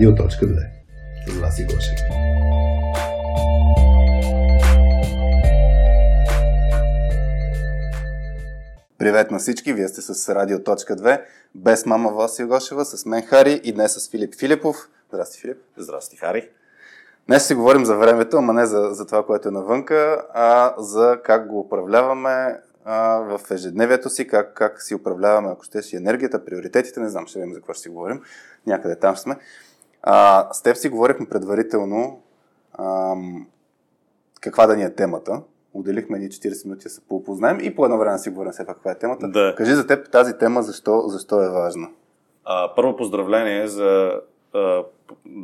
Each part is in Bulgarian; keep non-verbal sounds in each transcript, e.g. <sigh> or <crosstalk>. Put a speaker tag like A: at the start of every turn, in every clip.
A: Радио.2 с Васи Гошев. Привет на всички, вие сте с Радио.2, без мама Васи Гошева, с мен Хари и днес с Филип Филипов. Здрасти, Филип.
B: Здрасти, Хари.
A: Днес си говорим за времето, ама не за, за това, което е навънка, а за как го управляваме а, в ежедневието си, как, как си управляваме, ако щеш, и енергията, приоритетите, не знам, ще видим за какво ще си говорим. Някъде там сме. А, с теб си говорихме предварително ам, каква да ни е темата. Отделихме ни 40 минути да се поопознаем и по едно време си говорим все пак каква е темата.
B: Да.
A: Кажи за теб тази тема, защо, защо е важна.
B: А, първо поздравление за, а,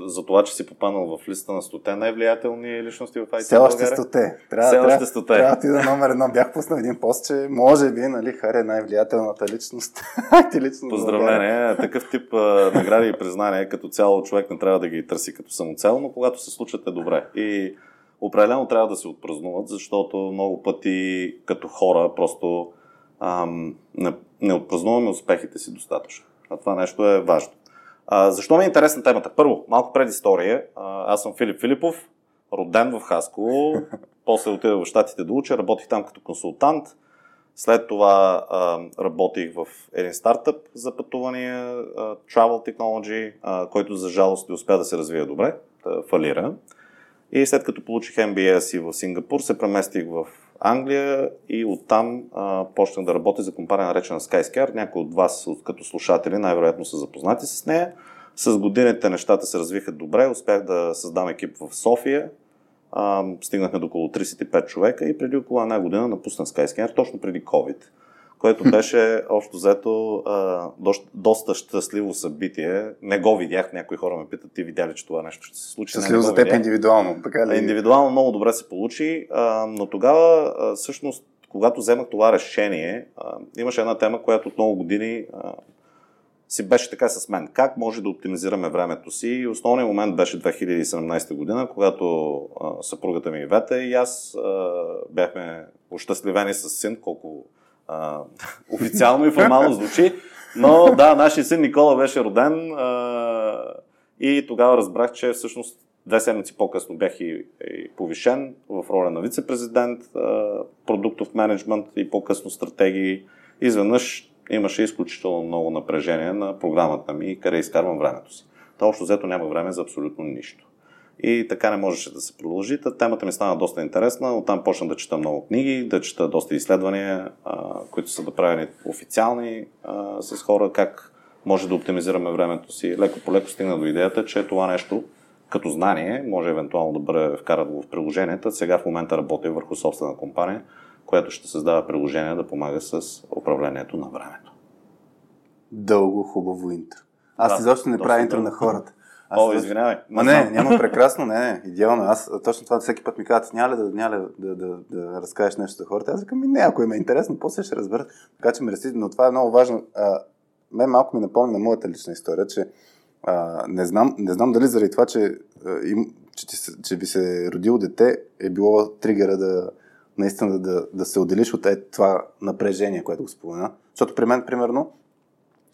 B: за това, че си попаднал в листа на 100 най-влиятелни личности в IT
A: Все още
B: България.
A: стоте. Трябва,
B: Все още стоте.
A: Трябва ти да номер едно. Бях пуснал един пост, че може би, нали, Хари е най-влиятелната личност. <laughs> Ти.
B: Поздравление. Такъв тип а, награди и признания като цяло човек не трябва да ги търси като самоцел, но когато се случат е добре. И определено трябва да се отпразнуват, защото много пъти като хора просто ам, не, не отпразнуваме успехите си достатъчно. А това нещо е важно. А, защо ми е интересна темата? Първо, малко предистория. А, аз съм Филип Филипов, роден в Хасково, <laughs> после отидох в Штатите да уча, работих там като консултант. След това а, работих в един стартъп за пътувания, а, Travel Technology, а, който за жалост не успя да се развие добре, да фалира. И след като получих MBA си в Сингапур, се преместих в Англия и оттам почнах да работя за компания наречена Skyscare. Някои от вас като слушатели най-вероятно са запознати с нея. С годините нещата се развиха добре. Успях да създам екип в София. А, стигнахме до около 35 човека и преди около една година напусна Skyscanner, точно преди COVID, което беше общо взето а, доста, доста щастливо събитие. Не го видях, някои хора ме питат, ти видя ли, че това нещо ще се случи?
A: Щастливо
B: не
A: за теб
B: видях.
A: индивидуално. Така ли?
B: Индивидуално много добре се получи, а, но тогава, а, всъщност, когато вземах това решение, а, имаше една тема, която от много години а, си беше така с мен. Как може да оптимизираме времето си? И основният момент беше 2017 година, когато а, съпругата ми Ивета и аз а, бяхме ощастливени с син, колко официално и формално звучи. Но да, нашия син Никола беше роден а, и тогава разбрах, че всъщност две седмици по-късно бях и, и повишен в роля на вице-президент, а, продуктов менеджмент и по-късно стратегии. Изведнъж имаше изключително много напрежение на програмата ми и къде изкарвам времето си. Та общо взето няма време за абсолютно нищо. И така не можеше да се продължи. Та темата ми стана доста интересна. Оттам почна да чета много книги, да чета доста изследвания, а, които са направени официални а, с хора, как може да оптимизираме времето си. Леко по леко стигна до идеята, че това нещо като знание може евентуално да бъде вкарано в приложенията. Сега в момента работя върху собствена компания, която ще създава приложение да помага с управлението на времето.
A: Дълго, хубаво интро. Аз
B: Да,
A: изобщо не правя интро на хората. Аз
B: О, извинявай.
A: Ма не, няма прекрасно, не, не, идеално. Аз точно това всеки път ми казват, няма ли да, няма ли да, да, да, разкажеш нещо за хората. Аз викам, не, ако им е интересно, после ще разберат. Така че мерси, но това е много важно. А, мен малко ми напомня на моята лична история, че а, не, знам, не знам дали заради това, че, а, им, че, се- че ви се родило дете, е било тригера да наистина да, да, да се отделиш от е, това напрежение, което го спомена. Защото при мен, примерно,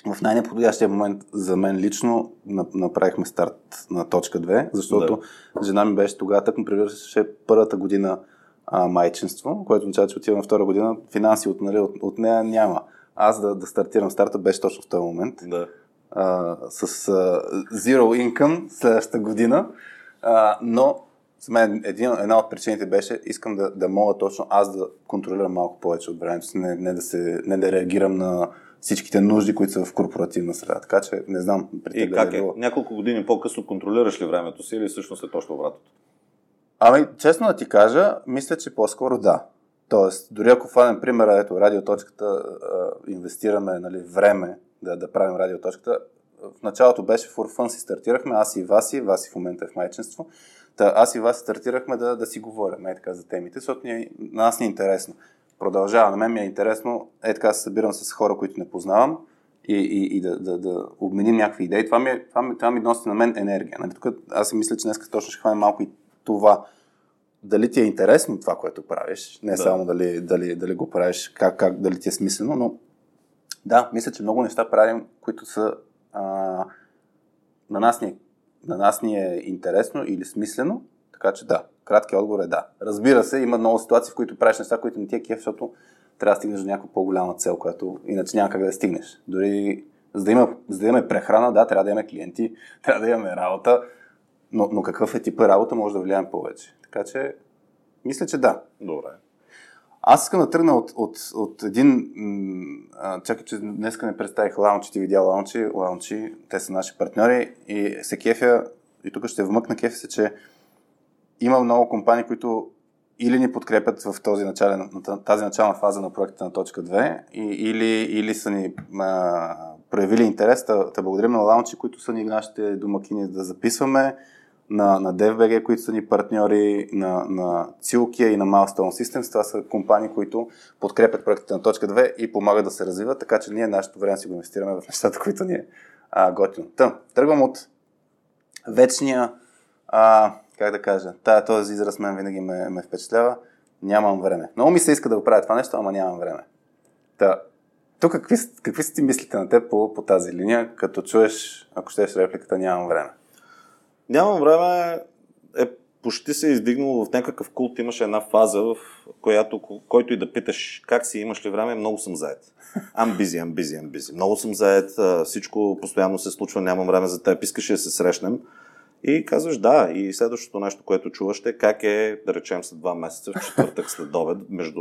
A: в най-неподходящия момент за мен лично на- направихме старт на точка 2, защото жена ми беше тогава, тък му превършеше първата година а, майчинство, което означава, че отива на втора година, финанси от, нали, от, от нея няма. Аз да, да стартирам старта беше точно в този момент
B: Да.
A: а, с а, zero income следващата година, а, но за мен един, една от причините беше, искам да, да мога точно аз да контролирам малко повече от времето си, не, не, да, се, не да реагирам на всичките нужди, които са в корпоративна среда. Така че не знам
B: И
A: дали
B: как е?
A: било.
B: Няколко години по-късно контролираш ли времето си или всъщност е точно обратното?
A: Ами, честно да ти кажа, мисля, че по-скоро да. Тоест, дори ако фанем примера, ето, радиоточката, а, инвестираме нали, време да, да правим радиоточката, в началото беше for fun си стартирахме, аз и Васи, Васи в момента е в майчинство, Та, аз и Васи стартирахме да, да си говорим е така за темите, защото ни, на нас ни е интересно. Продължава, на мен ми е интересно, е така се събирам с хора, които не познавам и, и, и да, да, да обменим някакви идеи. Това ми, е, това, ми, това ми носи на мен енергия. Нали? Тук аз си мисля, че днес точно ще хванем малко и това. Дали ти е интересно това, което правиш, не
B: Да.
A: само дали, дали, дали го правиш, как, как, дали ти е смислено, но да, мисля, че много неща правим, които са а, на нас ни е на нас ни е интересно или смислено, така че да, краткият отговор е да. Разбира се, има много ситуации, в които правиш неща, които не ти е кеф, защото трябва да стигнеш до някаква по-голяма цел, която иначе няма как да стигнеш. Дори за да, има, за да имаме прехрана, да, трябва да имаме клиенти, <laughs> трябва да имаме работа, но, но какъв е типа работа, може да влияем повече. Така че, мисля, че да.
B: Добре.
A: Аз искам да тръгна от, от, от един... А, чакай, че днеска не представих лаунчи, ти видя лаунчи, лаунчи, те са наши партньори и се кефя, и тук ще вмъкна кефя се, че има много компании, които или ни подкрепят в този начален, тази начална фаза на проекта на точка 2, и, или, или са ни а, проявили интерес. Да, да благодарим на лаунчи, които са ни нашите домакини да записваме, на, на DFBG, които са ни партньори, на, на Цилкия и на Milestone Systems. Това са компании, които подкрепят проектите на точка 2 и помагат да се развиват, така че ние нашето време си го инвестираме в нещата, които ни е готино. Та, тръгвам от вечния, а, как да кажа, тая, този израз мен винаги ме, ме впечатлява. Нямам време. Много ми се иска да го правя това нещо, ама нямам време. Та, тук какви, какви са ти мислите на теб по, по тази линия, като чуеш, ако щеш репликата, нямам време?
B: Нямам време е почти се е издигнало в някакъв култ. Имаше една фаза, в която, който и да питаш как си, имаш ли време, много съм заед. Busy, I'm busy. Много съм заед, всичко постоянно се случва, нямам време за теб, искаш да се срещнем. И казваш да. И следващото нещо, което чуваш е как е, да речем, след два месеца, в четвъртък след обед, между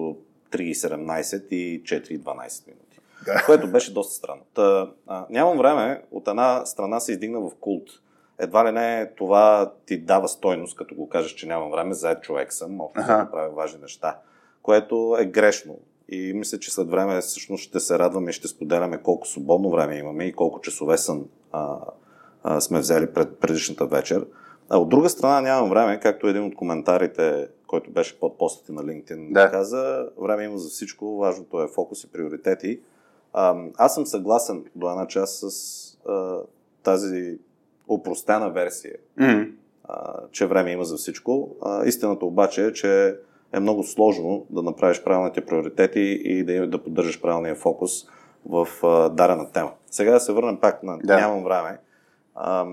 B: 3.17 и 4.12 минути. Да. Което беше доста странно. Та, а, нямам време, от една страна се издигна в култ едва ли не това ти дава стойност, като го кажеш, че нямам време, заед човек съм, мога да правя важни неща, което е грешно. И мисля, че след време всъщност ще се радваме и ще споделяме колко свободно време имаме и колко часове съм, а, а, сме взели пред предишната вечер. А от друга страна нямам време, както един от коментарите, който беше под постите на LinkedIn, да. каза, време има за всичко, важното е фокус и приоритети. А, аз съм съгласен до една част с а, тази опростена версия, mm-hmm. а, че време има за всичко. А, истината обаче е, че е много сложно да направиш правилните приоритети и да, да поддържаш правилния фокус в а, дарена тема. Сега да се върнем пак на да. нямам време. А,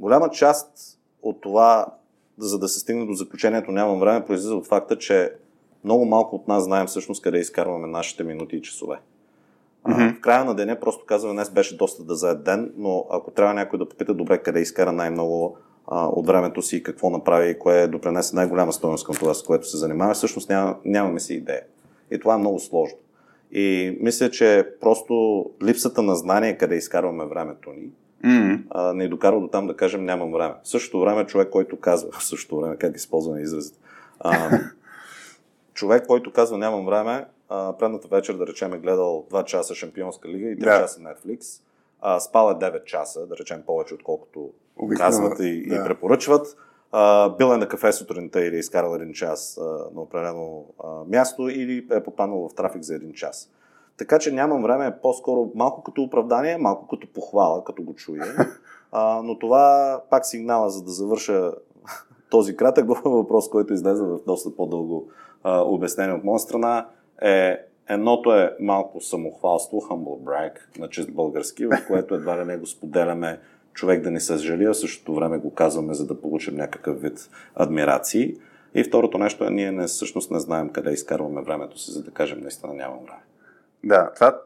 B: голяма част от това, за да се стигне до заключението нямам време, произлиза от факта, че много малко от нас знаем всъщност къде изкарваме нашите минути и часове. Mm-hmm. В края на деня просто казваме, днес беше доста да заед ден, но ако трябва някой да попита добре къде изкара най-много а, от времето си, какво направи и кое допренесе най-голяма стоеност към това, с което се занимава, всъщност няма, нямаме си идея. И това е много сложно. И мисля, че просто липсата на знание къде изкарваме времето ни, mm-hmm. а, не докарва до там да кажем нямам време. В същото време човек, който казва, в същото време, как използваме изразите, а, <laughs> човек, който казва нямам време, а, предната вечер, да речем, е гледал 2 часа Шампионска лига и 3 да. часа Netflix. А, спал е 9 часа, да речем повече, отколкото Обикновено, казват и, да. и препоръчват. А, бил е на кафе сутринта или е изкарал един час а, на определено а, място или е попаднал в трафик за един час. Така че нямам време, по-скоро малко като оправдание, малко като похвала, като го чуя. <laughs> А, но това пак сигнала, за да завърша <laughs> този кратък <laughs> въпрос, който излезе в доста по-дълго а, обяснение от моя страна е едното е малко самохвалство, humble brag на чист български, в което едва ли не го споделяме човек да ни съжали, а същото време го казваме, за да получим някакъв вид адмирации. И второто нещо е, ние не, всъщност не знаем къде изкарваме времето си, за да кажем наистина нямам време.
A: Да, това,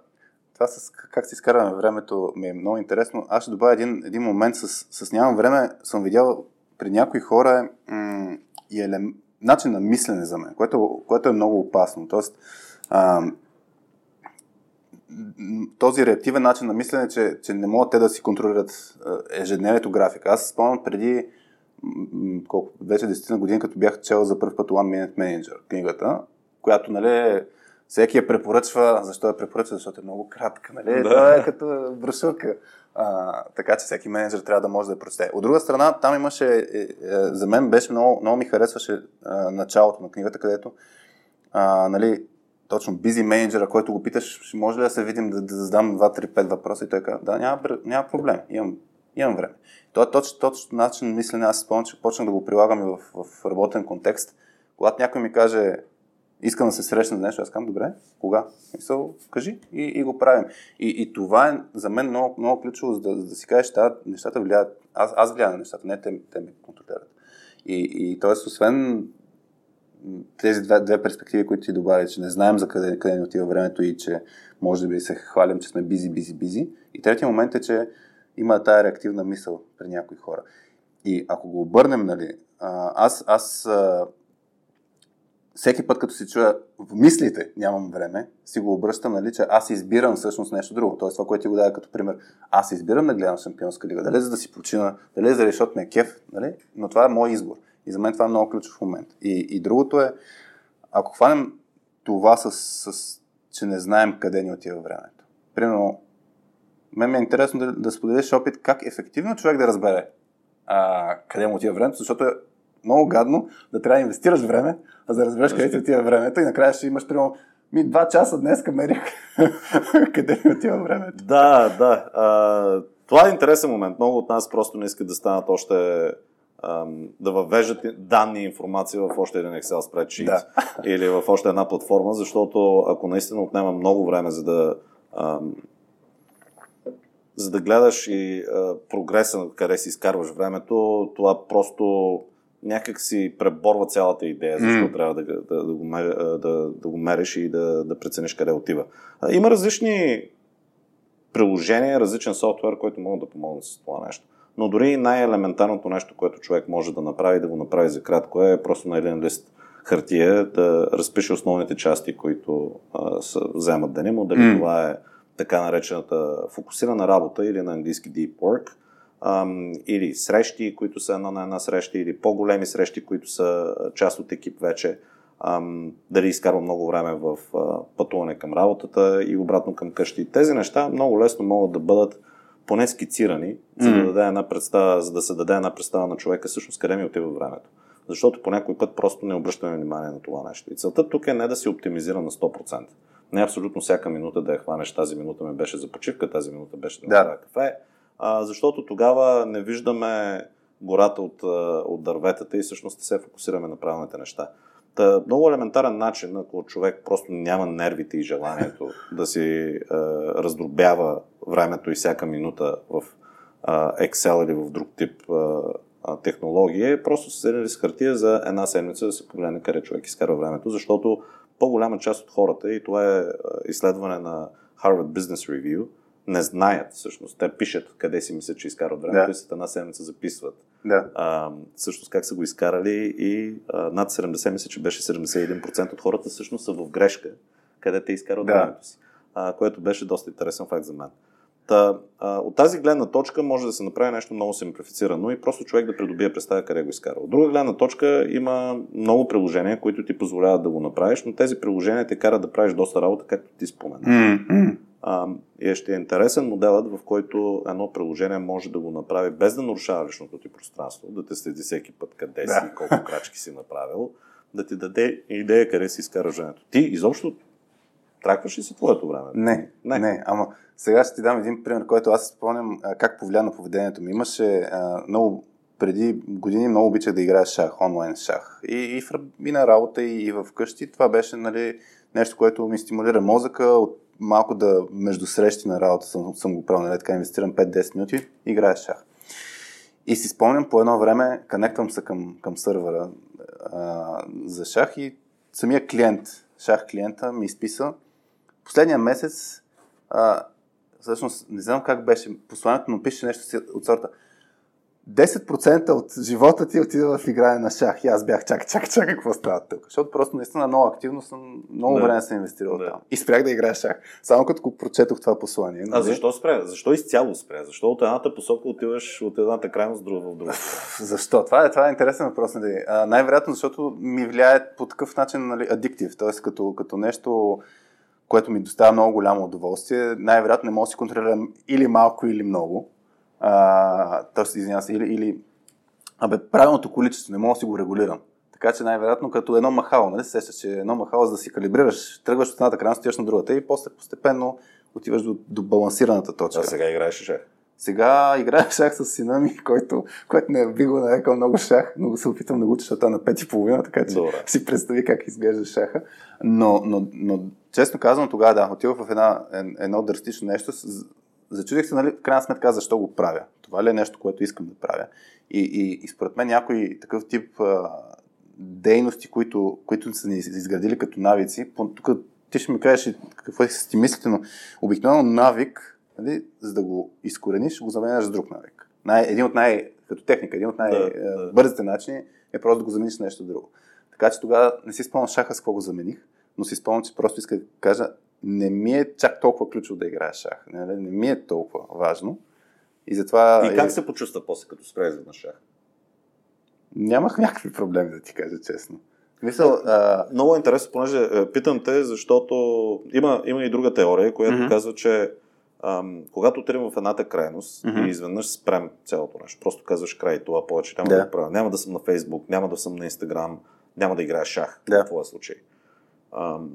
A: това с как си изкарваме времето ми е много интересно. Аз ще добавя един, един момент с, с нямам време. Съм видял при някои хора м- и елем, начин на мислене за мен, което, което е много опасно. Тоест, а, този реактивен начин на мислене, че, че не могат те да си контролират ежедневието графика. Аз спомням преди колко, вече 10 на години, като бях чел за първ път One Minute Manager, книгата, която, нали, всеки я препоръчва. Защо я препоръчва? Защото е много кратка, нали? Да. Това е като брошурка. А, така че всеки менеджер трябва да може да я прочете. От друга страна, там имаше, е, е, за мен беше много, много ми харесваше а, началото на книгата, където а, нали, точно бизи менеджера, който го питаш, ще може ли да се видим да, да задам 2-3-5 въпроса и той казва, да, няма, няма проблем, имам, имам време. Това е точно, точно начин на мислене, аз спомням, че почнах да го прилагам и в, в работен контекст. Когато някой ми каже, искам да се срещна нещо, аз казвам, добре, кога? Мисъл, кажи и, и го правим. И, и това е за мен много, много ключово, за да, да си кажеш, да, нещата влияят, аз, аз влияя на нещата, не те, те ме контролират. И, и т.е. освен тези две, две перспективи, които ти добави, че не знаем за къде, къде ни отива времето и че може би се хвалим, че сме бизи, бизи, бизи. И третия момент е, че има тая реактивна мисъл при някои хора. И ако го обърнем, нали, аз, аз всеки път, като си чуя в мислите нямам време, си го обръщам, нали, че аз избирам всъщност нещо друго. Тоест това, което ти го дава като пример. Аз избирам да гледам Шампионска лига, дали за да си почина, дали за защото ме е кеф, нали? но това е мой избор. И за мен това е много ключов момент. И, и другото е, ако хванем това с, с, че не знаем къде ни отива времето. Примерно, мен ми е интересно да, да споделиш опит как ефективно човек да разбере а, къде му отива времето, защото много гадно да трябва да инвестираш време, за да разбереш къде ти отива времето и накрая ще имаш примерно ми два часа днес мерих <laughs> къде ми отива времето.
B: Да, да. А, това е интересен момент. Много от нас просто не искат да станат още да въвеждат данни и информация в още един Excel spreadsheet да. <laughs> или в още една платформа, защото ако наистина отнема много време за да за да гледаш и а, прогреса, къде си изкарваш времето, това просто някак си преборва цялата идея, защо mm. трябва да, да, да, го, да, да го мериш и да, да прецениш къде отива. Има различни приложения, различен софтуер, който могат да помогнат с това нещо. Но дори най-елементарното нещо, което човек може да направи, да го направи за кратко, е просто на един лист хартия да разпише основните части, които а, са, вземат деня му, дали mm. това е така наречената фокусирана работа или на английски deep work, ам, или срещи, които са една на една среща, или по-големи срещи, които са част от екип вече, ам, дали изкарва много време в а, пътуване към работата и обратно към къщи. Тези неща много лесно могат да бъдат поне скицирани, за да, даде една представа, за да се даде една представа на човека всъщност къде ми отива времето. Защото по някой път просто не обръщаме внимание на това нещо. И целта тук е не да се оптимизира на 100%. Не абсолютно всяка минута да я хванеш. Тази минута ми беше за почивка, тази минута беше да да. кафе. А, защото тогава не виждаме гората от, от дърветата и всъщност се фокусираме на правилните неща. Та, много елементарен начин, ако човек просто няма нервите и желанието <laughs> да си е, раздробява времето и всяка минута в е, Excel или в друг тип е, технология, просто се седнали с хартия за една седмица да се погледне къде човек изкарва времето, защото по-голяма част от хората, и това е изследване на Harvard Business Review, не знаят всъщност. Те пишат къде си мислят, че изкарват времето да. и след една седмица записват.
A: Да.
B: А, всъщност как са го изкарали и а, над 70, мисля, че беше 71% от хората всъщност са в грешка, къде те изкарват да. времето си. А, което беше доста интересен факт за мен. Та, а, от тази гледна точка може да се направи нещо много симплифицирано и просто човек да придобие представа къде го изкара. От друга гледна точка има много приложения, които ти позволяват да го направиш, но тези приложения те карат да правиш доста работа, както ти спомена.
A: Mm-hmm.
B: И ще е интересен моделът, в който едно приложение може да го направи без да нарушава личното ти пространство, да те следи всеки път къде да. си, колко крачки си направил, да ти даде идея къде си изкараш времето. Ти изобщо тракваш ли си твоето време?
A: Не, не, не, ама сега ще ти дам един пример, който аз спомням как повлия на поведението ми. Имаше а, много преди години много обичах да играя шах, онлайн шах. И, и, в, и на работа, и, и в къщи. Това беше нали, нещо, което ми стимулира мозъка. От малко да между срещи на работа съм, съм го правил, нали, така инвестирам 5-10 минути, играя шах. И си спомням по едно време, конектвам се към, към сървъра а, за шах и самия клиент, шах клиента ми изписа последния месец а, всъщност не знам как беше посланието, но пише нещо от сорта. 10% от живота ти отида в играе на шах. И аз бях, чакай, чакай, чакай, какво става тук? Защото просто наистина много активно съм, много да. време съм инвестирал да. там. И спрях да играя шах. Само като прочетох това послание.
B: А нали? защо спря? Защо изцяло спря? Защо от едната посока отиваш от едната крайност друга в друга?
A: защо? Това е, това е интересен въпрос. Нали? Най-вероятно, защото ми влияе по такъв начин нали, адиктив. Т.е. Като, като нещо което ми доставя много голямо удоволствие, най-вероятно не мога да си контролирам или малко, или много. Тоест, извиня се, или, или абе, правилното количество, не мога да си го регулирам. Така че най-вероятно като едно махало, нали? Сещаш, че едно махало, за да си калибрираш, тръгваш от едната крайност, отиваш на другата и после постепенно отиваш до, до балансираната точка.
B: А сега играеш шах?
A: Сега играя шах с сина ми, който, който не би го нарекал много шах, но се опитам да го уча, защото е на пет и половина, така че
B: Добре.
A: си представи как изглежда шаха. Но, но, но честно казвам, тогава да, отивах в една, едно драстично нещо. Зачудих се, нали, в крайна сметка, защо го правя. Това ли е нещо, което искам да правя? И, и, и според мен някои такъв тип а, дейности, които, които са ни изградили като навици, тук ти ще ми кажеш какво си ти мислите, но обикновено навик, нали, за да го изкорениш, го заменяш с друг навик. Най, един от най, като техника, един от
B: Да, да.
A: най-бързите начини е просто да го замениш с нещо друго. Така че тогава не си спомням шаха с какво го замених, но си спомням, че просто исках да кажа, не ми е чак толкова ключово да играя шах. Не, не ми е толкова важно. И затова
B: И как
A: е,
B: се почувства после, като спре на шах?
A: нямах някакви проблеми, да ти кажа честно. Мисъл, а,
B: Много е интересно, понеже е, питам те, защото има, има и друга теория, която
A: Мгм.
B: казва, че ам, когато отидем в едната крайност
A: Мгм.
B: и изведнъж спрем цялото нещо, просто казваш край това повече няма
A: Да.
B: да. го правя. Няма да съм на Фейсбук, няма да съм на Инстаграм, няма да играя шах
A: Да.
B: в твоя случай. Ам,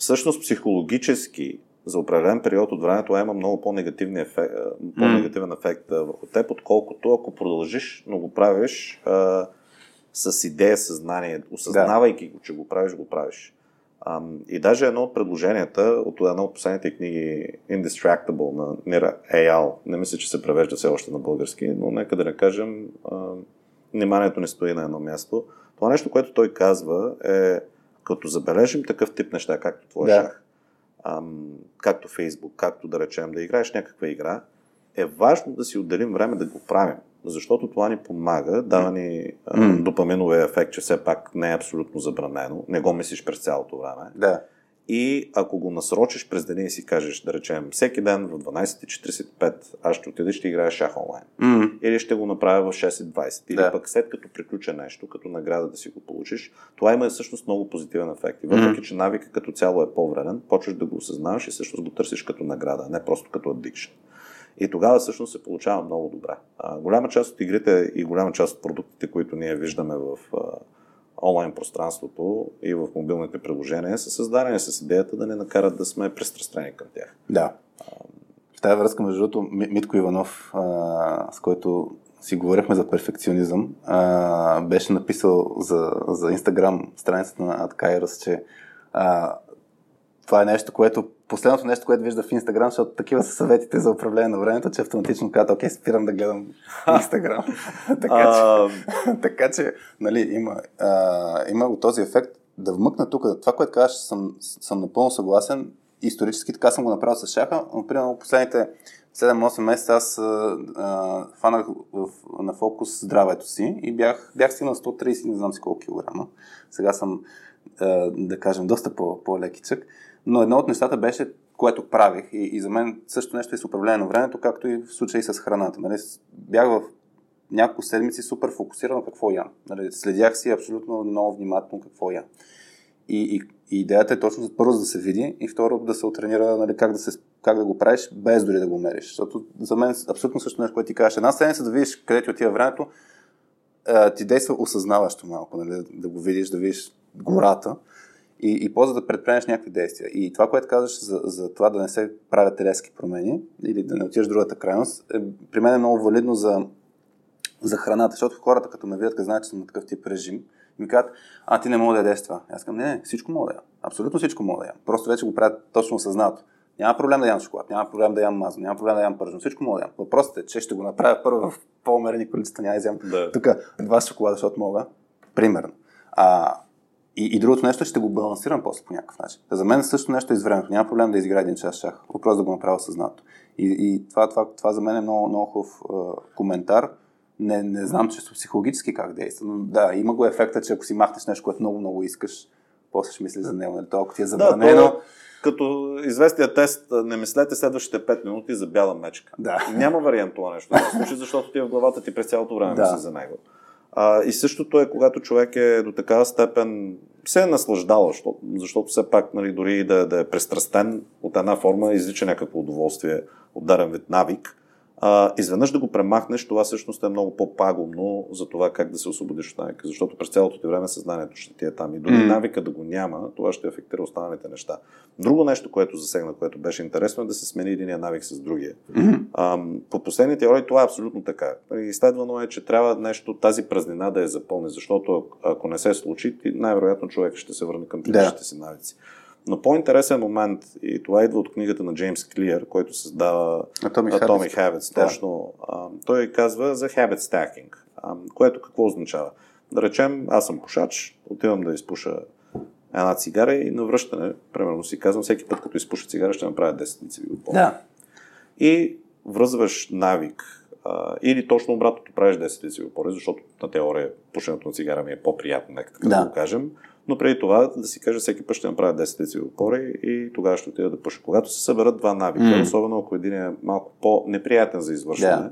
B: всъщност психологически за определен период от време това има много по-негативни ефект, а, по-негативен ефект а, върху теб, отколкото ако продължиш, но го правиш а, с идея, съзнание, осъзнавайки го, че го правиш, го правиш. Ам, и даже едно от предложенията от една от последните книги Indistractable на Нира Еял, не мисля, че се превежда все още на български, но нека да не кажем, ам, вниманието не стои на едно място. Това нещо, което той казва е, като забележим такъв тип неща, както твоя
A: Да.
B: шах, ам, както Фейсбук, както да речем да играеш някаква игра, е важно да си отделим време да го правим. Защото това ни помага, дава ни а,
A: М.
B: допаминовия ефект, че все пак не е абсолютно забранено, не го мислиш през цялото време.
A: да.
B: И ако го насрочиш през деня и си кажеш, да речем, всеки ден в 12.45 аз ще отида и ще играя шах онлайн.
A: М,
B: Или ще го направя в 6.20. Или
A: Да.
B: пък след като приключа нещо, като награда да си го получиш, това има всъщност много позитивен ефект. И въпреки, че навика като цяло е по-вреден, почваш да го осъзнаваш и всъщност го търсиш като награда, а не просто като addiction. И тогава всъщност се получава много добре. А, голяма част от игрите и голяма част от продуктите, които ние виждаме в онлайн пространството и в мобилните приложения, са създадени с идеята да не накарат да сме пристрастени към тях.
A: Да. В тази връзка, между другото, Ми- Митко Иванов, с който си говорихме за перфекционизъм, беше написал за, за Инстаграм страницата на AdKairos, че това е нещо, което последното нещо, което вижда в Инстаграм, защото такива са съветите за управление на времето, че автоматично казва, окей, спирам да гледам Инстаграм. <laughs> така, че, <laughs> така че, нали, има, а, има го този ефект да вмъкна тук. Това, което казваш, съм, съм напълно съгласен. Исторически така съм го направил с шаха, но примерно последните 7-8 месеца аз а, а, фанах в, на фокус здравето си и бях, бях стигнал 130, не знам си колко килограма. Сега съм, а, да кажем, доста по, по-лекичък. Но едно от нещата беше, което правих и, и за мен също нещо е с управление на времето, както и в случай с храната. Нали? Бях в няколко седмици супер фокусиран какво ям. Нали? Следях си абсолютно много внимателно какво ям. И, и, и идеята е точно първо да се види и второ да се отренира нали, как, да се, как да го правиш без дори да го мериш. Защото за мен абсолютно също нещо, което ти кажеш. Една седмица да видиш къде ти отива времето, ти действа осъзнаващо малко, нали, да го видиш, да видиш гората и, и после да предприемеш някакви действия. И това, което казваш за, за това да не се правят резки промени или да не отидеш в другата крайност, е, при мен е много валидно за, за храната, защото хората като ме видят, като знаят, че съм на такъв тип режим, ми казват, а ти не мога да ядеш това. Аз казвам, не, не, всичко мога да ям. Абсолютно всичко мога да ям. Просто вече го правят точно осъзнато. Няма проблем да ям шоколад, няма проблем да ям мазо, няма проблем да ям пържено, всичко мога да ям. Въпросът е, че ще го направя първо в по-умерени количества, няма да изям
B: Да.
A: тук два шоколада, защото мога. Примерно. А, и, и другото нещо ще го балансирам после по някакъв начин. За мен също нещо е из времето. Няма проблем да изиграя един час шах. Въпрос да го направя съзнато. И, и това, това, това за мен е много, много хубав е, коментар. Не, не знам чисто психологически как действа, но да, има го ефекта, че ако си махнеш нещо, което много, много искаш, после ще мислиш за него. Нали? То, ако ти е
B: Да,
A: забранено,
B: то, като известия тест, не мислете следващите 5 минути за бяла мечка.
A: Да.
B: Няма вариант това нещо да се случи, защото ти е в главата ти през цялото време
A: Да.
B: да. мисли за него. А, и същото е, когато човек е до такава степен се е наслаждал, защото, защото все пак, нали, дори да, да е престрастен от една форма, излича някакво удоволствие от дарен вид навик. А, изведнъж да го премахнеш, това всъщност е много по-пагубно за това как да се освободиш от навика, защото през цялото ти време съзнанието ще ти е там. И дори mm. навика да го няма, това ще афектира останалите неща. Друго нещо, което засегна, което беше интересно, е да се смени единия навик с другия. Mm. А, по последните теории това е абсолютно така. Изследвано е, че трябва нещо, тази празнина да я запълни, защото ако не се случи, най-вероятно човек ще се върне към предишните си навици. Но по-интересен момент, и това идва от книгата на Джеймс Клиер, който създава Atomic, Atomic Habits, Habits да. точно. А, той казва за habit stacking, а, което какво означава? Да речем, аз съм пушач, отивам да изпуша една цигара и на връщане, примерно си казвам, всеки път като изпуша цигара ще направя 10 дециви отпор.
A: Да.
B: И връзваш навик а, или точно обратното правиш 10 дециви отпори, защото на теория пушенето на цигара ми е по-приятно, нека така да. да го кажем. Но преди това да си кажа, всеки път ще направя 10 дециви опори и тогава ще отида да пуша. Когато се съберат два навика, mm. особено ако един е малко по-неприятен за извършване, yeah.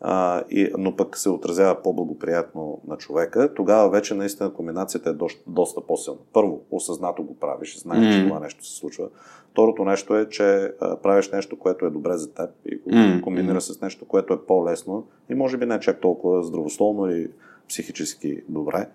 B: а, и, но пък се отразява по-благоприятно на човека, тогава вече наистина комбинацията е доста, доста по-силна. Първо, осъзнато го правиш, знаеш, mm. че това нещо се случва. Второто нещо е, че а, правиш нещо, което е добре за теб и го mm. комбинира с нещо, което е по-лесно и може би не чак толкова здравословно и психически добре.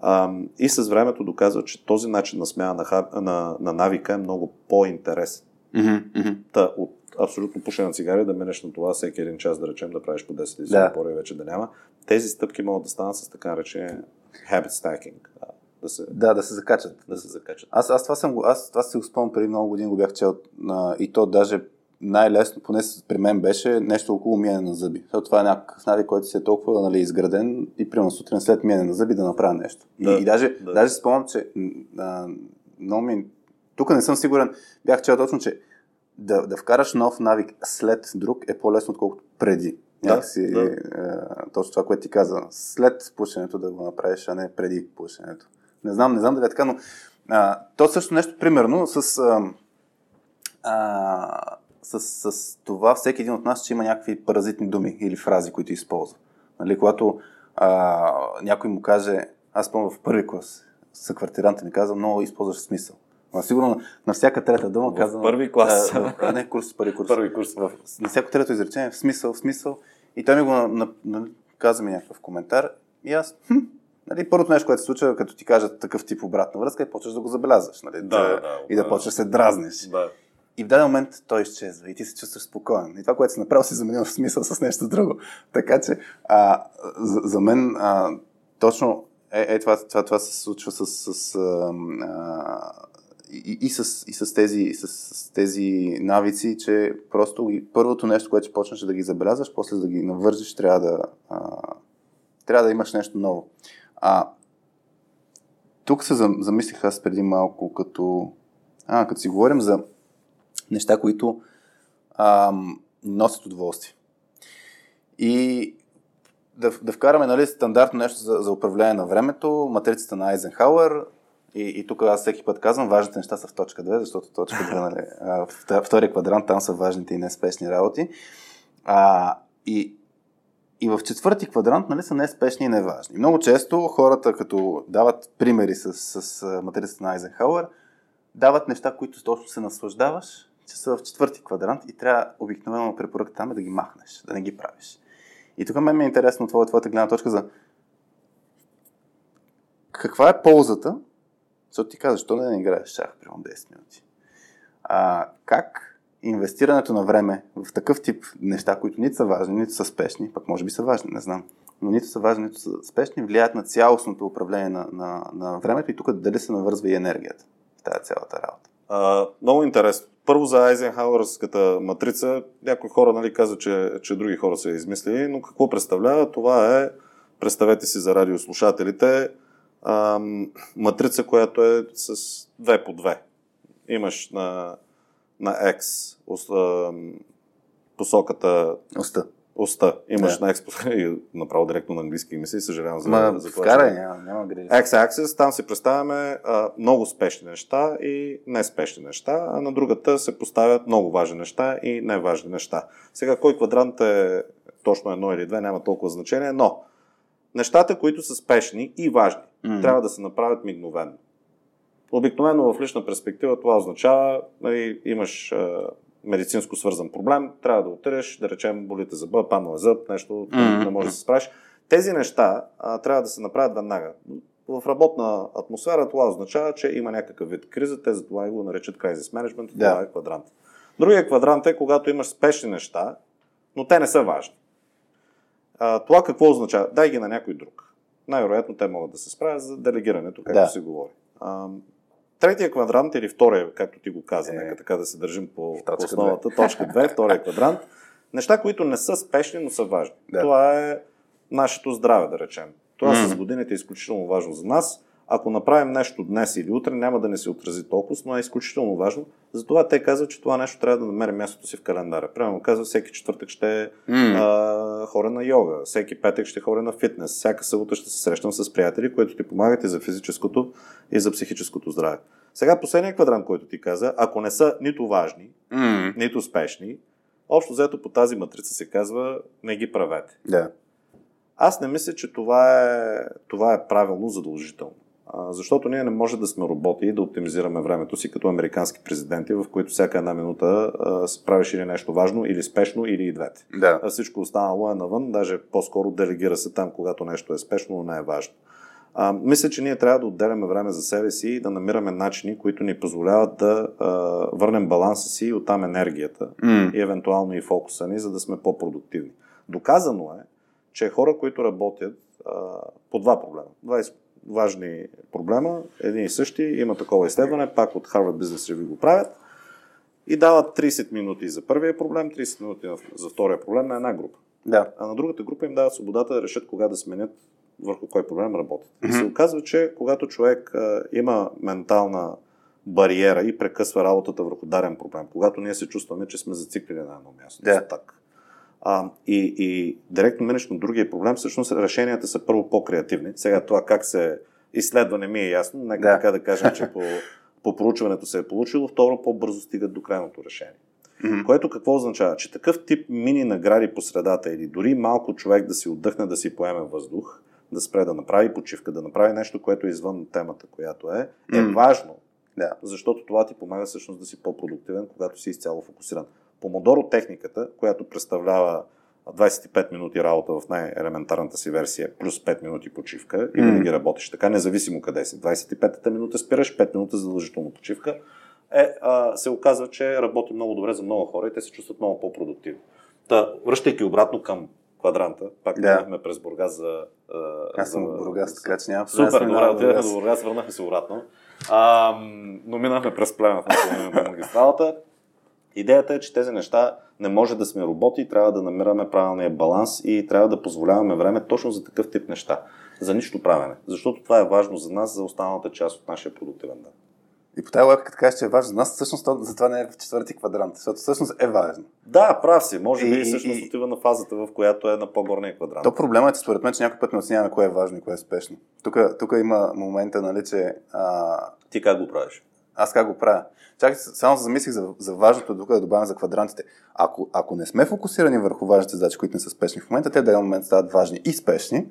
B: А, и с времето доказва, че този начин на смяна на, на, на навика е много по-интересен.
A: Mm-hmm.
B: Та, от абсолютно пушене на цигари да минеш на това всеки един час, да речем, да правиш по 10 или да. по вече да няма. Тези стъпки могат да станат с така речение habit stacking.
A: Да се, да, да се закачат.
B: Да се закачат.
A: Аз, аз това съм аз това си го спомням преди много години, го бях чел и то даже най-лесно, поне при мен беше нещо около миене на зъби. Защото това е някакъв навик, който си е толкова нали, изграден и примерно сутрин след миене на зъби да направя нещо. Да, и, и даже, да. даже спомням, че а, много ми... Тук не съм сигурен, бях чел точно, че да, да вкараш нов навик след друг е по-лесно, отколкото преди. Някакси, да, да. Е, точно това, което ти каза. След пушенето да го направиш, а не преди пушенето. Не знам, не знам дали е така, но а, то също нещо, примерно, с а, а, с, с това всеки един от нас, че има някакви паразитни думи или фрази, които използва. Нали, когато а, някой му каже, аз помня в първи клас, съквартиранта ми каза, много използваш смисъл. Но сигурно на, всяка трета дума казвам.
B: Първи клас.
A: А, а, не, курс, първи курс.
B: Първи курс.
A: В, на всяко трето изречение, в смисъл, в смисъл. И той ми го на, на, на, каза ми някакъв коментар. И аз, хм, Нали, първото нещо, което се случва, като ти кажат такъв тип обратна връзка, е почваш да го забелязваш. Нали,
B: да, да, да,
A: и да, почваш да се дразниш.
B: Да.
A: И в даден момент той изчезва и ти се чувстваш спокоен. И това, което си направил, си заменил в смисъл с нещо друго. Така че а, за, за мен а, точно е, е това, това, това се случва с, с а, и, и, с, и с, тези, с, с тези навици, че просто първото нещо, което почнеш да ги забелязваш, после да ги навържиш, трябва да, а, трябва да имаш нещо ново. А, тук се замислих аз преди малко, като, а, като си говорим за неща, които а, носят удоволствие. И да, да вкараме нали, стандартно нещо за, за управление на времето, матрицата на Айзенхауер, и, и тук аз всеки път казвам, важните неща са в точка 2, защото точка 2, нали, втория квадрант, там са важните и неспешни работи. А, и, и в четвърти квадрант нали, са неспешни и неважни. Много често хората, като дават примери с, с матрицата на Айзенхауер, дават неща, които точно се наслаждаваш, че са в четвърти квадрант и трябва обикновено препоръка там е да ги махнеш, да не ги правиш. И тук мен е интересно твоя, твоята гледна точка за каква е ползата, защото ти казваш, що не, играеш шах при 10 минути. А, как инвестирането на време в такъв тип неща, които нито са важни, нито са спешни, пък може би са важни, не знам, но нито са важни, нито са спешни, влияят на цялостното управление на, на, на времето и тук дали се навързва и енергията в тази цялата работа.
B: А, много интересно. Първо за Айзенхауърската матрица. Някои хора нали, казват, че, че други хора са измислили, но какво представлява? Това е, представете си за радиослушателите, ам, матрица, която е с 2 по 2. Имаш на, на X ам, посоката...
A: Оста
B: оста. Имаш да. на експо <laughs> направо директно на английски мисли, съжалявам за,
A: Ма,
B: за
A: това. Вкарай, няма, няма грижа.
B: X-Axis, там си представяме а, много спешни неща и не спешни неща, а на другата се поставят много важни неща и неважни неща. Сега кой квадрант е точно едно или две, няма толкова значение, но нещата, които са спешни и важни, mm-hmm. трябва да се направят мигновено. Обикновено в лична перспектива това означава, нали, имаш а, медицинско свързан проблем, трябва да отидеш, да речем, болите зъба, паднал е зъб, нещо,
A: Мгм.
B: не можеш да се справиш. Тези неща а, трябва да се направят веднага. В работна атмосфера това означава, че има някакъв вид криза, те затова и го наричат crisis management, това е квадрант. Другия квадрант е когато имаш спешни неща, но те не са важни. А, това какво означава? Дай ги на някой друг. Най-вероятно те могат да се справят за делегирането, както
A: Да.
B: се говори. А, третия квадрант или втория, както ти го каза,
A: Е.
B: нека така да се държим по, по основата, точка 2, втория квадрант. Неща, които не са спешни, но са важни.
A: Да.
B: Това е нашето здраве, да речем. Това
A: М.
B: с годините е изключително важно за нас. Ако направим нещо днес или утре, няма да не се отрази толкова, но е изключително важно. Затова те казват, че това нещо трябва да намери мястото си в календара. Примерно казва, всеки четвъртък ще
A: М.
B: а, хора на йога, всеки петък ще хора на фитнес, всяка събота ще се срещам с приятели, които ти помагат и за физическото, и за психическото здраве. Сега последния квадрант, който ти каза, ако не са нито важни,
A: М.
B: нито успешни, общо взето по тази матрица се казва не ги правете.
A: Да.
B: Аз не мисля, че това е, това е правилно задължително. Защото ние не може да сме роботи и да оптимизираме времето си като американски президенти, в които всяка една минута се правиш или нещо важно, или спешно, или и двете.
A: Да.
B: А всичко останало е навън, даже по-скоро делегира се там, когато нещо е спешно, но не е важно. А, мисля, че ние трябва да отделяме време за себе си и да намираме начини, които ни позволяват да а, върнем баланса си и оттам енергията
A: М.
B: и евентуално и фокуса ни, за да сме по-продуктивни. Доказано е, че хора, които работят а, по два проблема, 20 важни проблема, един и същи, има такова изследване, пак от Harvard Business Review го правят и дават 30 минути за първия проблем, 30 минути за втория проблем на една група.
A: Да.
B: А на другата група им дават свободата да решат кога да сменят върху кой проблем работят. И се оказва, че когато човек а, има ментална бариера и прекъсва работата върху дарен проблем, когато ние се чувстваме, че сме зациклили на едно място.
A: Да.
B: Так. А, и, и директно минеш на другия проблем, всъщност решенията са първо по-креативни. Сега това как се изследва не ми е ясно, нека
A: Да.
B: така да кажем, че по, <laughs> по проучването се е получило, второ по-бързо стигат до крайното решение.
A: М.
B: Което какво означава? Че такъв тип мини награди по средата или дори малко човек да си отдъхне, да си поеме въздух, да спре да направи почивка, да направи нещо, което е извън темата, която е, е
A: М.
B: важно,
A: Да.
B: защото това ти помага всъщност да си по-продуктивен, когато си изцяло фокусиран. Помодоро техниката, която представлява 25 минути работа в най-елементарната си версия, плюс 5 минути почивка и винаги работиш така, независимо къде си. 25-та минута спираш, 5 минути задължително почивка. Е, а, се оказва, че работи много добре за много хора и те се чувстват много по-продуктивни. Та, връщайки обратно към квадранта, пак
A: Да.
B: минахме през Бургас за... а,
A: Аз съм
B: за-
A: от Бургас, така че няма
B: Супер, добре,
A: в
B: отидахме до Бургас, върнахме се обратно. А, но минахме през племена на магистралата. Идеята е, че тези неща не може да сме роботи, трябва да намираме правилния баланс и трябва да позволяваме време точно за такъв тип неща. За нищо правене. Защото това е важно за нас, за останалата част от нашия продуктивен ден.
A: И по тази логика, кажеш, че е важно за нас, всъщност то, затова не е в четвърти квадрант, защото всъщност е важно.
B: Да, прав си. Може би
A: И-
B: всъщност
A: и-
B: отива на фазата, в която е на по-горния квадрант.
A: То проблемът е, според мен, че някой път не оценяваме кое е важно и кое е спешно. Тук, тук има момента, нали, че а,
B: Ти как го правиш?
A: Аз как го правя. Чакай, само се замислих за, за важното, тук да добавям за квадрантите. Ако, ако не сме фокусирани върху важните задачи, които не са спешни в момента, те в един момент стават важни и спешни.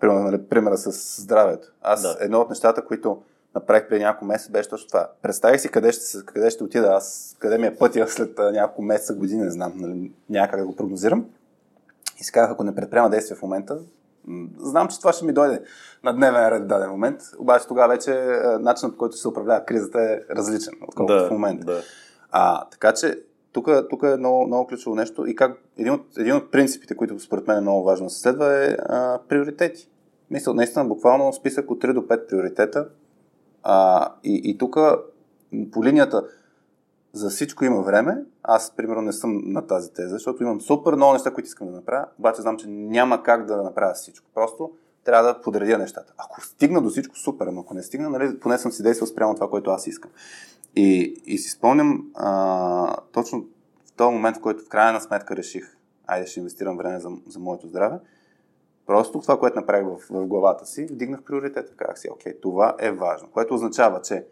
A: Примерно, нали, примера с здравето. Аз
B: Да.
A: едно от нещата, които направих преди няколко месеца, беше точно това. Представих си къде ще, къде ще отида аз, къде ми е пътя след няколко месеца, години, не знам, нали, няма как да го прогнозирам. И си казах, ако не предприема действия в момента, знам, че това ще ми дойде на дневен ред в даден момент. Обаче тогава вече а, начинът, по който се управлява кризата е различен, отколкото в момента.
B: да.
A: А, така че тук, тук е много, много ключово нещо и как един от, един от принципите, които според мен е много важно да се следва е а, приоритети. Мисля, наистина, буквално списък от 3 до 5 приоритета. А, и, и тук по линията за всичко има време. Аз, примерно, не съм на тази теза, защото имам супер много неща, които искам да направя, обаче знам, че няма как да направя всичко. Просто трябва да подредя нещата. Ако стигна до всичко, супер, но ако не стигна, нали, поне съм си действал спрямо това, което аз искам. И, и си спомням а, точно в този момент, в който в крайна сметка реших, айде ще инвестирам време за, за моето здраве, просто това, което направих в, в главата си, вдигнах приоритета. Казах си, окей, това е важно. Което означава, че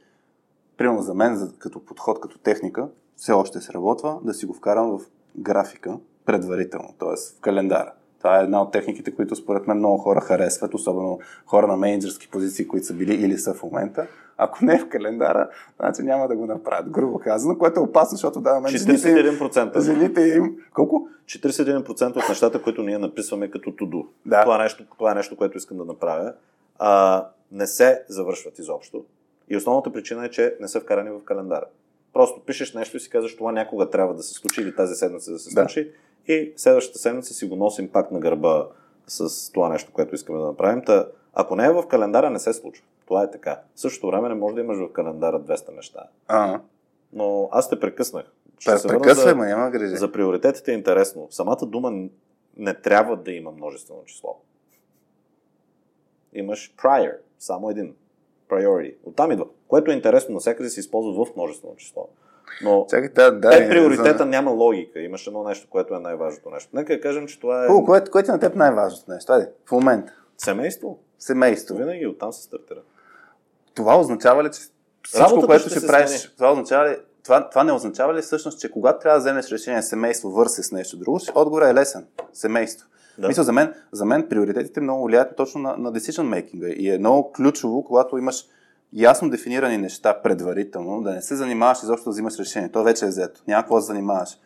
A: примерно за мен, като подход, като техника, все още сработва да си го вкарам в графика предварително, т.е. в календара. Това е една от техниките, които според мен много хора харесват, особено хора на менеджерски позиции, които са били или са в момента. Ако не е в календара, значи няма да го направят, грубо казано, което е опасно, защото да, мен
B: 41%.
A: Жените им... Колко?
B: 41% от нещата, които ние написваме като туду.
A: Да.
B: Това, е нещо, това е нещо, което искам да направя. А, не се завършват изобщо. И основната причина е, че не са вкарани в календара. Просто пишеш нещо и си казваш, това някога трябва да се случи или тази седмица да се
A: Да.
B: случи. И следващата седмица си го носим пак на гърба с това нещо, което искаме да направим. Та, ако не е в календара, не се случва. Това е така. В същото време не може да имаш в календара 200 неща.
A: А,
B: Но аз те прекъснах. Ще се
A: прекъсвай,
B: за-
A: ма няма грижи.
B: за приоритетите е интересно. Самата дума не трябва да има множествено число. Имаш prior, само един. Priority. Оттам идва. Което е интересно, навсякъде се използва в множествено число. Но
A: Чакай, да, да. е,
B: приоритета
A: за-
B: няма логика. Имаш едно нещо, което е най-важното нещо. Нека кажем, че това е
A: Хубаво, кое, кое ти на теб най-важното нещо? Айде, в момента.
B: семейство.
A: Семейство.
B: Винаги оттам се стартира.
A: Това означава ли, че всичко,
B: Работата
A: което
B: ще
A: ще правиш,
B: смени.
A: това, означава ли, това, това не означава ли всъщност, че когато трябва да вземеш решение семейство върсе с нещо друго, отговорът е лесен. Семейство.
B: Да.
A: Мисля, за мен, за мен приоритетите много влияят точно на, на decision making и е много ключово, когато имаш ясно дефинирани неща предварително, да не се занимаваш изобщо да взимаш решение. То вече е взето. Няма какво да се занимаваш.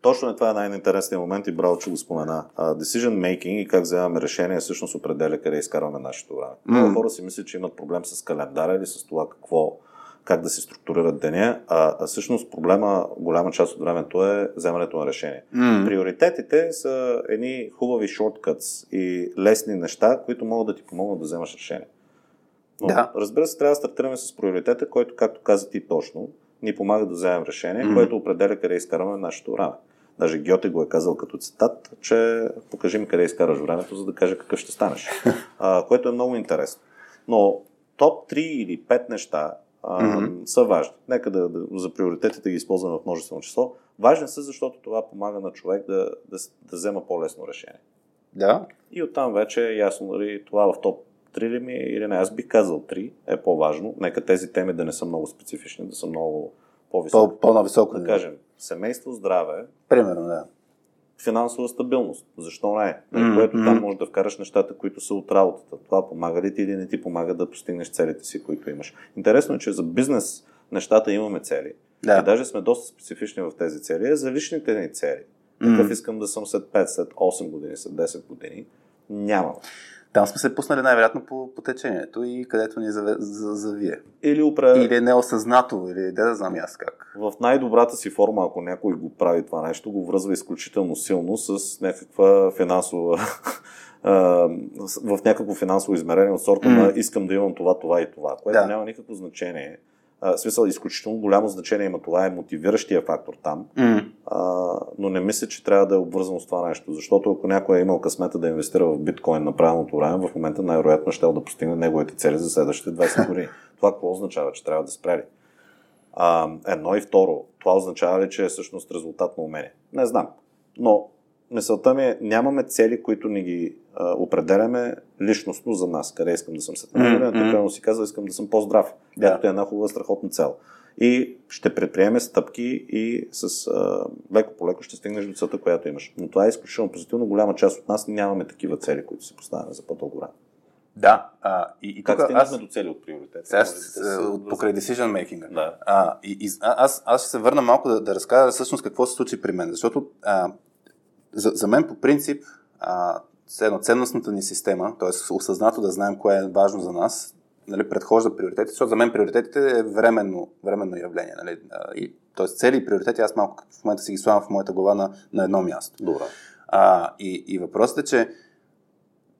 B: Точно е това е най-интересният момент и браво, че го спомена. Uh, decision making и как вземаме решение всъщност определя къде изкарваме нашето време. Много хора си мислят, че имат проблем с календара или с това какво, как да се структурират деня, а, а всъщност проблема, голяма част от времето е вземането на решение.
A: М.
B: Приоритетите са едни хубави шорткътс и лесни неща, които могат да ти помогнат да вземаш решение. Но,
A: Да.
B: разбира се, трябва да стартираме с приоритета, който, както каза ти точно, ни помага да вземем решение,
A: Мгм.
B: което определя къде изкарваме нашето време. Даже Гьоте го е казал като цитат, че покажи ми къде изкараш времето, за да кажа какъв ще станеш. <laughs> а, което е много интересно. Но топ 3 или 5 неща а,
A: Мгм.
B: са важни. Нека да, да, за приоритетите ги използваме в множествено число. Важни са, защото това помага на човек да, да, да взема по-лесно решение.
A: Да.
B: И оттам вече е ясно дали това в топ 3 ли ми е или не. Аз бих казал 3 е по-важно. Нека тези теми да не са много специфични, да са много по-високи.
A: По, по-нависоко.
B: да кажем, семейство, здраве,
A: Примерно, да.
B: Финансова стабилност. Защо не?
A: М,
B: Което там може да вкараш нещата, които са от работата. Това помага ли ти или не ти помага да постигнеш целите си, които имаш. Интересно е, че за бизнес нещата имаме цели.
A: Да.
B: И даже сме доста специфични в тези цели. За личните ни цели. Какъв искам да съм след 5, след 8 години, след 10 години, нямам.
A: Там сме се пуснали най-вероятно по, по течението и където ни завие.
B: Или, упре...
A: Или е неосъзнато, или да, да знам аз как.
B: в най-добрата си форма, ако някой го прави това нещо, го връзва изключително силно с някаква финансова <laughs> в някакво финансово измерение от сорта
A: М.
B: на искам да имам това, това и това, което
A: Да.
B: няма никакво значение. А, смисъл, изключително голямо значение има това, е мотивиращия фактор там,
A: М.
B: а, но не мисля, че трябва да е обвързано с това нещо, защото ако някой е имал късмета да инвестира в биткоин на правилното време, в момента най-вероятно ще да постигне неговите цели за следващите 20 <laughs> години. Това какво означава, че трябва да спре ли? А, едно и второ, това означава ли, че е всъщност резултат на умение? Не знам. Но мисълта ми е, нямаме цели, които ни ги а, определяме личностно за нас. Къде искам да съм след една година, mm-hmm. си казва, искам да съм по-здрав.
A: Да.
B: Ето е една хубава, страхотна цел. И ще предприеме стъпки и с а, леко по леко ще стигнеш до целта, която имаш. Но това е изключително позитивно. Голяма част от нас нямаме такива цели, които си поставяме за по-дълго време.
A: Да. А, и, и
B: Как
A: тук аз,
B: до цели от приоритет?
A: сега
B: да
A: от покрай decision making.
B: Да.
A: А, и, и, аз, аз ще се върна малко да, да разкажа всъщност какво се случи при мен. Защото а, за, за мен по принцип а, едно, ценностната ни система, т.е. осъзнато да знаем кое е важно за нас, нали, предхожда приоритетите, защото за мен приоритетите е временно, временно явление. Нали, и, т.е. цели и приоритети аз малко в момента си ги слагам в моята глава на, на едно място.
B: Добре.
A: А, и, и въпросът е, че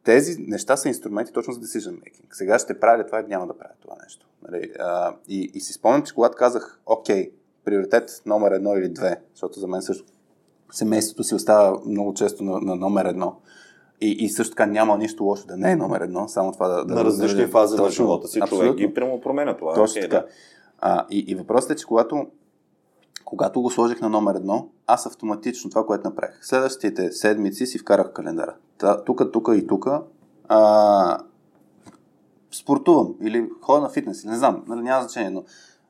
A: тези неща са инструменти точно за decision making. Сега ще правя ли това или няма да правя това нещо. Нали? А, и, и си спомням, че когато казах, окей, приоритет номер едно или две, защото за мен също семейството си остава много често на, на номер едно. И, и също така няма нищо лошо да не е номер едно, само това да... да
B: На различни
A: да-
B: фази на живота си човек
A: абсолютно.
B: ги прямо променя това.
A: Точно
B: Окей,
A: така.
B: да.
A: А, и, и въпросът е, че когато, когато го сложих на номер едно, аз автоматично това, което направих. Следващите седмици си вкарах календара. Тук, тук и тук спортувам или ходя на фитнес, не знам, нали, няма значение, но,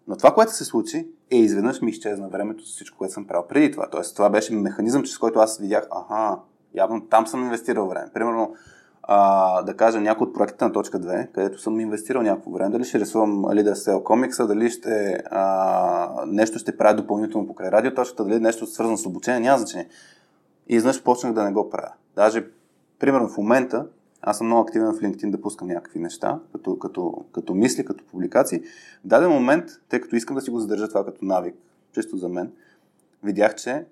A: но това, което се случи, е изведнъж ми изчезна времето с всичко, което съм правил преди това. Тоест, това беше механизъм, чрез който аз видях, аха, Явно там съм инвестирал време. Примерно, а, да кажа някой от проектите на точка 2, където съм инвестирал някакво време, дали ще рисувам Leader Cell комикса, дали ще а, нещо ще правя допълнително покрай радиоточката, дали нещо свързано с обучение, няма значение. И изнъж почнах да не го правя. Даже, примерно в момента, аз съм много активен в LinkedIn да пускам някакви неща, като, като, като мисли, като публикации. В даден момент, тъй като искам да си го задържа това като навик, чисто за мен, видях, че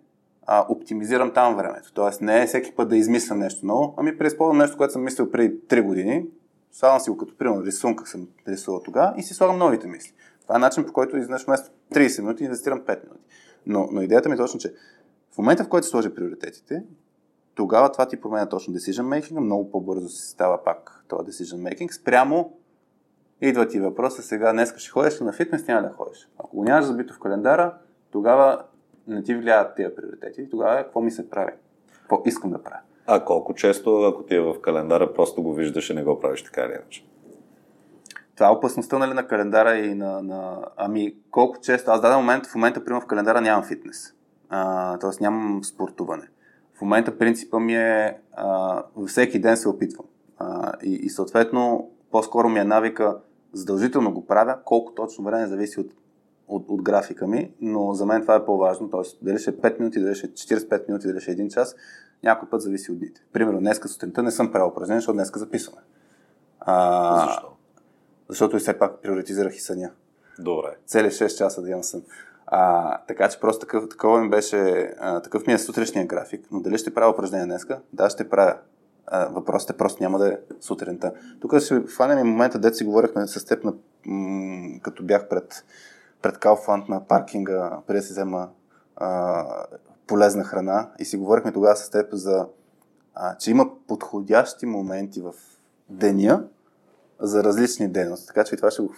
A: а, оптимизирам там времето. Тоест не е всеки път да измислям нещо ново, ами преизползвам нещо, което съм мислил преди 3 години, слагам си го като примерно рисунка съм рисувал тогава и си слагам новите мисли. Това е начин по който изнъж вместо 30 минути инвестирам 5 минути. Но, но идеята ми е точно, че в момента в който сложа приоритетите, тогава това ти променя точно decision making, много по-бързо си става пак това decision making. Спрямо идва ти въпроса сега, днес ще ходиш ли на фитнес, няма да ходиш. Ако го нямаш забито в календара, тогава не ти влияят тези приоритети, тогава какво ми се прави? Какво искам да правя?
B: А колко често, ако ти е в календара, просто го виждаш и не го правиш така или иначе?
A: Това е опасността нали, на календара и на, на... Ами, колко често... Аз в даден момент, в момента, примерно в календара нямам фитнес. А, тоест нямам спортуване. В момента принципа ми е а, всеки ден се опитвам. А, и, и съответно, по-скоро ми е навика задължително го правя, колко точно време зависи от от, от графика ми, но за мен това е по-важно. Тоест, дали ще е 5 минути, дали ще е 45 минути, дали ще е 1 час, някой път зависи от дните. Примерно, днеска сутринта не съм правил упражнение, защото днеска записваме.
B: А, Защо?
A: Защото и все пак приоритизирах и съня.
B: Добре.
A: Цели 6 часа да имам сън. А, така че просто такъв, такова ми беше, а, такъв ми е сутрешния график. Но дали ще правя упражнение днеска? Да, ще правя. А, въпросът е просто няма да е сутринта. Тук ще фанем и момента, дете си говорихме с теб, на, м- като бях пред пред Калфанд на паркинга, преди да си взема а, полезна храна и си говорихме тогава с теб за, а, че има подходящи моменти в деня за различни дейности. Така че и това ще го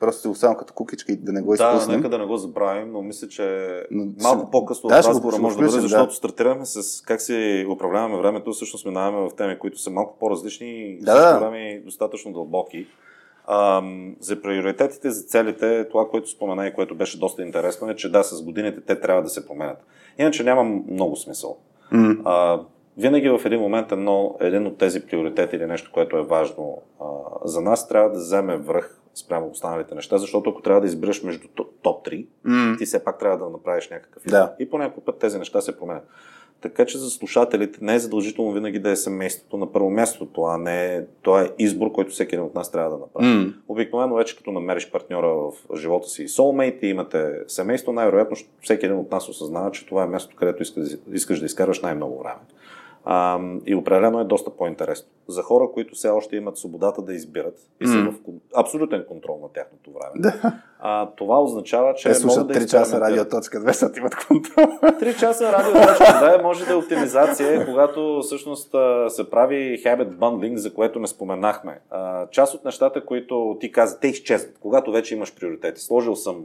A: просто си оставям като кукичка и да не го изпуснем.
B: Да, нека да не го забравим, но мисля, че но, малко по-късно да, от разговора може да бъде, защото да. стартираме с как си управляваме времето, всъщност минаваме в теми, които са малко по-различни и да, да. достатъчно дълбоки. За приоритетите, за целите, това, което спомена и което беше доста интересно е, че да, с годините те трябва да се променят. Иначе няма много смисъл. Mm. А, винаги в един момент едно, един от тези приоритети или нещо, което е важно а, за нас, трябва да вземе връх спрямо останалите неща, защото ако трябва да избереш между топ 3, mm. ти все пак трябва да направиш някакъв избор. Да. И по някакъв път тези неща се променят. Така че за слушателите не е задължително винаги да е семейството на първо място. Това не е, това е избор, който всеки един от нас трябва да направи. Mm. Обикновено вече като намериш партньора в живота си и soulmate и имате семейство, най-вероятно всеки един от нас осъзнава, че това е мястото, където искаш, искаш да изкараш най-много време. А, и определено е доста по-интересно. За хора, които все още имат свободата да избират и са mm. в абсолютен контрол на тяхното време, да. а, това означава, че.
A: Те слушат
B: да
A: 3 часа радиоточка 2, защото имат контрол. <laughs>
B: 3 часа радиоточка 2 може да е оптимизация, когато всъщност се прави habit bundling, за което не споменахме. А, част от нещата, които ти каза, те изчезват, когато вече имаш приоритети. Сложил съм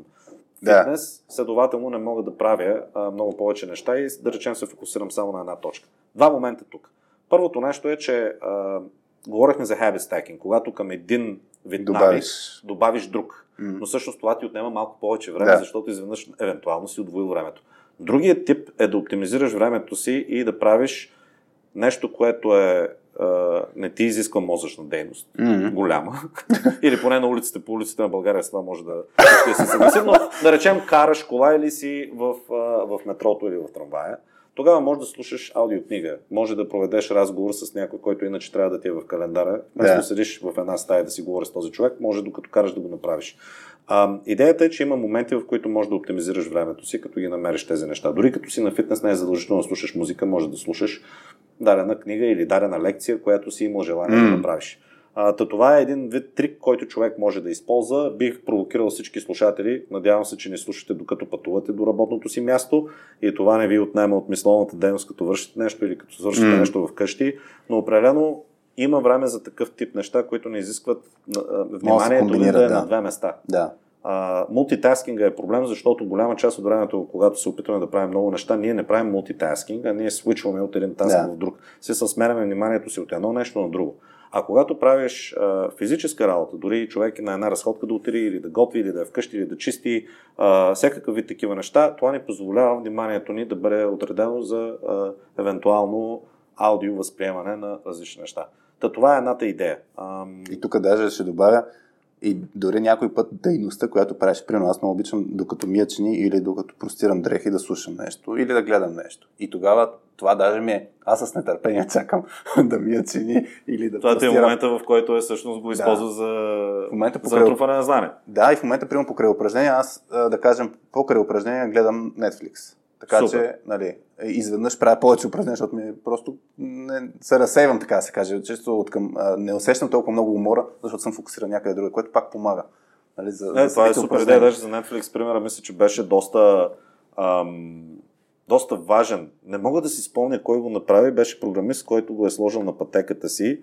B: фитнес, да. следователно не мога да правя а, много повече неща и да речем се фокусирам само на една точка. Два момента тук. Първото нещо е, че а, говорихме за habit stacking, когато към един вид добавиш, добавиш друг. Mm. Но всъщност това ти отнема малко повече време, да. защото изведнъж евентуално си отвоил времето. Другият тип е да оптимизираш времето си и да правиш нещо, което е не ти изисква мозъчна дейност, mm-hmm. голяма. <laughs> или поне на улиците, по улиците на България с това може да, да се съгласим, но да речем караш кола или си в, в метрото или в трамвая. Тогава може да слушаш аудиокнига, може да проведеш разговор с някой, който иначе трябва да ти е в календара. Вместо да седиш в една стая да си говориш с този човек, може докато караш да го направиш. А, идеята е, че има моменти, в които можеш да оптимизираш времето си, като ги намериш тези неща. Дори като си на фитнес не е задължително да слушаш музика, може да слушаш дадена книга или дадена лекция, която си имал желание mm. да направиш. А, то това е един вид трик, който човек може да използва. Бих провокирал всички слушатели. Надявам се, че не слушате докато пътувате до работното си място и това не ви отнема от мисловната дейност, като вършите нещо или като свършите mm. нещо вкъщи. Но определено има време за такъв тип неща, които не изискват вниманието да, да е на две места.
A: Да.
B: мултитаскинга е проблем, защото голяма част от времето, когато се опитваме да правим много неща, ние не правим мултитаскинг, а ние свичваме от един таск да. в друг. Се сменяме вниманието си от едно нещо на друго. А когато правиш а, физическа работа, дори човек на една разходка да отиде или да готви, или да е вкъщи, или да чисти, а, всякакъв вид такива неща, това ни позволява вниманието ни да бъде отредено за а, евентуално аудио възприемане на различни неща. Та това е едната идея. Ам...
A: И тук даже ще добавя, и дори някой път дейността, която правиш, примерно аз много обичам докато мия чини или докато простирам дрехи да слушам нещо или да гледам нещо. И тогава това даже ми е, аз с нетърпение чакам <laughs> да мия чини или да
B: Това
A: простирам.
B: е момента, в който е всъщност го използва да. за,
A: В момента
B: за
A: покрай-
B: натрупване на знание.
A: Да, и в момента, примерно покрай упражнения, аз да кажем, покрай упражнения гледам Netflix. Така
B: Супер.
A: че, нали, изведнъж правя повече упражнения, защото ми е просто не, се разсейвам, така да се каже. Често от към, а, не усещам толкова много умора, защото съм фокусиран някъде друга, което пак помага. Нали, за,
B: Не,
A: за
B: това е супер идея. Даже за Netflix, примера, мисля, че беше доста, ам, доста важен. Не мога да си спомня кой го направи. Беше програмист, който го е сложил на пътеката си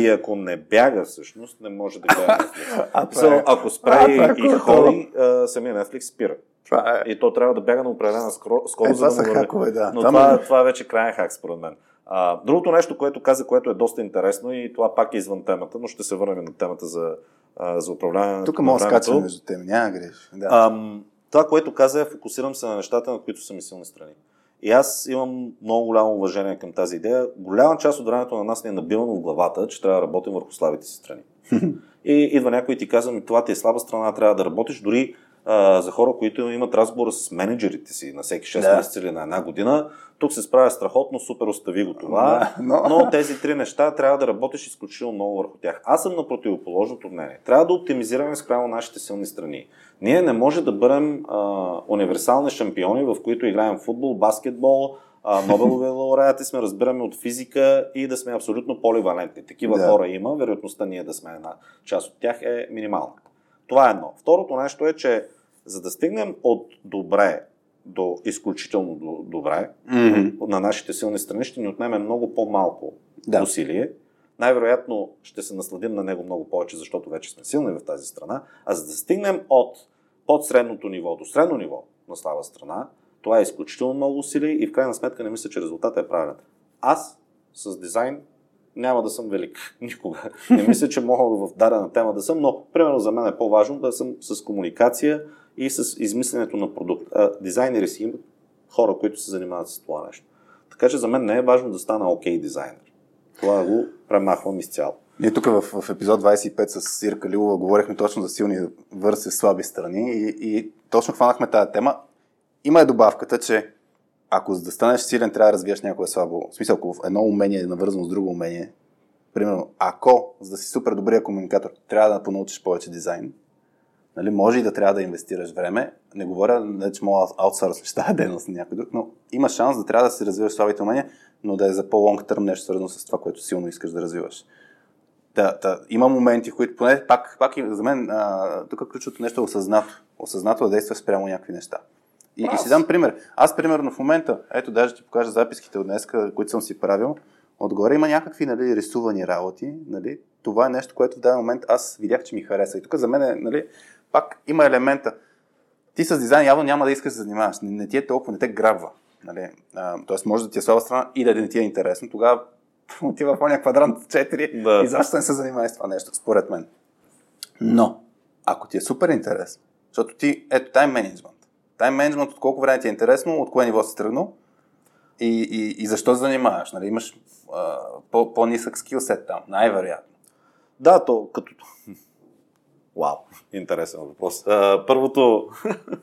B: и ако не бяга всъщност, не може да гледа <laughs> Netflix.
A: А, това
B: So,
A: е-
B: ако спре <laughs>
A: е
B: и, и ходи, а, самия Netflix спира.
A: Това е.
B: И то трябва да бяга на определена скоро,
A: Е,
B: скорост,
A: това
B: за да
A: са хакове, да.
B: Но
A: Там
B: това,
A: е-
B: това е вече крайен хак, според мен. А, другото нещо, което каза, което е доста интересно и това пак е извън темата, но ще се върнем на темата за, а, за управляване
A: Тук мога да скачаме между теми, няма греш. Да.
B: Ам, това, което каза е, фокусирам се на нещата, на които са ми силни страни. И аз имам много голямо уважение към тази идея. Голяма част от времето на нас ни е набивано в главата, че трябва да работим върху слабите си страни. <laughs> и идва някой и ти казва, ми това ти е слаба страна, трябва да работиш. Дори а, за хора, които имат разговора с менеджерите си на всеки 6
A: Да.
B: месеца или на една година, тук се справя страхотно, супер, остави го това.
A: Да, но-
B: но тези три неща трябва да работиш изключително много върху тях. Аз съм на противоположното мнение. Трябва да оптимизираме спрямо нашите силни страни. Ние не може да бъдем а, универсални шампиони, в които играем футбол, баскетбол, а, Нобелови лауреати сме, разбираме от физика и да сме абсолютно поливалентни. Такива
A: Да.
B: хора има, вероятността ние да сме една част от тях е минимална. Това е едно. Второто нещо е, че за да стигнем от добре до изключително до- добре,
A: Мгм.
B: на нашите силни страни ще ни отнеме много по-малко
A: Да.
B: усилие. Най-вероятно ще се насладим на него много повече, защото вече сме силни в тази страна. А за да стигнем от под средното ниво до средно ниво на слаба страна, това е изключително много усилие и в крайна сметка не мисля, че резултатът е правилен. Аз с дизайн няма да съм велик <laughs> никога. Не мисля, че мога в дадена тема да съм, но примерно за мен е по-важно да съм с комуникация и с измисленето на продукт. А, дизайнери си имат хора, които се занимават с това нещо. Така че за мен не е важно да стана окей дизайнер. Това го премахвам изцяло.
A: Ние тук в, в епизод 25 с Ирка Лилова говорихме точно за силни върси, слаби страни и, и точно хванахме тази тема. Има е добавката, че ако за да станеш силен, трябва да развиеш някое слабо. В смисъл, ако едно умение е навързано с друго умение, примерно, ако за да си супер добрия комуникатор, трябва да понаучиш повече дизайн, нали, може и да трябва да инвестираш време. Не говоря, не, че мога да аутсорсваш тази дейност на някой друг, но има шанс да трябва да си развиваш слабите умения, но да е за по-лонг търм нещо свързано с това, което силно искаш да развиваш. Да, да, има моменти, в които поне пак, пак и за мен а, тук ключовото нещо е осъзнато. Осъзнато да действаш спрямо някакви неща. И, и си дам пример. Аз, примерно, в момента, ето даже ти покажа записките от днес, които съм си правил. Отгоре има някакви нали, рисувани работи. Нали. Това е нещо, което в даден момент аз видях, че ми хареса. И тук за мен е, нали, пак има елемента. Ти с дизайн явно няма да искаш да се занимаваш. Не, не ти е толкова, не те грабва. Нали. А, тоест може да ти е слаба страна и да не ти е интересно. Тогава <laughs> отива в оня квадрант 4
B: Да.
A: и защо не се занимаваш с това нещо, според мен. Но, ако ти е супер интересно, защото ти, ето, тайм менеджмент. Тайм менеджмент от колко време ти е интересно, от кое ниво си тръгнал и, и, и защо се занимаваш. Нали? Имаш а, по, по-нисък скилсет там, най-вероятно.
B: Да, то като... Вау, интересен въпрос. А, първото,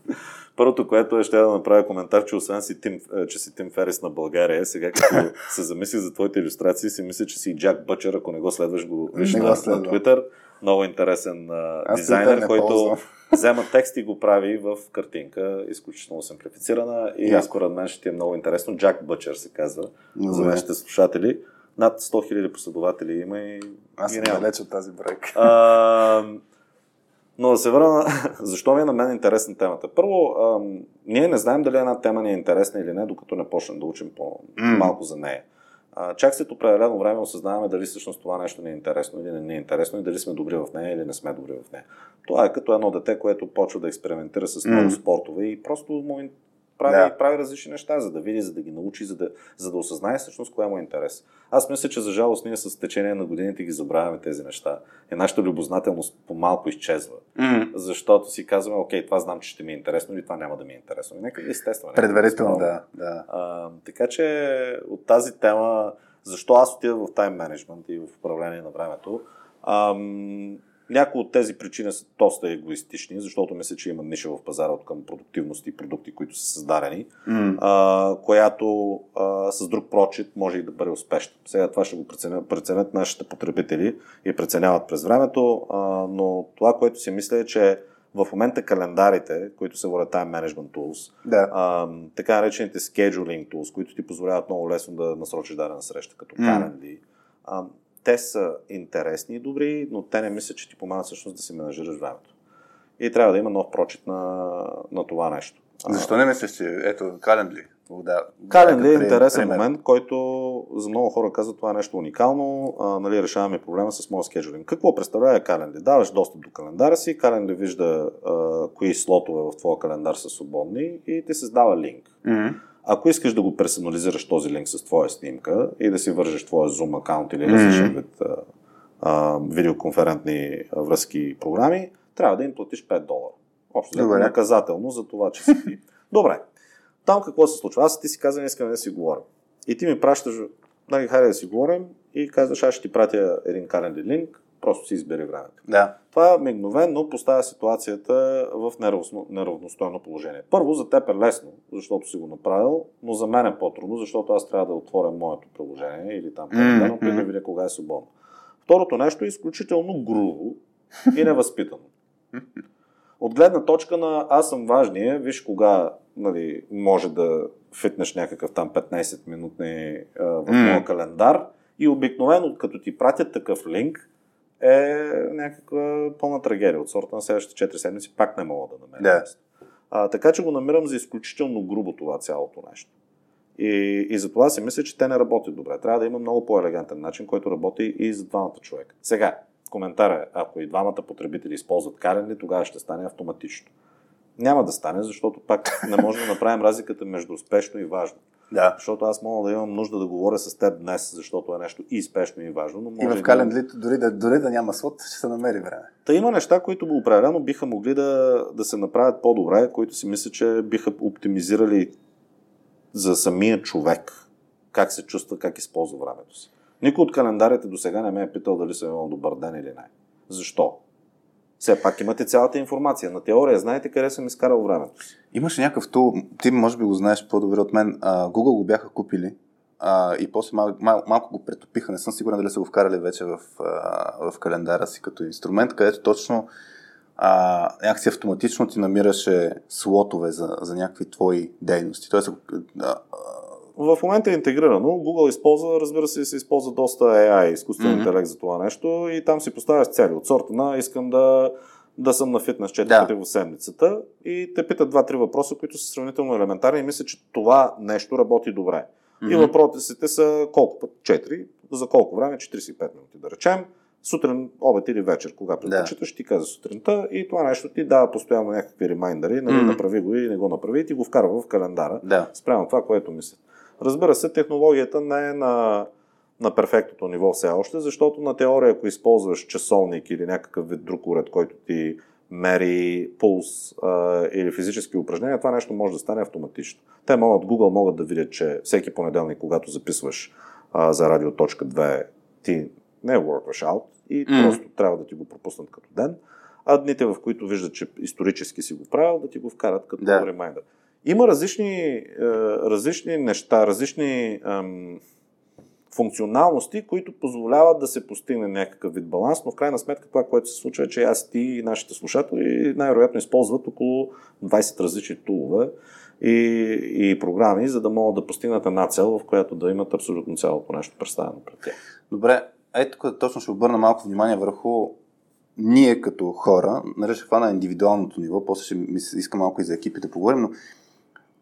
B: <laughs> първото, което е, ще да направя коментар, че освен си Тим, че си Тим Ферис на България, сега като <laughs> се замислих за твоите иллюстрации, си мисля, че си Джак Бъчер, ако не го следваш, го виж на, на. Twitter. Много интересен а,
A: Аз
B: дизайнер,
A: не
B: който
A: ползвам. <laughs>
B: взема текст и го прави в картинка, изключително симплифицирана и
A: Яко.
B: според мен ще ти е много интересно. Джак Бъчер се казва за
A: Добре.
B: нашите слушатели. Над 100 000 последователи има и
A: Аз съм далеч от тази бройка.
B: Но да се върна, <laughs> защо ми е на мен интересна темата? Първо, а, ние не знаем дали една тема ни е интересна или не, докато не почнем да учим по-малко за нея. А, чак след определено време осъзнаваме дали всъщност това нещо ни е интересно или не ни е интересно и дали сме добри в нея или не сме добри в нея. Това е като едно дете, което почва да експериментира с много спортове и просто му ин- прави,
A: Да.
B: прави различни неща, за да види, за да ги научи, за да, за да осъзнае всъщност кое му е интерес. Аз мисля, че за жалост ние с течение на годините ги забравяме тези неща. И нашата любознателност по-малко изчезва.
A: М,
B: Защото си казваме, окей, това знам, че ще ми е интересно или това няма да ми е интересно. И нека естествено.
A: Предварително,
B: да.
A: да. да.
B: А, така че от тази тема, Защо аз отида в тайм менеджмент и в управление на времето? Ам, някои от тези причини са доста егоистични, защото мисля, че има ниша в пазара от към продуктивност и продукти, които са създадени,
A: М.
B: а, която а, с друг прочит може и да бъде успешна. Сега това ще го преценят, преценят нашите потребители и преценяват през времето, а, но това, което си мисля е, че в момента календарите, които се водят Time Management Tools,
A: Да.
B: а, така наречените scheduling tools, които ти позволяват много лесно да насрочиш дадена среща, като. Calendly, а, те са интересни и добри, но те не мислят, че ти помагат всъщност да си менажираш времето. И трябва да има нов прочит на, на това нещо.
A: Защо не мислиш, че ето Календли? Да.
B: Calendly е интересен
A: пример.
B: момент, който за много хора казват това е нещо уникално. А, нали, решаваме проблема с моят скеджулинг. Какво представлява Calendly? Даваш достъп до календара си, Calendly вижда а, кои слотове в твоя календар са свободни и ти създава линк.
A: М.
B: Ако искаш да го персонализираш този линк с твоя снимка и да си вържеш твоя Zoom акаунт или различен вид а, а, видеоконферентни връзки и програми, трябва да им платиш 5 долара. Общо
A: Добре.
B: наказателно за това, че си ти. Добре. Там какво се случва? Аз ти си казвам, искам да си говорим. И ти ми пращаш, нали, хайде да си говорим и казваш, аз ще ти пратя един календар линк, просто си избери времето.
A: Да.
B: Това мигновено поставя ситуацията в неравно- неравностойно положение. Първо, за теб е лесно, защото си го направил, но за мен е по-трудно, защото аз трябва да отворя моето приложение или там и да видя кога е свободно. Второто нещо е изключително грубо и невъзпитано. От гледна точка на аз съм важния, виж кога нали, може да фитнеш някакъв там 15 минутни а, в
A: М.
B: моя календар и обикновено като ти пратят такъв линк е някаква пълна трагедия. От сорта на следващите 4 седмици пак не мога да намеря.
A: Да.
B: А, така че го намирам за изключително грубо това цялото нещо. И, и затова си мисля, че те не работят добре. Трябва да има много по-елегантен начин, който работи и за двамата човека. Сега, коментар е, ако и двамата потребители използват Calendly, тогава ще стане автоматично. Няма да стане, защото пак не можем да направим разликата между успешно и важно.
A: Да.
B: Защото аз мога да имам нужда да говоря с теб днес, защото е нещо и спешно и важно. Но
A: И
B: може
A: в
B: да-
A: Календлито, дори да, дори да няма слот, ще се намери време.
B: Та има неща, които определено биха могли да, да се направят по-добре, които си мисля, че биха оптимизирали за самия човек как се чувства, как използва времето си. Никой от календарите до сега не ме е питал дали съм имал добър ден или не. Защо? Все пак имате цялата информация. На теория знаете къде съм изкарал времето си.
A: Имаше някакъв тул, ти може би го знаеш по-добре от мен. Google го бяха купили а, и после мал, мал, малко го претопиха. Не съм сигурен дали са го вкарали вече в, в календара си като инструмент, където точно а, някакси автоматично ти намираше слотове за, за някакви твои дейности. Тоест,
B: В момента е интегрирано. Google използва, разбира се, се използва доста AI, изкуствен
A: Мгм.
B: интелект за това нещо и там си поставяш цели от сорта на искам да, да съм на фитнес 4
A: Да.
B: пъти в седмицата и те питат два-три въпроса, които са сравнително елементарни и мисля, че това нещо работи добре. И
A: Мгм.
B: въпросите са колко път? 4. За колко време? 45 минути, да речем. Сутрин, обед или вечер, кога предпочиташ, ти каза сутринта и това нещо ти дава постоянно някакви ремайндъри, нали,
A: Мгм.
B: направи го и не го направи и ти го вкарва в календара
A: да.
B: спрямо това, което мислят. Разбира се, технологията не е на, на перфектното ниво все още, защото на теория, ако използваш часовник или някакъв вид друг уред, който ти мери пулс а, или физически упражнения, това нещо може да стане автоматично. Те могат, Google могат да видят, че всеки понеделник, когато записваш а, за радио.2, ти не workваш out и
A: Мгм.
B: просто трябва да ти го пропуснат като ден, а дните, в които виждат, че исторически си го правил, да ти го вкарат като
A: Да.
B: ремайдър. Има различни, е, различни неща, различни функционалности, които позволяват да се постигне някакъв вид баланс, но в крайна сметка това, което се случва е, че аз ти и нашите слушатели най-вероятно използват около 20 различни тулове и, и програми, за да могат да постигнат една цел, в която да имат абсолютно цялото нещо представено пред тях.
A: Добре, ето тук точно ще обърна малко внимание върху ние като хора, ще хвана индивидуалното ниво, после ще ми иска малко и за екипи да поговорим, но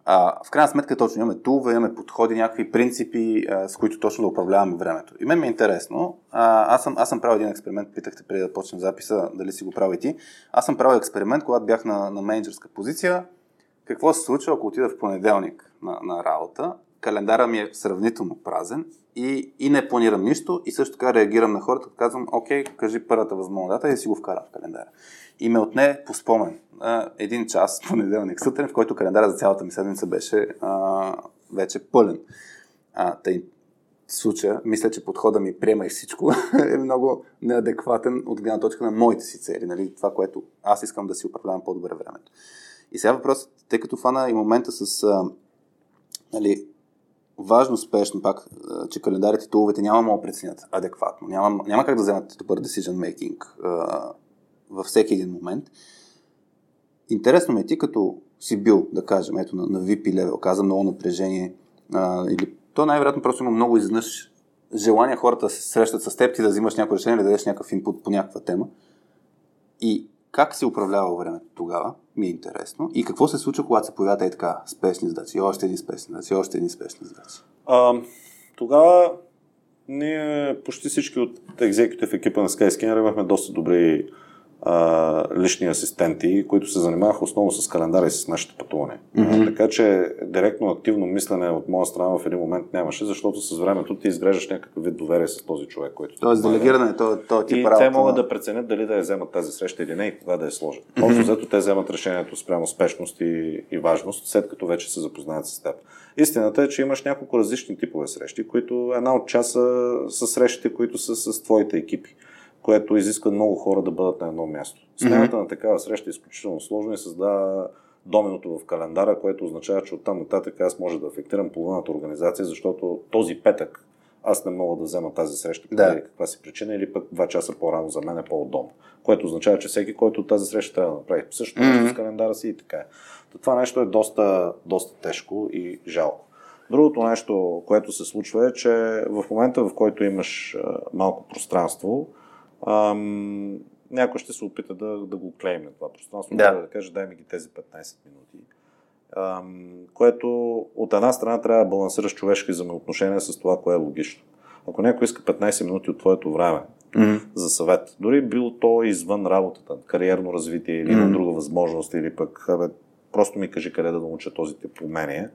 A: а, в крайна сметка точно имаме тулове, имаме подходи, някакви принципи, а, с които точно да управляваме времето. И мен ми е интересно, а, аз, съм, аз съм правил един експеримент, питахте преди да почнем записа, дали си го правил и ти. Аз съм правил експеримент, когато бях на, на менеджерска позиция. Какво се случва, ако отида в понеделник на, на работа, календара ми е сравнително празен и, и не планирам нищо и също така реагирам на хората, като казвам, окей, кажи първата възможна дата и си го вкарам в календара. И ме отне по спомен един час, <laughs> понеделник сутрин, в който календара за цялата ми седмица беше а, вече пълен. А, тъй, случая, мисля, че подхода ми приема и всичко <laughs> е много неадекватен от гледна точка на моите си цели, нали? това, което аз искам да си управлявам по-добре времето. И сега въпросът, тъй като фана и момента с а, нали, важно, спешно, пак, че календарите туловете няма да преценят адекватно. Няма, няма как да вземат добър decision making а, във всеки един момент. Интересно ми е ти, като си бил, да кажем, ето на, на VIP level, каза много напрежение, а, или то най-вероятно просто има много изнъж желание хората да се срещат с теб, ти да взимаш някакво решение, да дадеш някакъв инпут по някаква тема. И как се управлява времето тогава, ми е интересно. И какво се случва, когато се появят и така спешни задачи, още един спешни задачи, още един спешни задачи?
B: А, тогава ние почти всички от екзекутив екипа на Skyscanner имахме доста добри а, лични асистенти, които се занимаваха основно с календара и с нашите пътувания. Mm-hmm. така че директно активно мислене от моя страна в един момент нямаше, защото с времето ти изграждаш някакъв вид доверие с този човек, който.
A: Тоест делегиране, то, то
B: ти И те могат да преценят дали да я вземат тази среща или не и кога да я сложат. Mm-hmm. Общо взето те вземат решението спрямо спешност и, и важност, след като вече се запознаят с теб. Истината е, че имаш няколко различни типове срещи, които една от часа са срещите, които са с твоите екипи което изисква много хора да бъдат на едно място. Смяната mm-hmm. на такава среща е изключително сложно и създава доменото в календара, което означава, че оттам нататък аз може да афектирам половината организация, защото този петък аз не мога да взема тази среща по да. каква си причина или пък два часа по-рано за мен е по-удобно. Което означава, че всеки, който от тази среща трябва да направи също mm-hmm. с календара си и така е. Това нещо е доста, доста тежко и жалко. Другото нещо, което се случва е, че в момента, в който имаш малко пространство, ам, някой ще се опита да, да го клейме това пространство, да. да каже дай ми ги тези 15 минути. Ам, което от една страна трябва да балансираш човешки взаимоотношения с това, кое е логично. Ако някой иска 15 минути от твоето време mm-hmm. за съвет, дори било то извън работата, кариерно развитие или mm-hmm. друга възможност, или пък абе, просто ми кажи къде да науча този тип умения,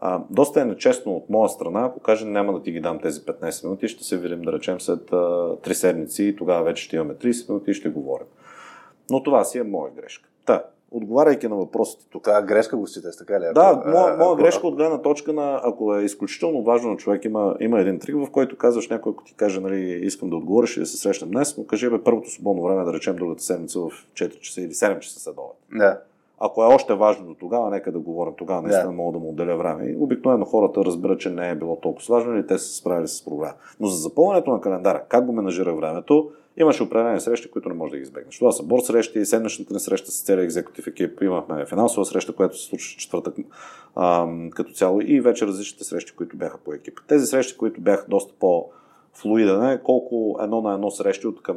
B: а, доста е нечестно от моя страна, ако кажа няма да ти ги дам тези 15 минути, ще се видим да речем след а, 3 седмици и тогава вече ще имаме 30 минути и ще говорим. Но това си е моя грешка. Та, отговаряйки на въпросите тук.
A: Това грешка го считаш, така ли?
B: Ако, да, моя, моя ако, грешка от гледна точка на, ако е изключително важно на човек, има, има един трик, в който казваш някой, ако ти каже, нали, искам да отговориш и да се срещнем днес, му кажи, бе, първото свободно време, да речем другата седмица в 4 часа или 7 часа следове.
A: Да.
B: Ако е още важно до тогава, нека да говорим тогава, наистина yeah. мога да му отделя време. И обикновено хората разбират, че не е било толкова важно или те са се справили с проблема. Но за запълването на календара, как го менажира времето, имаше определени срещи, които не може да ги избегнеш. Това са борт срещи, седмичната ни среща с целия екзекутив екип, имахме финансова среща, която се случва четвъртък ам, като цяло и вече различните срещи, които бяха по екип. Тези срещи, които бяха доста по флуидане, колко едно на едно срещи от към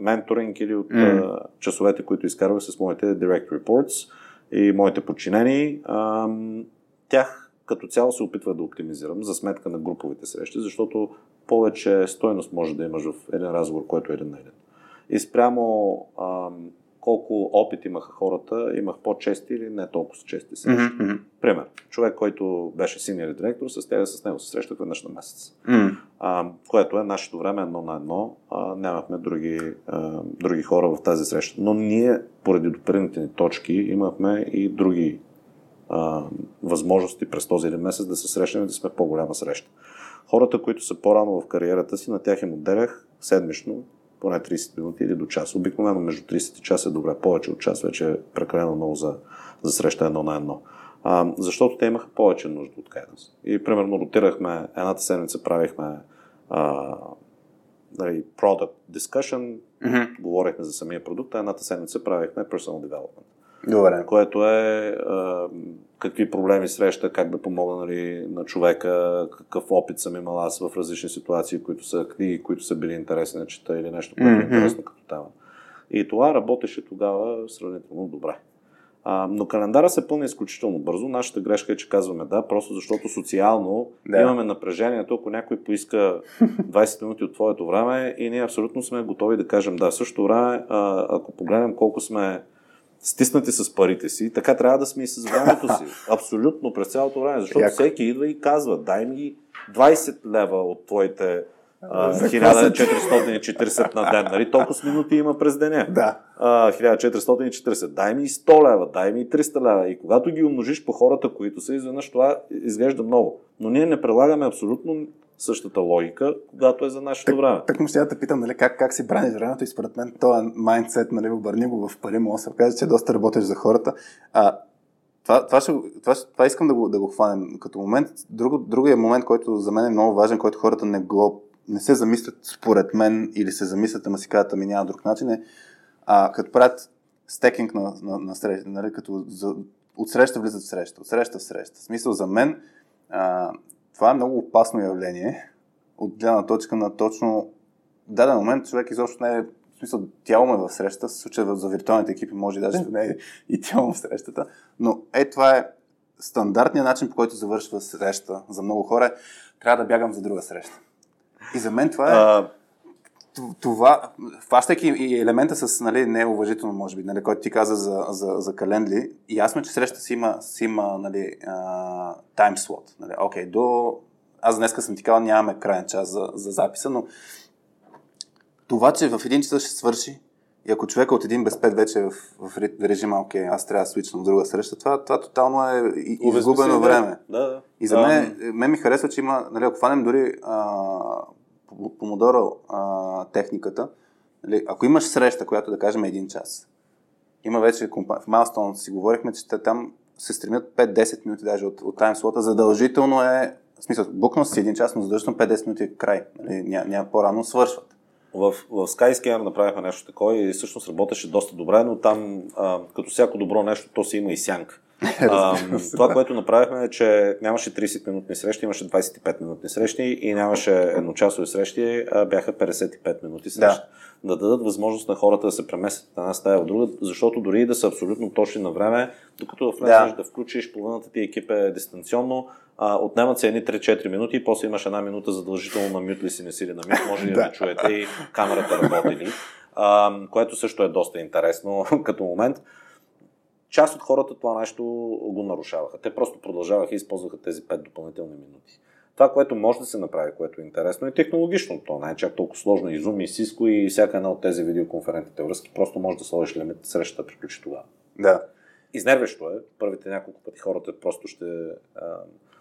B: менторинг или от mm. часовете, които изкарвах с моите direct reports и моите подчинени. Тях като цяло се опитвах да оптимизирам за сметка на груповите срещи, защото повече стойност може да имаш в един разговор, който е един на един. И спрямо uh, колко опит имаха хората, имах по-чести или не толкова чести срещи. Mm-hmm. Пример. Човек, който беше синьор директор, с тях с него се срещах веднъж на месец. Mm-hmm. А, което е нашето време едно на едно. А, нямахме други, а, други хора в тази среща. Но ние, поради допрените ни точки, имахме и други а, възможности през този един месец да се срещнем и да сме по-голяма среща. Хората, които са по-рано в кариерата си, на тях им отделях седмично поне 30 минути или до час. Обикновено между 30 и час е добре. Повече от час вече е прекалено много за, за среща едно на едно. А, защото те имаха повече нужда от guidance. И примерно ротирахме, едната седмица правихме а, нали, product discussion, mm-hmm. говорихме за самия продукт, а едната седмица правихме personal development.
A: Добре.
B: Което е а, какви проблеми среща, как да помогна нали, на човека, какъв опит съм имал аз в различни ситуации, които са книги, които са били интересни да чета или нещо, което mm-hmm. е интересно като тема. И това работеше тогава сравнително добре. А, но календара се пълни изключително бързо. Нашата грешка е, че казваме да, просто защото социално да. имаме напрежението, ако някой поиска <laughs> 20 минути от твоето време и ние абсолютно сме готови да кажем да. Също време, а, ако погледнем колко сме стиснати с парите си, така трябва да сме и с времето си. <laughs> Абсолютно през цялото време. Защото Яко. всеки идва и казва, дай ми 20 лева от твоите а, 1440 на ден. Нали? Толкова минути има през деня.
A: Да.
B: А, 1440. Дай ми 100 лева, дай ми 300 лева. И когато ги умножиш по хората, които са, изведнъж това изглежда много. Но ние не прилагаме абсолютно същата логика, когато е за нашето
A: так,
B: време.
A: Так му ще да те питам, нали, как, как си браниш времето и според мен този майндсет, нали, обърни го в пари, мога да се каже, че доста работиш за хората. А, това, това, ще, това, това искам да го, да го хванем като момент. Друго, другия момент, който за мен е много важен, който хората не, го, не се замислят според мен или се замислят, ама си казват, ами няма друг начин е, а, като правят стекинг на, на, на среща, нали, като за, от среща влизат в среща, от среща в среща. В смисъл за мен а, това е много опасно явление от гледна точка на точно даден момент човек изобщо не е в смисъл, тяло му е в срещата, в случая за виртуалните екипи може даже да не е и тяло в срещата, но е това е стандартният начин, по който завършва среща за много хора, трябва да бягам за друга среща. И за мен това е... А, това, фащайки и елемента с нали, неуважително, може би, нали, който ти каза за, за, за календли, ясно, че среща си има, си има нали, таймслот. Нали, окей, до... Аз днеска съм ти казал, нямаме крайен час за, за записа, но това, че в един час ще свърши и ако човека от един без 5 вече е в, в режима, окей, аз трябва да свичам в друга среща, това, това тотално е изгубено време.
B: Да, да.
A: И за мен, мен ми харесва, че има, нали, ако хванем дори а, Помодоро а, техниката, нали, ако имаш среща, която да кажем един час, има вече компания, в Milestone си говорихме, че те там се стремят 5-10 минути даже от, от таймслота. Задължително е, в смисъл, букнал си един час, но задължително 5-10 минути е край. Нали, ня, ня, по-рано свършват.
B: В, в Skyscanner направихме нещо такова и всъщност работеше доста добре, но там, а, като всяко добро нещо, то си има и сянка. <laughs> а, това, което направихме е, че нямаше 30-минутни срещи, имаше 25-минутни срещи и нямаше едночасови срещи, а бяха 55 минути срещи. Да. да дадат възможност на хората да се преместят от една стая в друга, защото дори да са абсолютно точни на време, докато влезеш да. да включиш половината ти екип е дистанционно, а, отнемат се едни 3-4 минути и после имаш една минута задължително на мют ли си не си ли на мют, може ли да, да чуете и камерата работи ли, а, което също е доста интересно <laughs> като момент част от хората това нещо го нарушаваха. Те просто продължаваха и използваха тези 5 допълнителни минути. Това, което може да се направи, което е интересно, е технологично. То не е чак толкова сложно. И Zoom, и Cisco, и всяка една от тези видеоконферентните връзки. Просто може да сложиш лимит, срещата приключи тогава.
A: Да.
B: Изнервещо е. Първите няколко пъти хората просто ще...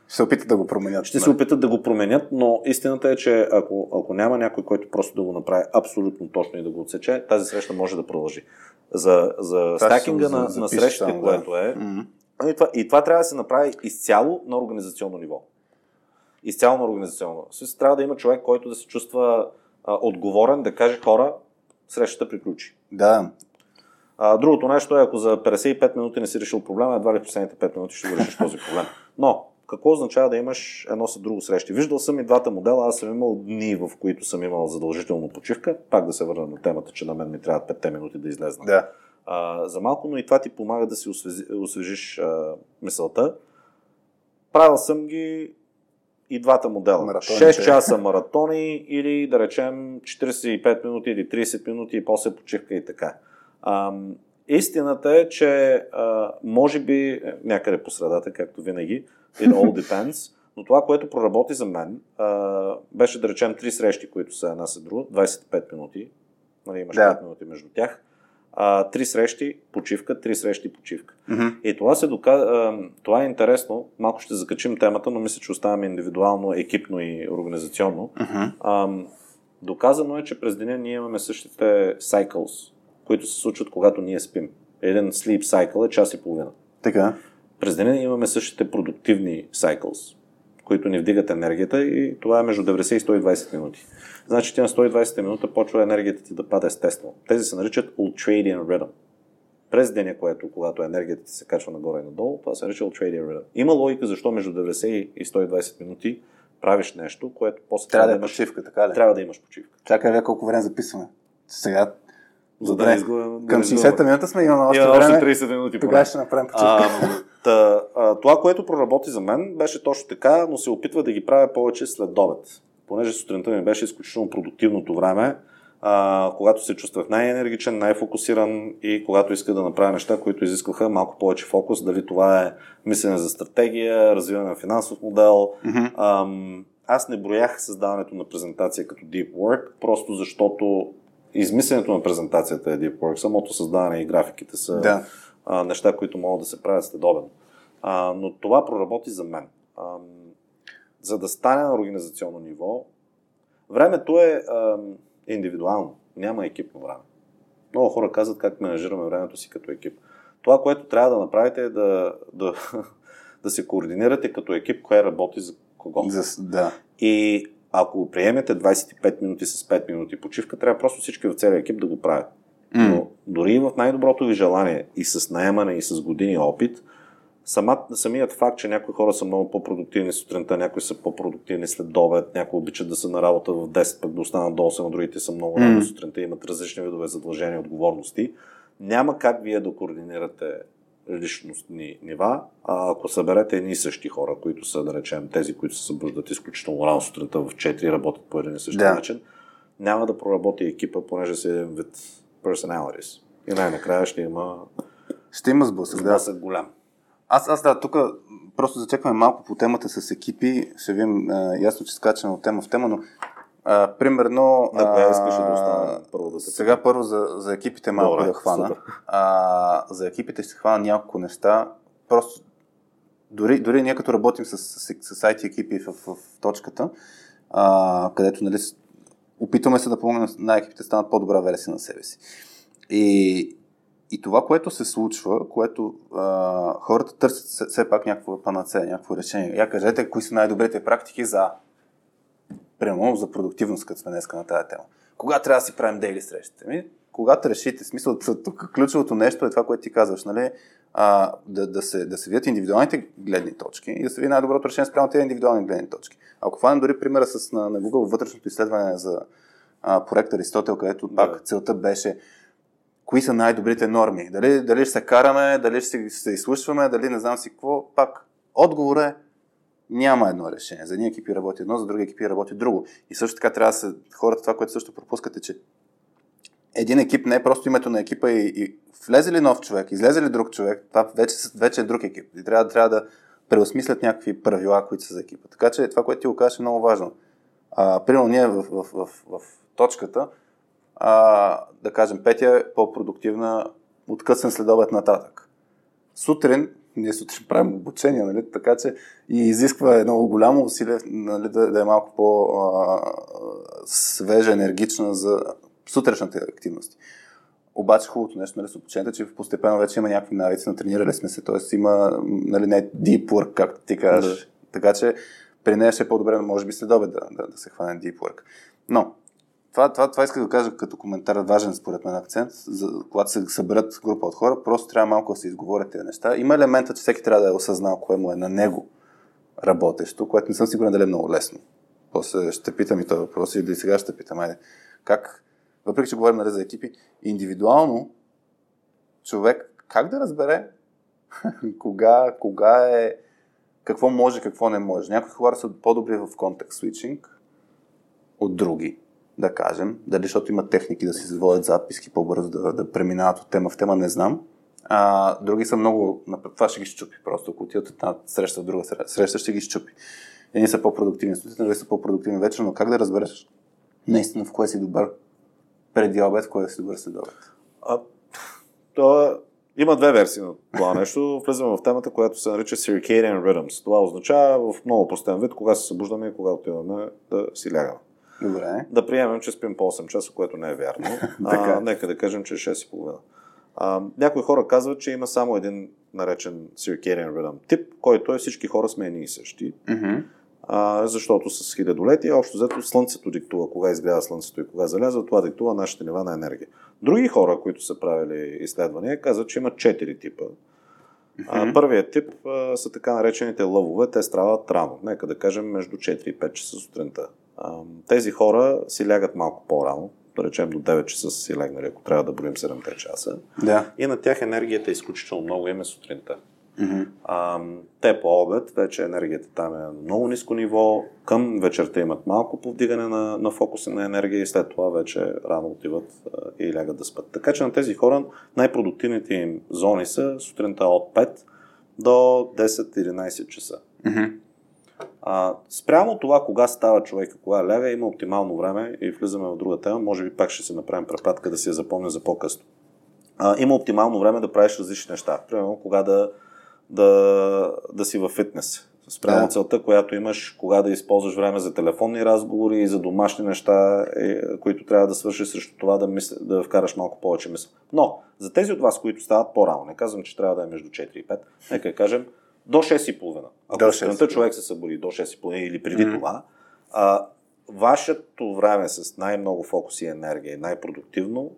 A: Ще се опитат да го променят.
B: Ще не. се опитат да го променят, но истината е, че ако, ако няма някой, който просто да го направи абсолютно точно и да го отсече, тази среща може да продължи за, за стакинга на, на срещите, да. което е. Mm-hmm. И, това, и това трябва да се направи изцяло на организационно ниво. Изцяло на организационно. Също трябва да има човек, който да се чувства а, отговорен, да каже хора, срещата приключи.
A: Да.
B: А, другото нещо е, ако за 55 минути не си решил проблема, едва ли последните 5 минути ще го решиш този проблем. Но, какво означава да имаш едно с друго срещи? Виждал съм и двата модела, аз съм имал дни, в които съм имал задължително почивка. Пак да се върна на темата, че на мен ми трябва 5 минути да излезна.
A: Да.
B: А, за малко, но и това ти помага да си освежиш а, мисълта. Правил съм ги и двата модела. Маратоните. 6 часа маратони или да речем 45 минути или 30 минути и после почивка и така. А, истината е, че а, може би някъде по средата, както винаги, It all depends. Но това, което проработи за мен, а, беше да речем три срещи, които са една след друга, 25 минути. Нали, имаш да. 5 минути между тях. А, три срещи, почивка, три срещи, почивка.
A: Mm-hmm.
B: И това, се дока... това е интересно. Малко ще закачим темата, но мисля, че оставаме индивидуално, екипно и организационно.
A: Mm-hmm.
B: А, доказано е, че през деня ние имаме същите cycles, които се случват, когато ние спим. Един sleep cycle е час и половина.
A: Така
B: през деня имаме същите продуктивни cycles, които ни вдигат енергията и това е между 90 и 120 минути. Значи ти на 120 минута почва енергията ти да пада естествено. Тези се наричат ultradian rhythm. През деня, което, когато енергията ти се качва нагоре и надолу, това се нарича ultradian rhythm. Има логика защо между 90 и 120 минути правиш нещо, което после
A: трябва, трябва да, имаш почивка, така ли?
B: Трябва да имаш почивка.
A: Чакай, колко време записваме. Сега
B: за да изгубим.
A: Към 60-та минута сме, имаме още
B: Има
A: време.
B: Още 30 минути.
A: Тогава ще направим почивка.
B: Та, а, това, което проработи за мен, беше точно така, но се опитва да ги правя повече след обед. Понеже сутринта ми беше изключително продуктивното време, а, когато се чувствах най-енергичен, най-фокусиран и когато исках да направя неща, които изискваха малко повече фокус, дали това е мислене за стратегия, развиване на финансов модел.
A: Mm-hmm.
B: Ам, аз не броях създаването на презентация като deep work, просто защото измисленето на презентацията е Deep Work, самото създаване и графиките са
A: да.
B: А, неща, които могат да се правят следобедно. А, но това проработи за мен. А, за да стане на организационно ниво, времето е а, индивидуално. Няма екипно време. Много хора казват как менажираме времето си като екип. Това, което трябва да направите е да, да, <laughs> да се координирате като екип, кое работи за кого.
A: За, да.
B: И ако приемете 25 минути с 5 минути почивка, трябва просто всички в целия екип да го правят. Mm. Но дори в най-доброто ви желание и с наемане, и с години опит, сама, самият факт, че някои хора са много по-продуктивни сутринта, някои са по-продуктивни след обед, някои обичат да са на работа в 10, пък да останат до 8, а другите са много рано mm. сутринта, имат различни видове задължения и отговорности. Няма как вие да координирате личностни нива, а ако съберете едни и същи хора, които са, да речем, тези, които се събуждат изключително рано сутринта в 4 работят по един и същи да. начин, няма да проработи екипа, понеже си един вид personalities. И най-накрая ще има
A: ще има сблъсък,
B: да. голям.
A: Аз, аз да, тук просто зачекваме малко по темата с екипи. Ще видим ясно, че скачаме от тема в тема, но а, примерно...
B: Да, коя искаш да остана първо да се
A: Сега първо за, за екипите малко Добре, да хвана. А, за екипите ще хвана няколко неща. Просто дори, дори ние като работим с, с, с IT екипи в, в, в точката, а, където нали, опитваме се да помогнем на екипите да станат по-добра версия на себе си. И, и това, което се случва, което а, хората търсят все пак някакво панацея, някакво решение. Я кажете, кои са най-добрите практики за Примерно за продуктивност, като сме днеска на тази тема. Кога трябва да си правим дейли срещите? Ми, когато решите, смисъл, <laughs> тук ключовото нещо е това, което ти казваш, нали? А, да, да, се, да се видят индивидуалните гледни точки и да се види най-доброто решение спрямо тези индивидуални гледни точки. Ако хванем дори примера с, на, на Google вътрешното изследване за а, проект Аристотел, където да. пак целта беше кои са най-добрите норми. Дали, дали ще се караме, дали ще се изслушваме, дали не знам си какво. Пак, отговор е няма едно решение. За едни екипи работи едно, за други екипи работи друго. И също така трябва да се, хората, това, което също пропускате, че един екип не е просто името на екипа и, и влезе ли нов човек, излезе ли друг човек, това вече, вече е друг екип. И трябва, трябва да преосмислят някакви правила, които са за екипа. Така че това, което ти го кажеш е много важно. А, примерно ние в, в, в, в, в точката, а, да кажем, Петя е по-продуктивна от късен следобед нататък. Сутрин ние сутрин правим обучение, нали? така че и изисква едно голямо усилие нали, да, да е малко по-свежа, енергична за сутрешната активност. Обаче хубавото нещо нали, с обучението, че постепенно вече има някакви навици, натренирали сме се, т.е. има нали, не deep work, както ти кажеш. Да. Така че при нея ще е по-добре, може би след обед да, да, да се хване deep work. Но това, това, това исках да кажа като коментар, важен според мен акцент, за, когато се съберат група от хора, просто трябва малко да се изговорят тези неща. Има елемента, че всеки трябва да е осъзнал кое му е на него работещо, което не съм сигурен дали е много лесно. После ще питам и този въпрос, или сега ще питам, айде, как, въпреки че говорим нали, за екипи, индивидуално човек как да разбере <laughs> кога, кога е, какво може, какво не може. Някои хора са по-добри в контекст свичинг от други да кажем, дали защото има техники да си заводят записки по-бързо да, да преминават от тема в тема, не знам. А, други са много, това ще ги щупи просто, ако отидат от една среща в друга среща, ще ги щупи. Едни са по-продуктивни студенти, други са по-продуктивни вечер, но как да разбереш наистина в кое си добър преди обед, кое си добър след обед? А,
B: то има две версии на това нещо. Влизаме в темата, която се нарича Circadian Rhythms. Това означава в много простен вид, кога се събуждаме и кога отиваме да си лягаме.
A: Добре.
B: Да приемем, че спим по 8 часа, което не е вярно. <laughs> а, нека да кажем, че е 6,5. А, някои хора казват, че има само един наречен circadian rhythm тип, който е всички хора сме едни и същи.
A: Mm-hmm.
B: А, защото с хилядолетия общо взето Слънцето диктува кога изгрява Слънцето и кога залязва, това диктува нашите нива на енергия. Други хора, които са правили изследвания, казват, че има 4 типа. Mm-hmm. първият тип а, са така наречените лъвове. Те страдат рано, нека да кажем между 4 и 5 часа сутринта. Тези хора си лягат малко по-рано, да речем до 9 часа са си легнали, ако трябва да броим 7 часа.
A: Да.
B: И на тях енергията е изключително много, име сутринта.
A: Mm-hmm.
B: А, те по обед, вече енергията там е на много ниско ниво, към вечерта имат малко повдигане на, на фокуса на енергия и след това вече рано отиват а, и лягат да спят. Така че на тези хора най-продуктивните им зони са сутринта от 5 до 10-11 часа.
A: Mm-hmm.
B: А, спрямо това, кога става човека, кога ляга, има оптимално време и влизаме в друга тема. Може би пак ще се направим препратка да си я запомня за по-късно. А, има оптимално време да правиш различни неща. Примерно, кога да, да, да си във фитнес. Спрямо
A: Да.
B: целта, която имаш, кога да използваш време за телефонни разговори и за домашни неща, е, които трябва да свършиш срещу това да, мисля, да вкараш малко повече мисъл. Но, за тези от вас, които стават по-рано, не казвам, че трябва да е между 4 и 5, нека кажем до 6.30. Ако
A: До
B: до
A: 6.
B: сутринта човек се събуди до 6.30 или преди
A: Мгм.
B: това, а, вашето време с най-много фокус и енергия и най-продуктивно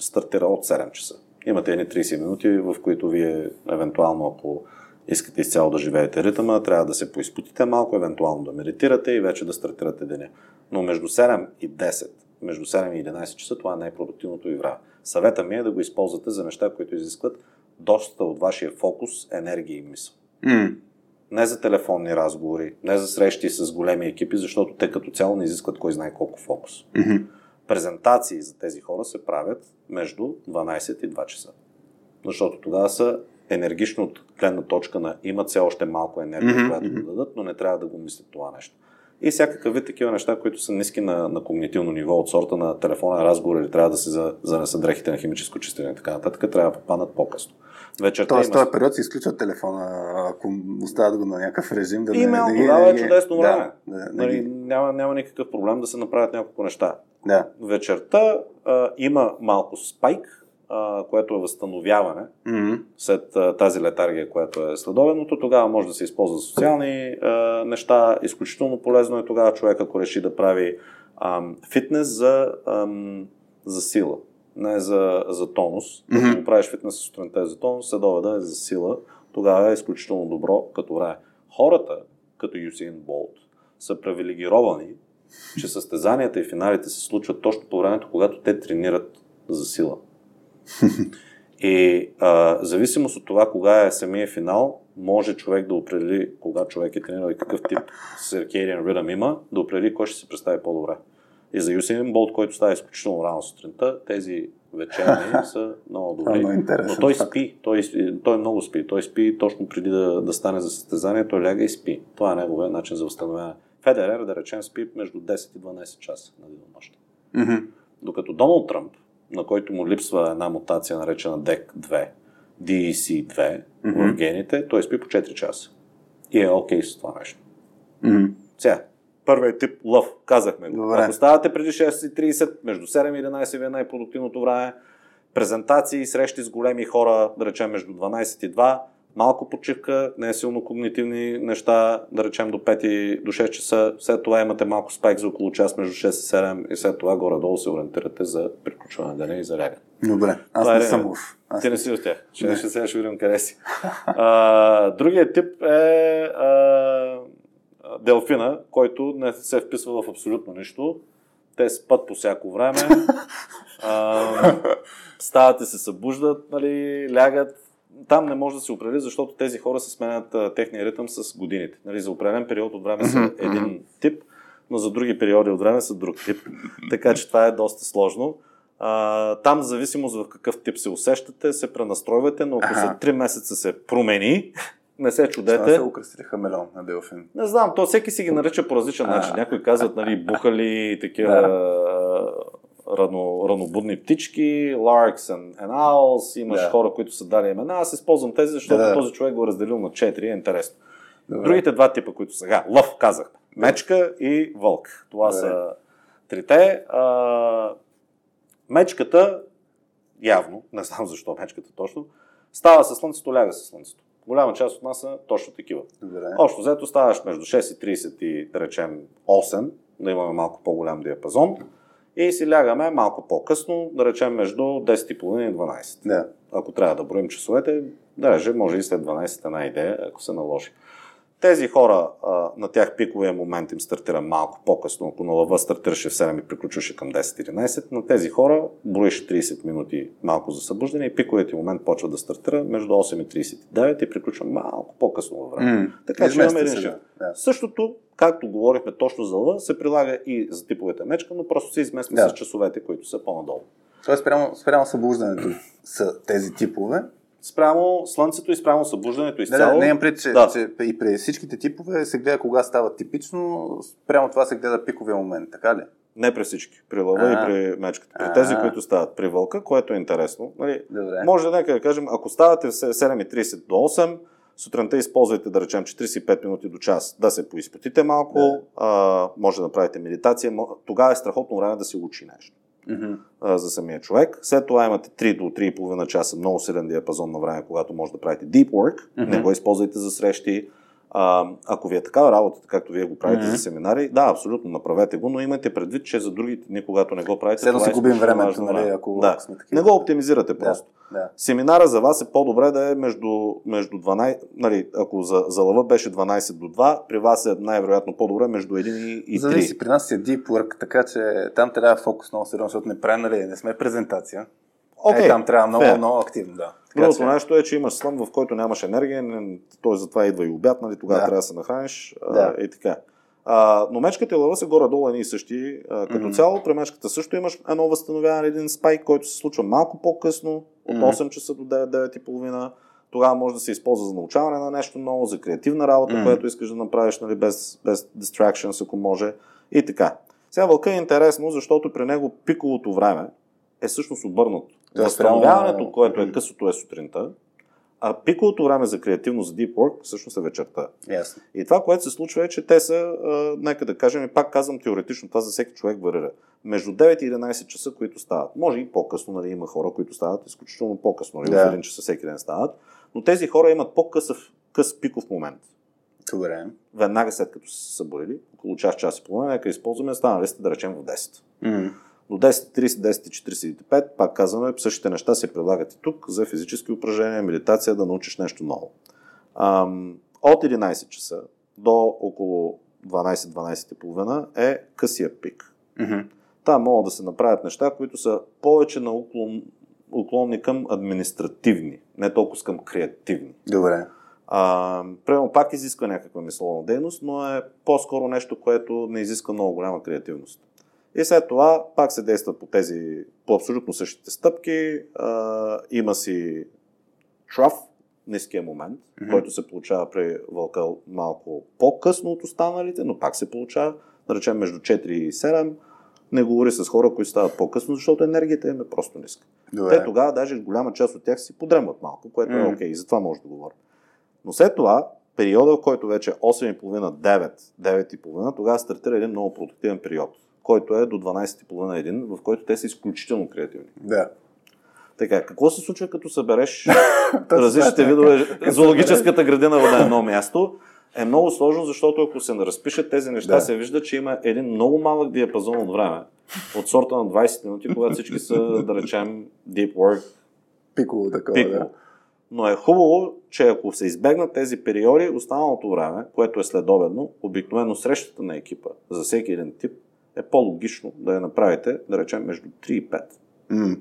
B: стартира от 7 часа. Имате едни 30 минути, в които вие, евентуално, ако искате изцяло да живеете ритъма, трябва да се поизпутите малко, евентуално да медитирате и вече да стартирате деня. Но между 7 и 10, между 7 и 11 часа, това е най-продуктивното ви време. Съвета ми е да го използвате за неща, които изискват доста от вашия фокус, енергия и мисъл.
A: М.
B: Не за телефонни разговори, не за срещи с големи екипи, защото те като цяло не изискват кой знае колко фокус.
A: Мгм.
B: Презентации за тези хора се правят между 12 и 2 часа. Защото тогава са енергично от гледна точка на имат все още малко енергия,
A: Мгм,
B: която да дадат, но не трябва да го мислят това нещо. И всякакъв вид такива неща, които са ниски на, на когнитивно ниво от сорта на телефонен разговор или трябва да се за, занесат дрехите на химическо чистене и така нататък, трябва да попаднат по-късно. Вечерта
A: Тоест, този период се изключва телефона, ако оставят го на някакъв режим. Да
B: Имейл
A: ги-
B: тогава е чудесно време.
A: Да, да,
B: Нали,
A: ги-
B: няма, няма никакъв проблем да се направят няколко неща.
A: да.
B: Вечерта а, има малко спайк, а, което е възстановяване
A: М.
B: след а, тази летаргия, която е следобедното. Тогава може да се използва социални а, неща. Изключително полезно е тогава човек, ако реши да прави ам, фитнес за, ам, за сила, не за, за тонус. Го правиш фитнес сутринта е за тонус, следобеда е за сила. Тогава е изключително добро като време. Хората, като Юсейн Болт, са привилегировани, че състезанията и финалите се случват точно по времето, когато те тренират за сила. <laughs> И а, зависимост от това кога е самия финал, може човек да определи кога човек е тренирал и какъв тип circadian rhythm има, да определи кой ще се представи по-добре. И за Юсейн Болт, който става изключително рано сутринта, тези вечерни <laughs> са много
A: е много
B: добри.
A: интересно.
B: Но той спи, той, той много спи. Той спи точно преди да, да стане за състезание, той ляга и спи. Това е неговия начин за възстановяване. Федерер, да речем, спи между 10 и 12 часа на денонощ.
A: Мгм.
B: Докато Доналд Тръмп, на който му липсва една мутация, наречена DEC2, DEC2
A: Мгм.
B: в гените, той спи по 4 часа. И е окей с това нещо.
A: Мгм.
B: Сега, първият тип лъв, казахме го.
A: Добре.
B: Ако ставате преди 6.30, между 7 и 11 ви е най-продуктивното време, презентации, срещи с големи хора, да речем между 12 и 2, малко почивка, не е силно когнитивни неща, да речем до 5 и до 6 часа, след това имате малко спайк за около час между 6 и 7 и след това горе-долу се ориентирате за приключване на деня и за лягане.
A: Добре. Аз
B: Това е
A: не съм
B: редно.
A: лъв.
B: Ти не си от тях. Ще, ще сега ще видим къде си. <laughs> А, другият тип е а, делфина, който не се вписва в абсолютно нищо. Те спят по всяко време. <laughs> А, стават и се събуждат, нали, лягат. Там не може да се определи, защото тези хора се сменят а, техния ритъм с годините. Нали, за определен период от време са един тип, но за други периоди от време са друг тип. <laughs> Така че това е доста сложно. А, там, в зависимост в какъв тип се усещате, се пренастройвате, но ако след 3 месеца се промени, не се чудете.
A: се украсили хамелеон на Делфин.
B: Не знам, то всеки си ги нарича по различен начин. Някои казват, нали, бухали, такива
A: Да.
B: а, рано, ранобудни птички, larks and, and owls, имаш
A: Да.
B: хора, които са дали имена. Аз използвам тези, защото
A: Да, да.
B: този човек го е разделил на 4 е интересно.
A: Добре.
B: Другите два типа, които сега, лъв казах, мечка и вълк. Това
A: Добре.
B: са трите. А, мечката, явно, не знам защо мечката точно, става със слънцето, ляга със слънцето. Голяма част от нас са точно такива.
A: Добре.
B: Общо взето ставаш между 6 и 30 и да речем 8, да имаме малко по-голям диапазон. И си лягаме малко по-късно, да речем между 10.30 и 12.
A: Да.
B: Ако трябва да броим часовете, да речем, може и след 12 една идея, ако се наложи. Тези хора, а, на тях пиковия момент им стартира малко по-късно. Ако на лъва стартираше в 7 и приключваше към 10-11, на тези хора броиш 30 минути малко за събуждане и пиковият ти момент почва да стартира между 8 и 39 и приключва малко по-късно във време.
A: М.
B: Така че имаме един шифт.
A: Да.
B: Същото, както говорихме точно за лъва, се прилага и за типовете мечка, но просто се измества
A: Да.
B: с часовете, които са по-надолу.
A: Тоест, спрямо, спрямо събуждането са тези типове.
B: Спрямо слънцето и спрямо събуждането
A: Да,
B: изцяло.
A: да, не имам пред, че,
B: Да.
A: че и при всичките типове се гледа кога става типично, спрямо това се гледа пиковия момент, така ли?
B: Не при всички. При лъва и при мечката. При тези, които стават при вълка, което е интересно. Нали,
A: Добре.
B: може нека да кажем, ако ставате в 7.30 до 8, сутринта използвайте, да речем, 45 минути до час да се поизпотите малко,
A: Да.
B: а, може да направите медитация, тогава е страхотно време да се учи нещо А, за самия човек. След това имате 3 до 3,5 часа, много силен диапазон на време, когато може да правите deep work.
A: Мгм.
B: Не го използвайте за срещи. А, ако ви е такава работа, както вие го правите
A: Мгм.
B: за семинари, да, абсолютно, направете го, но имайте предвид, че за другите дни, когато не го правите,
A: Все едно
B: това
A: си
B: е
A: губим времето, нали, ако-
B: да.
A: сме такива.
B: Не го оптимизирате просто.
A: Да.
B: Семинара за вас е по-добре да е между, между 12, нали, ако за, за лъва беше 12 до 2, при вас е най-вероятно по-добре между 1 и, и 3.
A: Зависи, при нас е deep work, така че там трябва фокус много сериозно, защото не правим, нали, не сме презентация.
B: Окей,
A: Е, там трябва много,
B: fair.
A: много активно, да.
B: Другото
A: че-
B: нещо е, че имаш слън, в който нямаш енергия, не- т.е. затова идва и обяд, нали, тогава
A: Да.
B: трябва да се нахраниш
A: Да.
B: и така. А, но мечката и лъва са горе-долу едни и същи. А, като
A: Мгм.
B: цяло, при мечката също имаш едно възстановяване, един спайк, който се случва малко по-късно, от
A: Мгм.
B: 8 часа до 9, 9 и половина. Тогава може да се използва за научаване на нещо ново, за креативна работа,
A: Мгм.
B: което искаш да направиш нали, без, без distractions, ако може. И така. Сега вълка е интересно, защото при него пиковото време е всъщност обърнато. Възстановяването, което е късото е сутринта, а пиковото време за креативност, за deep work, всъщност е вечерта.
A: Ясно.
B: И това, което се случва е, че те са, а, нека да кажем, и пак казвам теоретично, това за всеки човек варира. Между 9 и 11 часа, които стават. Може и по-късно, нали, има хора, които стават изключително по-късно, нали,
A: Да.
B: в 1 часа всеки ден стават, но тези хора имат по-късъв къс пиков момент.
A: Добре.
B: Веднага след като са се събудили, около час, час и половина, нека използваме, станали сте да речем в 10.
A: М.
B: До 10.30, 10.45, пак казваме, същите неща се предлагат и тук за физически упражнения, медитация, да научиш нещо ново. Ам, от 11 часа до около 12-12.30 е късия пик.
A: Мгм.
B: Там могат да се направят неща, които са повече на уклон, уклонни към административни, не толкова към креативни.
A: Добре.
B: А, примерно пак изисква някаква мисловна дейност, но е по-скоро нещо, което не изисква много голяма креативност. И след това пак се действа по тези, по абсолютно същите стъпки. А, има си траф, ниския момент,
A: Мгм.
B: който се получава при вълка малко по-късно от останалите, но пак се получава, да речем между 4 и 7. Не говори с хора, които стават по-късно, защото енергията им е просто ниска.
A: Добре.
B: Те тогава даже голяма част от тях си подремват малко, което е
A: Мгм.
B: окей, и за това може да говорим. Но след това, периода, в който вече е 8.30, 9, 9.30, тогава стартира един много продуктивен период, който е до 12.30 един, в който те са изключително креативни.
A: Да.
B: Така, какво се случва като събереш <laughs> различните
A: е.
B: видове зоологическата градина на едно място? Е много сложно, защото ако се разпишат тези неща,
A: Да.
B: се вижда, че има един много малък диапазон от време, от сорта на 20 минути, когато всички са, да речем, deep work,
A: Пиково такова,
B: пиково.
A: да.
B: Но е хубаво, че ако се избегнат тези периоди, останалото време, което е следобедно, обикновено срещата на екипа за всеки един тип е по-логично да я направите, да речем, между 3 и 5.
A: М.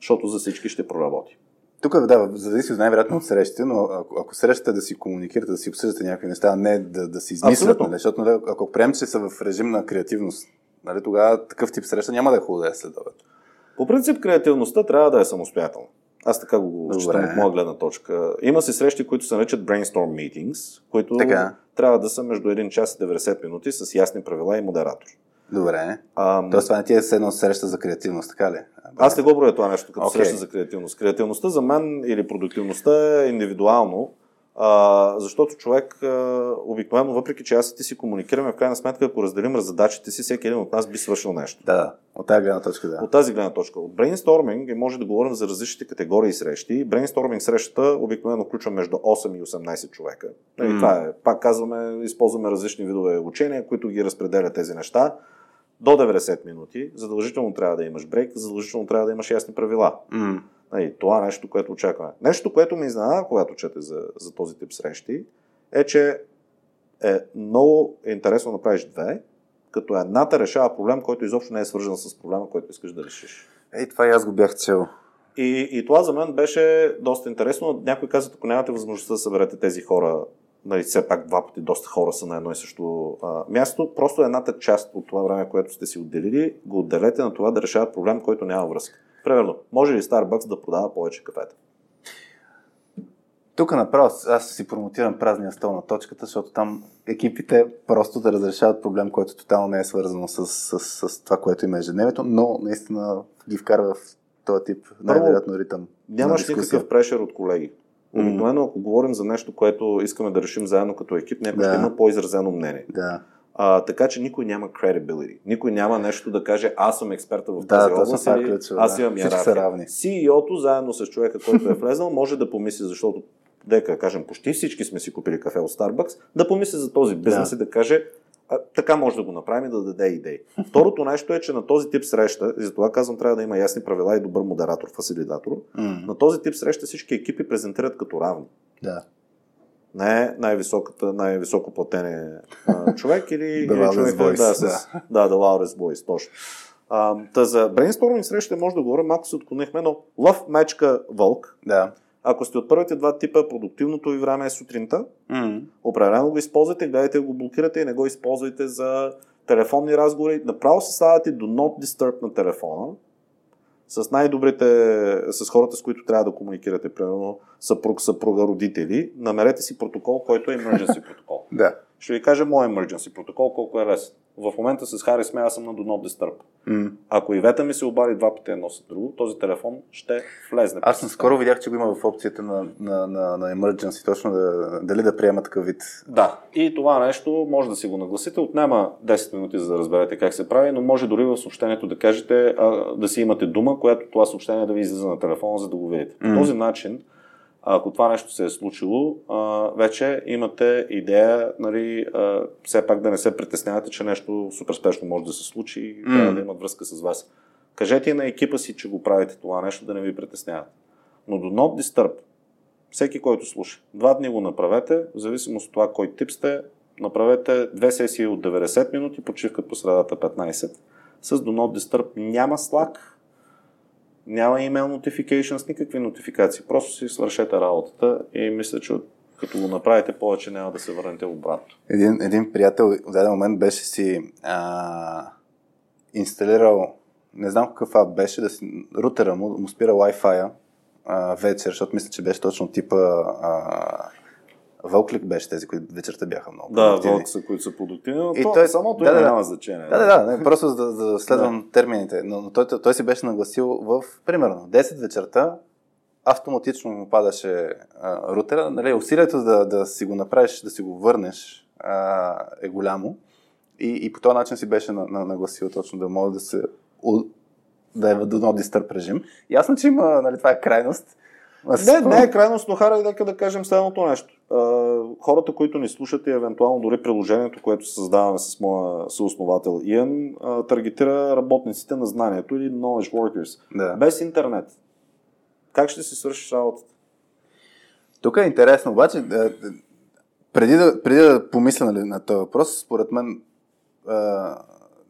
B: Защото за всички ще проработи.
A: Тук, да, зависи най-вероятно от срещите, но ако, ако срещате да си комуникирате, да си обсъждате някакви неща, а не да, да си измислят, нали? защото нали, ако приемем, че са в режим на креативност, нали, тогава такъв тип среща няма да е хубаво да е след обед.
B: По принцип, креативността трябва да е самостоятелна. Аз така го
A: Добре.
B: считам от моя гледна точка. Има си срещи, които се наричат brainstorm meetings, които
A: Така.
B: Трябва да са между 1 час и 90 минути с ясни правила и модератор.
A: Добре.
B: Ам,
A: Тоест, това не ти е едно среща за креативност, така ли?
B: Аз не го броя това нещо като okay. Среща за креативност. Креативността за мен или продуктивността е индивидуално, а, защото човек а, обикновено, въпреки че аз и ти си комуникираме, в крайна сметка, ако разделим задачите си, всеки един от нас би свършил нещо.
A: Да. От тази гледна точка, да.
B: От тази гледна точка. От брейнсторминг може да говорим за различните категории срещи. Брейнсторминг срещата обикновено включва между 8 и 18 човека. Нали,
A: М.
B: Това е, пак казваме, използваме различни видове учения, които ги разпределят тези неща. До 90 минути задължително трябва да имаш брейк, задължително трябва да имаш ясни правила.
A: М.
B: Нали, това нещо, което очакваме. Нещо, което ми изненада, когато чете за, за този тип срещи, е, че е много интересно да направиш две, като едната решава проблем, който изобщо не е свързан с проблема, който искаш да решиш.
A: Ей, това и аз го бях чел.
B: И, и това за мен беше доста интересно. Някой казват, ако нямате възможността да съберете тези хора, нали, все пак два пъти доста хора са на едно и също а, място, просто едната част от това време, което сте си отделили, го отделете на това да решават проблем, който няма връзка. Примерно, може ли Starbucks да продава повече кафета?
A: Тук направо аз си промотирам празния стол на точката, защото там екипите просто да разрешават проблем, който тотално не е свързано с, с, с, с това, което има ежедневието, но наистина ги вкарва в този тип най-вероятно ритъм. на
B: Нямаш
A: дискусия.
B: никакъв прешер от колеги. Обикновено, ако говорим за нещо, което искаме да решим заедно като екип, някой
A: Да.
B: ще има по-изразено мнение.
A: Да.
B: А, така че никой няма credibility. Никой няма нещо да каже, аз съм експерта в
A: Да,
B: тази
A: точно
B: област или
A: ключово,
B: аз
A: да.
B: имам
A: Всички
B: иерархия. CEO-то заедно с човека, който е влезнал, може да помисли, защото дека да кажем, почти всички сме си купили кафе от Starbucks, да помисли за този бизнес
A: Да.
B: и да каже, а, така може да го направим и да даде идеи. Второто нещо е, че на този тип среща, и затова казвам, трябва да има ясни правила и добър модератор, фасилитатор,
A: М,
B: на този тип среща всички екипи презентират като равни.
A: Да.
B: Не е най-високата, най-високо платения човек или, или човека,
A: voice,
B: да, с, да, the loudest voice, точно. А, та за брейнсторминг среща може да говорим, малко се отклонихме, но лъв мечка вълк.
A: Да.
B: Ако сте от първите два типа, продуктивното ви време е сутринта,
A: М,
B: определено го използвайте, гледайте да го блокирате и не го използвайте за телефонни разговори. Направо се ставате до not disturb на телефона с най-добрите, с хората, с които трябва да комуникирате, примерно съпруг, съпруга, родители. Намерете си протокол, който е emergency протокол. <laughs>
A: Да.
B: Ще ви кажа моят emergency протокол, колко е лесен. В момента с Хари сме, аз съм на do not disturb.
A: М.
B: Ако Ивета ми се обади два пъти едно след друго, този телефон ще влезне.
A: Аз наскоро видях, че го има в опцията на, на, на, на emergency, точно да, дали да приема такъв вид.
B: Да, и това нещо може да си го нагласите. Отнема 10 минути за да разберете как се прави, но може дори в съобщението да кажете, а, да си имате дума, която това съобщение да ви излиза на телефона, за да го видите. По
A: Мгм.
B: този начин, ако това нещо се е случило, вече имате идея, нали, все пак да не се притеснявате, че нещо супер спешно може да се случи и трябва да имат връзка с вас. Кажете и на екипа си, че го правите това нещо, да не ви притесняват. Но до not disturb, всеки, който слуша. Два дни го направете, в зависимост от това кой тип сте, направете две сесии от 90 минути, почивка по средата 15. С Do Not Disturb няма Slack, няма email notifications, никакви нотификации. Просто си свършете работата и мисля, че като го направите повече няма да се върнете обратно.
A: Един, един приятел в даден момент беше си а, инсталирал, не знам какъв ап беше, да си, рутера му, му спира Wi-Fi вечер, защото мисля, че беше точно типа а, Вълклик беше тези, които вечерта бяха много
B: Да, вълк са, които са продуктивни, но
A: И
B: то,
A: той-
B: самото
A: да, да, да.
B: няма значение.
A: Да, да, да, не, просто за да, да следвам термините. Но, но той, той, той си беше нагласил в, примерно, 10 вечерта, автоматично му падаше а, рутера. Нали, усилието да, да си го направиш, да си го върнеш а, е голямо. И, и по този начин си беше на, на, нагласил точно да може да се да е в do not disturb режим. Ясно, че има, нали, това е крайност.
B: Не, не е крайност, но хара нека да кажем следното нещо. А, хората, които ни слушат и евентуално дори приложението, което създаваме с моя съосновател Иан, а, таргетира работниците на знанието или knowledge workers.
A: Да.
B: Без интернет. Как ще си свършиш работата?
A: Тук е интересно, обаче, да, да, преди, да, преди да помисля нали, на този въпрос, според мен, а,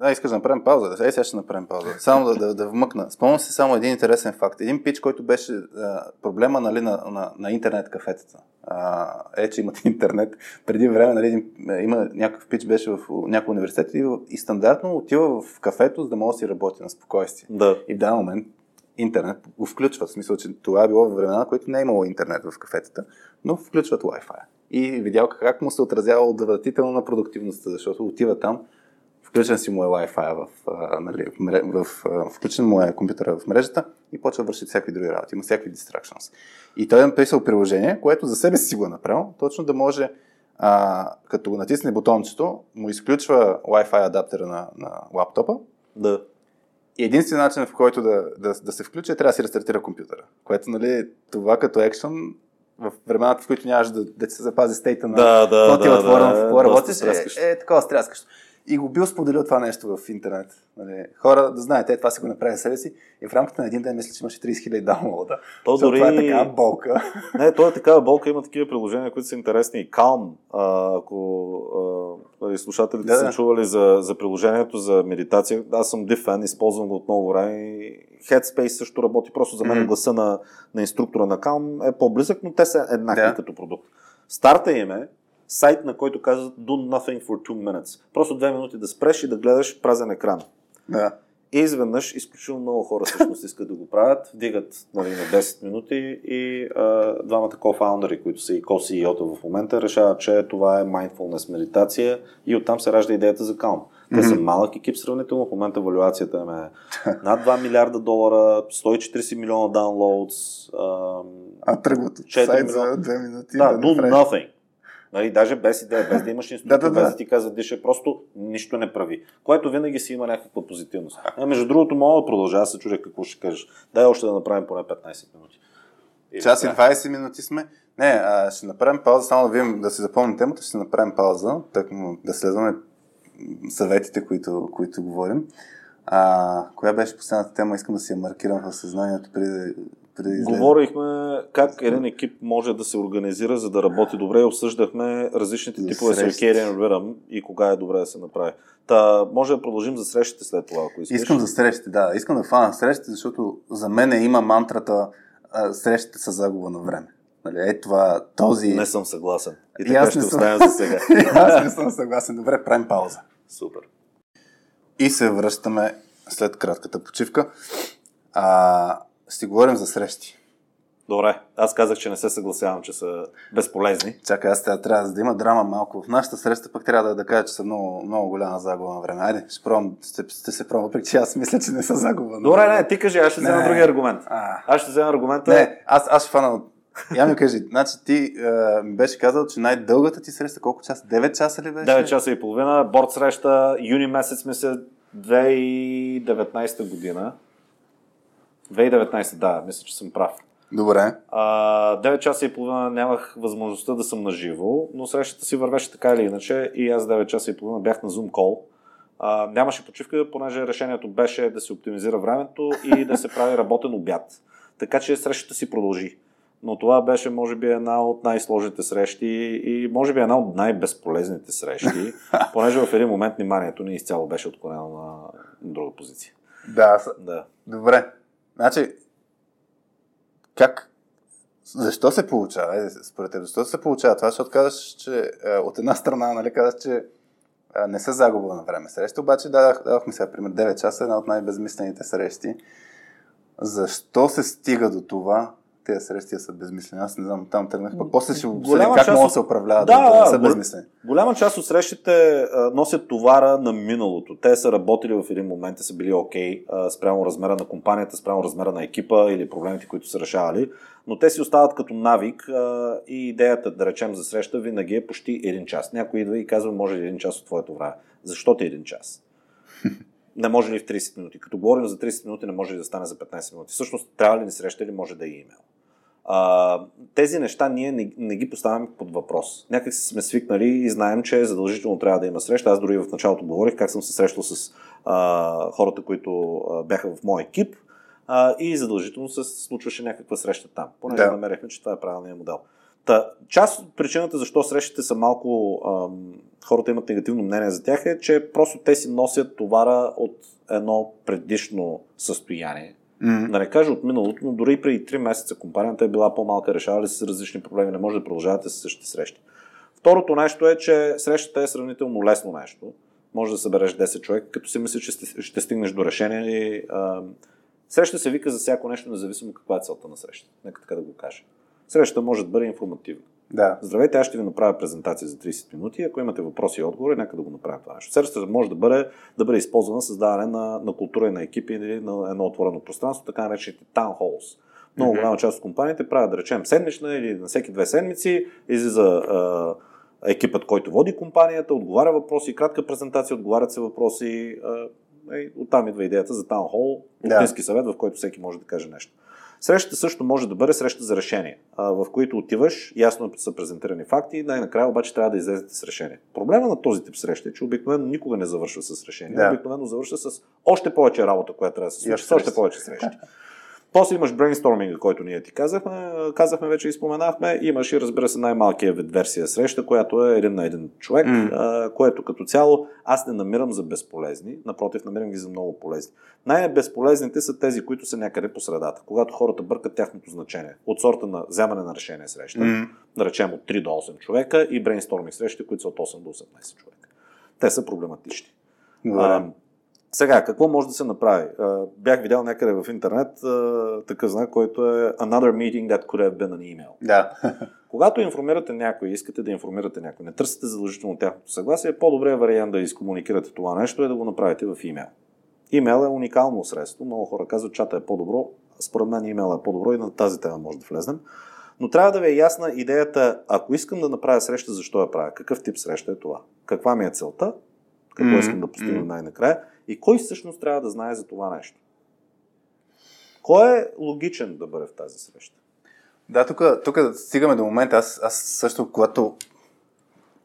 A: да, искаш да направим пауза. Ей, сега ще направим пауза. Само да, да, да вмъкна. Спомням си само един интересен факт. Един пич, който беше а, проблема нали, на, на, на интернет кафетата. А, е, че имате <laughs> интернет. Преди време нали, един, има някакъв пич, беше в някой университет и, и стандартно отива в кафето, за да може да си работи на спокойствие.
B: Да.
A: И в даден момент интернет го включва. В смисъл, че това е било във времена, които не е имало интернет в кафетата, но включват Wi-Fi. И видял как му се отразява отвратително на продуктивността, защото отива там, включен си му е Wi-Fi в, а, нали, в, мре- в, а, включен му е компютъра в мрежата и почва да върши всякакви други работи. Има всякакви distractions. И той е написал приложение, което за себе си го е направил, точно да може а, като го натисне бутончето, му изключва Wi-Fi адаптера на, на лаптопа
B: Да.
A: и единственият начин, в който да, да, да се включи, е трябва да си рестартира компютъра. Което, нали, това като екшън, в времената, в които нямаш да, да се запази стейта на
B: Да, да,
A: е
B: да, да, е
A: какво
B: доста
A: работиш,
B: стряскащо.
A: е, е такова стряскащо. И го бил споделил това нещо в интернет. Нали, хора да знаете, това си го направи за себе си и в рамките на един ден мисля, че имаше 30 000 даунлода.
B: То дори...
A: Това е така болка. <laughs>
B: Не, то е такава болка, има такива приложения, които са интересни. И Calm, а, ако а, нали, слушателите
A: Да,
B: са
A: да.
B: чували за, за приложението за медитация, аз съм див фен, използвам го от много време. Headspace също работи, просто за мен
A: Мгм.
B: гласа на, на инструктора на Calm е по-близък, но те са еднакви
A: Да.
B: като продукт. Старта им е сайт, на който казват Do nothing for two minutes. Просто две минути да спреш и да гледаш празен екран.
A: Да.
B: И изведнъж изключително много хора всъщност искат да го правят, вдигат нали, на 10 минути и а, двамата co-фаундъри, които са и co-CEO-та в момента, решават, че това е mindfulness медитация и оттам се ражда идеята за Calm. Те са малък екип сравнително. В момента валюацията им е <laughs> над 2 милиарда долара, 140 милиона даунлоудс.
A: А тръгват от сайт за 2 минути.
B: Да, да do nothing. Нали, даже без идея, без да имаш инструмент,
A: да, да, да.
B: без да ти казва диша, просто нищо не прави. Което винаги си има някаква позитивност. А, между другото, мога да продължа, аз се чудя какво ще кажеш. Дай още да направим поне 15 минути.
A: Или Час и 20 минути сме. Не, а, ще направим пауза, само да видим, да си запомним темата, ще направим пауза, так, да следваме съветите, които, които говорим. А, коя беше последната тема? Искам да си я маркирам в съзнанието преди да преди
B: Говорихме как един екип може да се организира, за да работи добре. Обсъждахме различните
A: За
B: типове circadian rhythm и кога е добре да се направи. Та, може да продължим за срещите след това, ако искаш.
A: Искам за срещите, да. Искам да хвана срещите, защото за мен има мантрата а, срещите са загуба на време. Нали, е това, този...
B: Не съм съгласен. И
A: И
B: така
A: аз
B: ще
A: съм.
B: оставим за сега. <laughs>
A: Аз не съм съгласен. Добре, правим пауза.
B: Супер.
A: И се връщаме след кратката почивка. А, ще говорим за срещи.
B: Добре, аз казах, че не се съгласявам, че са безполезни.
A: Чакай, аз трябва, трябва да има драма малко. В нашата среща пък трябва да, да кажа, че са много, много голяма загуба на време. Айде, ще, пробвам, ще, ще се пробвам, въпреки че аз мисля, че не са загуба. на
B: Добре, не, ти кажи, аз ще взема другия аргумент.
A: А.
B: Аз ще взема аргумента.
A: Не, аз, аз ще фана от... Я ми кажи, значи ти е, ми беше казал, че най-дългата ти среща, колко часа? 9 часа ли беше?
B: 9 часа и половина, борт среща, юни месец мисля 2019 година. 2019, да, мисля, че съм прав.
A: Добре.
B: А, 9 часа и половина нямах възможността да съм наживо, но срещата си вървеше така или иначе и аз 9 часа и половина бях на Zoom call. А, нямаше почивка, понеже решението беше да се оптимизира времето и да се прави работен обяд. Така че срещата си продължи. Но това беше, може би, една от най-сложните срещи и може би една от най-безполезните срещи, <laughs> понеже в един момент вниманието ни изцяло беше отклонено на друга позиция.
A: Да.
B: Да.
A: добре. Значи, как... Защо се получава? Айде, според теб, защо се получава това? Защото казваш, че е, от една страна, нали, казваш, че е, не са загуба на време среща, обаче дадах, дадохме сега пример 9 часа, една от най-безмислените срещи. Защо се стига до това тези срещи са безмислени? Аз не знам, там тръгнах. Пък после ще обсъдим как могат да се управляват
B: Да,
A: да, са безмислени.
B: Голяма част от срещите а, носят товара на миналото. Те са работили в един момент, те са били окей okay, спрямо размера на компанията, спрямо размера на екипа или проблемите, които са решавали, но те си остават като навик а, и идеята, да речем, за среща винаги е почти един час. Някой идва и казва, може ли един час от твоето време? Защо ти е един час? <laughs> Не може ли в 30 минути? Като говорим за 30 минути, не може ли да стане за 15 минути? Всъщност, трябва ли ни среща или може да е имейл? А, тези неща ние не, не ги поставяме под въпрос. Някак си сме свикнали и знаем, че задължително трябва да има среща. Аз дори в началото говорих как съм се срещал с а, хората, които а, бяха в моя екип а, и задължително се случваше някаква среща там. Понеже
A: Да.
B: намерихме, че това е правилният модел. Та, част от причината защо срещите са малко ам, хората имат негативно мнение за тях е, че просто те си носят товара от едно предишно състояние.
A: М.
B: Да не кажа от миналото, но дори и преди 3 месеца компанията е била по-малка, решавали се различни проблеми, не може да продължавате с същите срещи. Второто нещо е, че срещата е сравнително лесно нещо. Може да събереш 10 човека, като си мислиш, че ще стигнеш до решение. И, а, среща се вика за всяко нещо, независимо каква е целта на срещата. Нека така да го кажа. Срещата може да бъде информативна.
A: Да.
B: Здравейте, аз ще ви направя презентация за 30 минути. Ако имате въпроси и отговори, нека да го направим това нещо. Срещата може да бъде, да бъде използвана за създаване на, на култура и на екипи или на едно отворено пространство, така наречените town. Много голяма част от компаниите правят, да речем, седмична или на всеки две седмици, излиза а, екипът, който води компанията, отговаря въпроси, кратка презентация, отговарят се въпроси. А, и оттам идва идеята за таун хол,
A: Да.
B: общински съвет, в който всеки може да каже нещо. Срещата също може да бъде среща за решение, в които отиваш, ясно са презентирани факти най-накрая обаче трябва да излезете с решение. Проблема на този тип среща е, че обикновено никога не завършва с решение.
A: Да.
B: Обикновено завършва с още повече работа, която трябва да се случи, с още повече срещи. <laughs> После имаш брейнсторминга, който ние ти казахме, казахме вече и споменахме. Имаш и разбира се най-малкия вид версия среща, която е един на един човек, а, което като цяло аз не намирам за безполезни, напротив, намирам ги за много полезни. Най-безполезните са тези, които са някъде по средата, когато хората бъркат тяхното значение. От сорта на вземане на решение среща,
A: М.
B: да речем от 3 до 8 човека и брейнсторминг срещи, които са от 8 до 18 човека. Те са проблематични.
A: Добре.
B: А, Сега, какво може да се направи? Бях видял някъде в интернет такъв знак, който е Another meeting that could have been an email.
A: Да. <laughs>
B: Когато информирате някой, искате да информирате някой, не търсите задължително тяхното съгласие, по-добрият вариант да изкомуникирате това нещо е да го направите в имейл. Имейл е уникално средство. Много хора казват, чата е по-добро. Според мен имейл е по-добро и на тази тема може да влезнем. Но трябва да ви е ясна идеята, ако искам да направя среща, защо я правя? Какъв тип среща е това? Каква ми е целта? Какво mm-hmm. искам да постигна най-накрая? И кой всъщност трябва да знае за това нещо? Кой е логичен да бъде в тази среща?
A: Да, тук, тук стигаме до момента. Аз, аз също, когато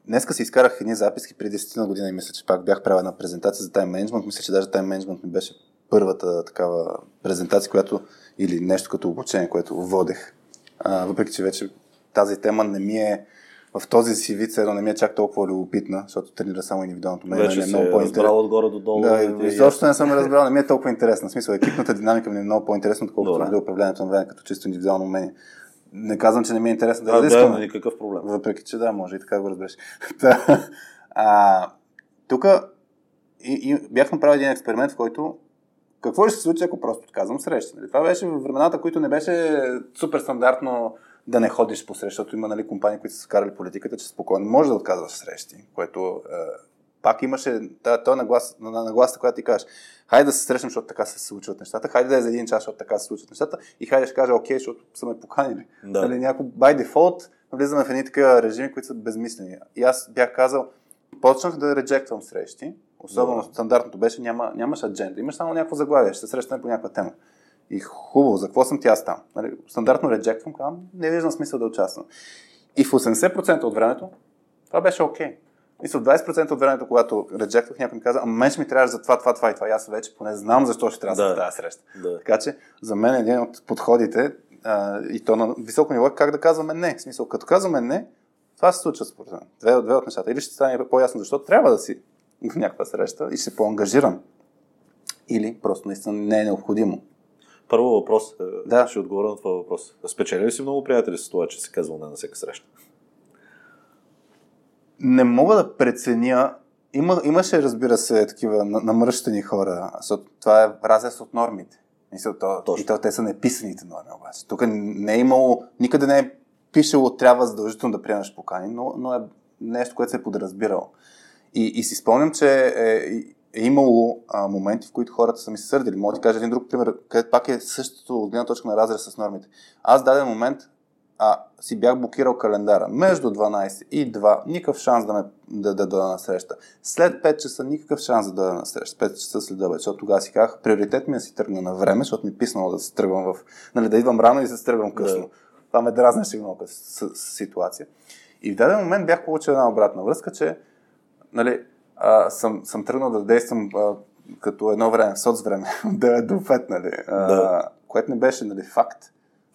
A: Днеска си изкарах едни записки преди 10 на година и мисля, че пак бях правил една презентация за тайм менеджмент. Мисля, че даже тайм менеджмент ми беше първата такава презентация, която или нещо като обучение, което водех. А, въпреки, че вече тази тема не ми е в този си вид, едно не ми е чак толкова любопитна, защото тренира само индивидуалното
B: мен. Вече е много по-интересно. отгоре до долу.
A: Да, и изобщо не съм разбрал, не ми е толкова интересна. В смисъл, екипната динамика ми е много по-интересна, отколкото нали, управлението на време като чисто индивидуално умение. Не казвам, че не ми е интересно да
B: да, разисквам. Да, никакъв проблем.
A: Въпреки, че да, може и така го разбереш. <laughs> а, тук бях направил един експеримент, в който какво ще се случи, ако просто отказвам срещи? Нали? Това беше в времената, които не беше супер стандартно да не ходиш по среща, защото има нали, компании, които са вкарали политиката, че спокойно може да отказваш срещи, което е, пак имаше този наглас, на, нагласа, която ти кажеш, хайде да се срещнем, защото така се случват нещата, хайде да е за един час, защото така се случват нещата и хайде ще кажа, окей, защото са ме поканили. Да. Нали, някой, by default, влизаме в едни такива режими, които са безмислени. И аз бях казал, почнах да реджектвам срещи, особено да. стандартното беше, няма, нямаш адженда, имаш само някакво заглавие, ще се срещаме по някаква тема. И хубаво, за какво съм ти аз там? Нали, стандартно реджектвам, казвам, не виждам смисъл да участвам. И в 80% от времето това беше окей. Okay. Мисля, 20% от времето, когато реджектвах, някой ми каза, ама мен ще ми трябваше за това, това, това и това. И аз вече поне знам защо ще трябва да се тази среща. Да. Така че, за мен един от подходите, а, и то на високо ниво, е как да казваме не. В смисъл, като казваме не, това се случва според мен. Две, две от нещата. Или ще стане по-ясно, защо трябва да си в някаква среща и ще се по-ангажирам. Или просто наистина не е необходимо.
B: Първо въпрос. Е, да. Ще отговоря на това въпрос. Спечели ли си много приятели с това, че си казвал не на всяка среща?
A: Не мога да преценя. Има, имаше, разбира се, такива намръщани хора, защото това е разрез от нормите. Мисля, то, Точно. и то те са неписаните норми обаче. Тук не е имало, никъде не е пишело, трябва задължително да приемаш покани, но, но е нещо, което се е подразбирало. И, и си спомням, че е, е имало а, моменти, в които хората са ми се сърдили. Мога да ти кажа един друг пример, където пак е същото от гледна точка на разрез с нормите. Аз даден момент а, си бях блокирал календара. Между 12 и 2 никакъв шанс да ме да, да, да на среща. След 5 часа никакъв шанс да да на среща. 5 часа след обед, защото тогава си казах, приоритет ми е да си тръгна на време, защото ми е писнало да се тръгвам в... Нали, да идвам рано и да се тръгвам късно. Yeah. Това ме дразнеше много с, с, с, ситуация. И в даден момент бях получил една обратна връзка, че нали, а, съм, съм тръгнал да действам а, като едно време, соцвреме, <laughs> да е до 5, нали, а, да. което не беше нали, факт.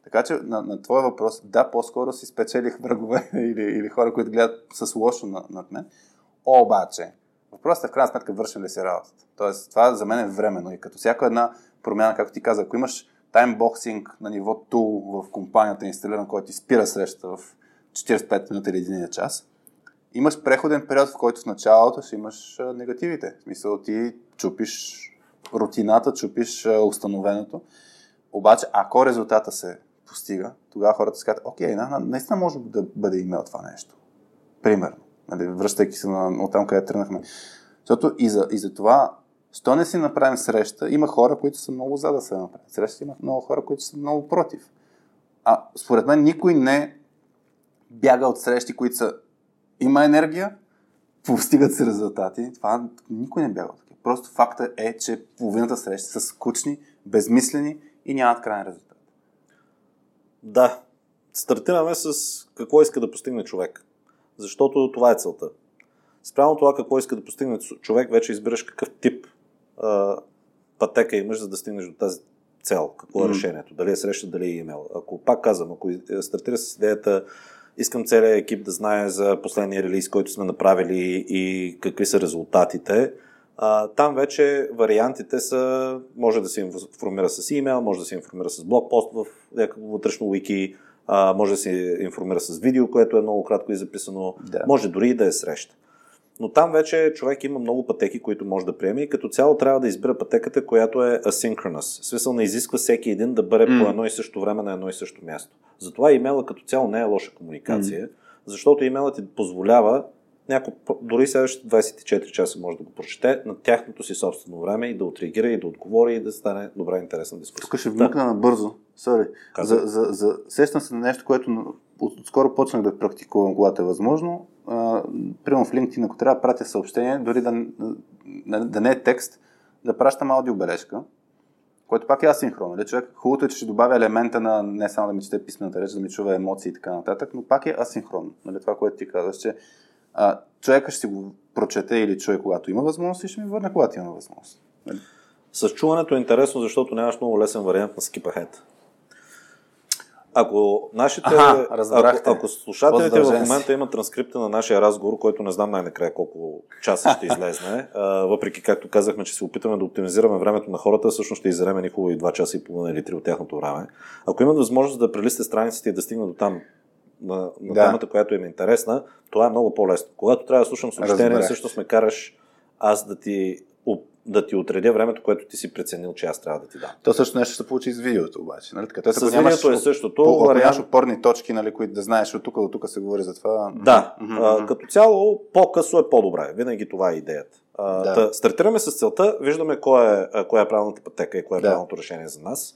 A: Така че на, на твоя въпрос, да, по-скоро си спечелих <laughs> врагове или, или хора, които гледат с лошо над, над мен. Обаче, въпросът е в крайна сметка вършим ли си работата. Тоест, това за мен е временно и като всяка една промяна, както ти каза, ако имаш таймбоксинг на ниво тул в компанията инсталиран, който ти спира среща в 45 минути или един час, имаш преходен период, в който в началото си имаш негативите. В смисъл ти чупиш рутината, чупиш установеното. Обаче, ако резултата се постига, тогава хората си казват, окей, на, наистина може да бъде имел това нещо. Примерно. Нали, връщайки се на, от там, къде тръгнахме. Защото и за, и за това, що не си направим среща, има хора, които са много за да се направят среща, има много хора, които са много против. А според мен никой не бяга от срещи, които са има енергия, постигат се резултати. Това никой не бяга от такива. Просто факта е, че половината срещи са скучни, безмислени и нямат крайен резултат.
B: Да. Стартираме с какво иска да постигне човек. Защото това е целта. Спрямо това какво иска да постигне човек, вече избираш какъв тип а, пътека имаш, за да стигнеш до тази цел. Какво е mm. решението? Дали е среща, дали е имейл. Ако пак казвам, ако стартира с идеята Искам целият екип да знае за последния релиз, който сме направили и какви са резултатите. А, там вече вариантите са, може да се информира с имейл, може да се информира с блокпост в някакво вътрешно wiki, а, може да се информира с видео, което е много кратко и записано, да. може дори и да е среща. Но там вече човек има много пътеки, които може да приеме и като цяло трябва да избира пътеката, която е asynchronous. В смисъл не изисква всеки един да бъде mm. по едно и също време на едно и също място. Затова имейла като цяло не е лоша комуникация, mm. защото имейлът ти позволява някой, дори следващите 24 часа може да го прочете на тяхното си собствено време и да отреагира и да отговори и да стане добра интересна дискусия.
A: Тук ще вмъкна да. набързо. Sorry. За, за, за, сещам се на нещо, което скоро почнах да практикувам, когато е възможно. Примерно в LinkedIn, ако трябва да пратя съобщение, дори да, да, не е текст, да пращам аудиобележка, което пак е асинхронно. Нали? Човек, хубавото е, че ще добавя елемента на не само да ми чете писмената реч, да ми чува емоции и така нататък, но пак е асинхронно. Нали? Това, което ти казваш, че а, човека ще го прочете или чуе когато има възможност и ще ми върне когато има възможност. Нали?
B: С чуването е интересно, защото нямаш много лесен вариант на skip ahead. Ако нашите, Аха, ако, ако слушателите в момента имат транскрипта на нашия разговор, който не знам най-накрая колко часа ще <laughs> излезне, въпреки както казахме, че се опитаме да оптимизираме времето на хората, всъщност ще изреме ни хубави 2 часа и половина или 3 от тяхното време. Ако имат възможност да прелисте страниците и да стигнат до там на, на да. темата, която им е интересна, това е много по-лесно. Когато трябва да слушам съобщение, също ме караш аз да ти, да ти отредя времето, което ти си преценил, че аз трябва да ти дам.
A: То също нещо се получи с видеото обаче. Нали?
B: Така, с видеото е същото.
A: По, вариант... нямаш опорни точки, нали, които да знаеш от тук до тук се говори за това.
B: Да. Mm-hmm. А, като цяло, по-късо е по-добре. Винаги това е идеята. А, да. та, стартираме с целта, виждаме кой е, коя е правилната пътека и кое е да. правилното решение за нас.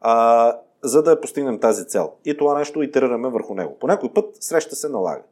B: А, за да постигнем тази цел. И това нещо итерираме върху него. По някой път среща се налага.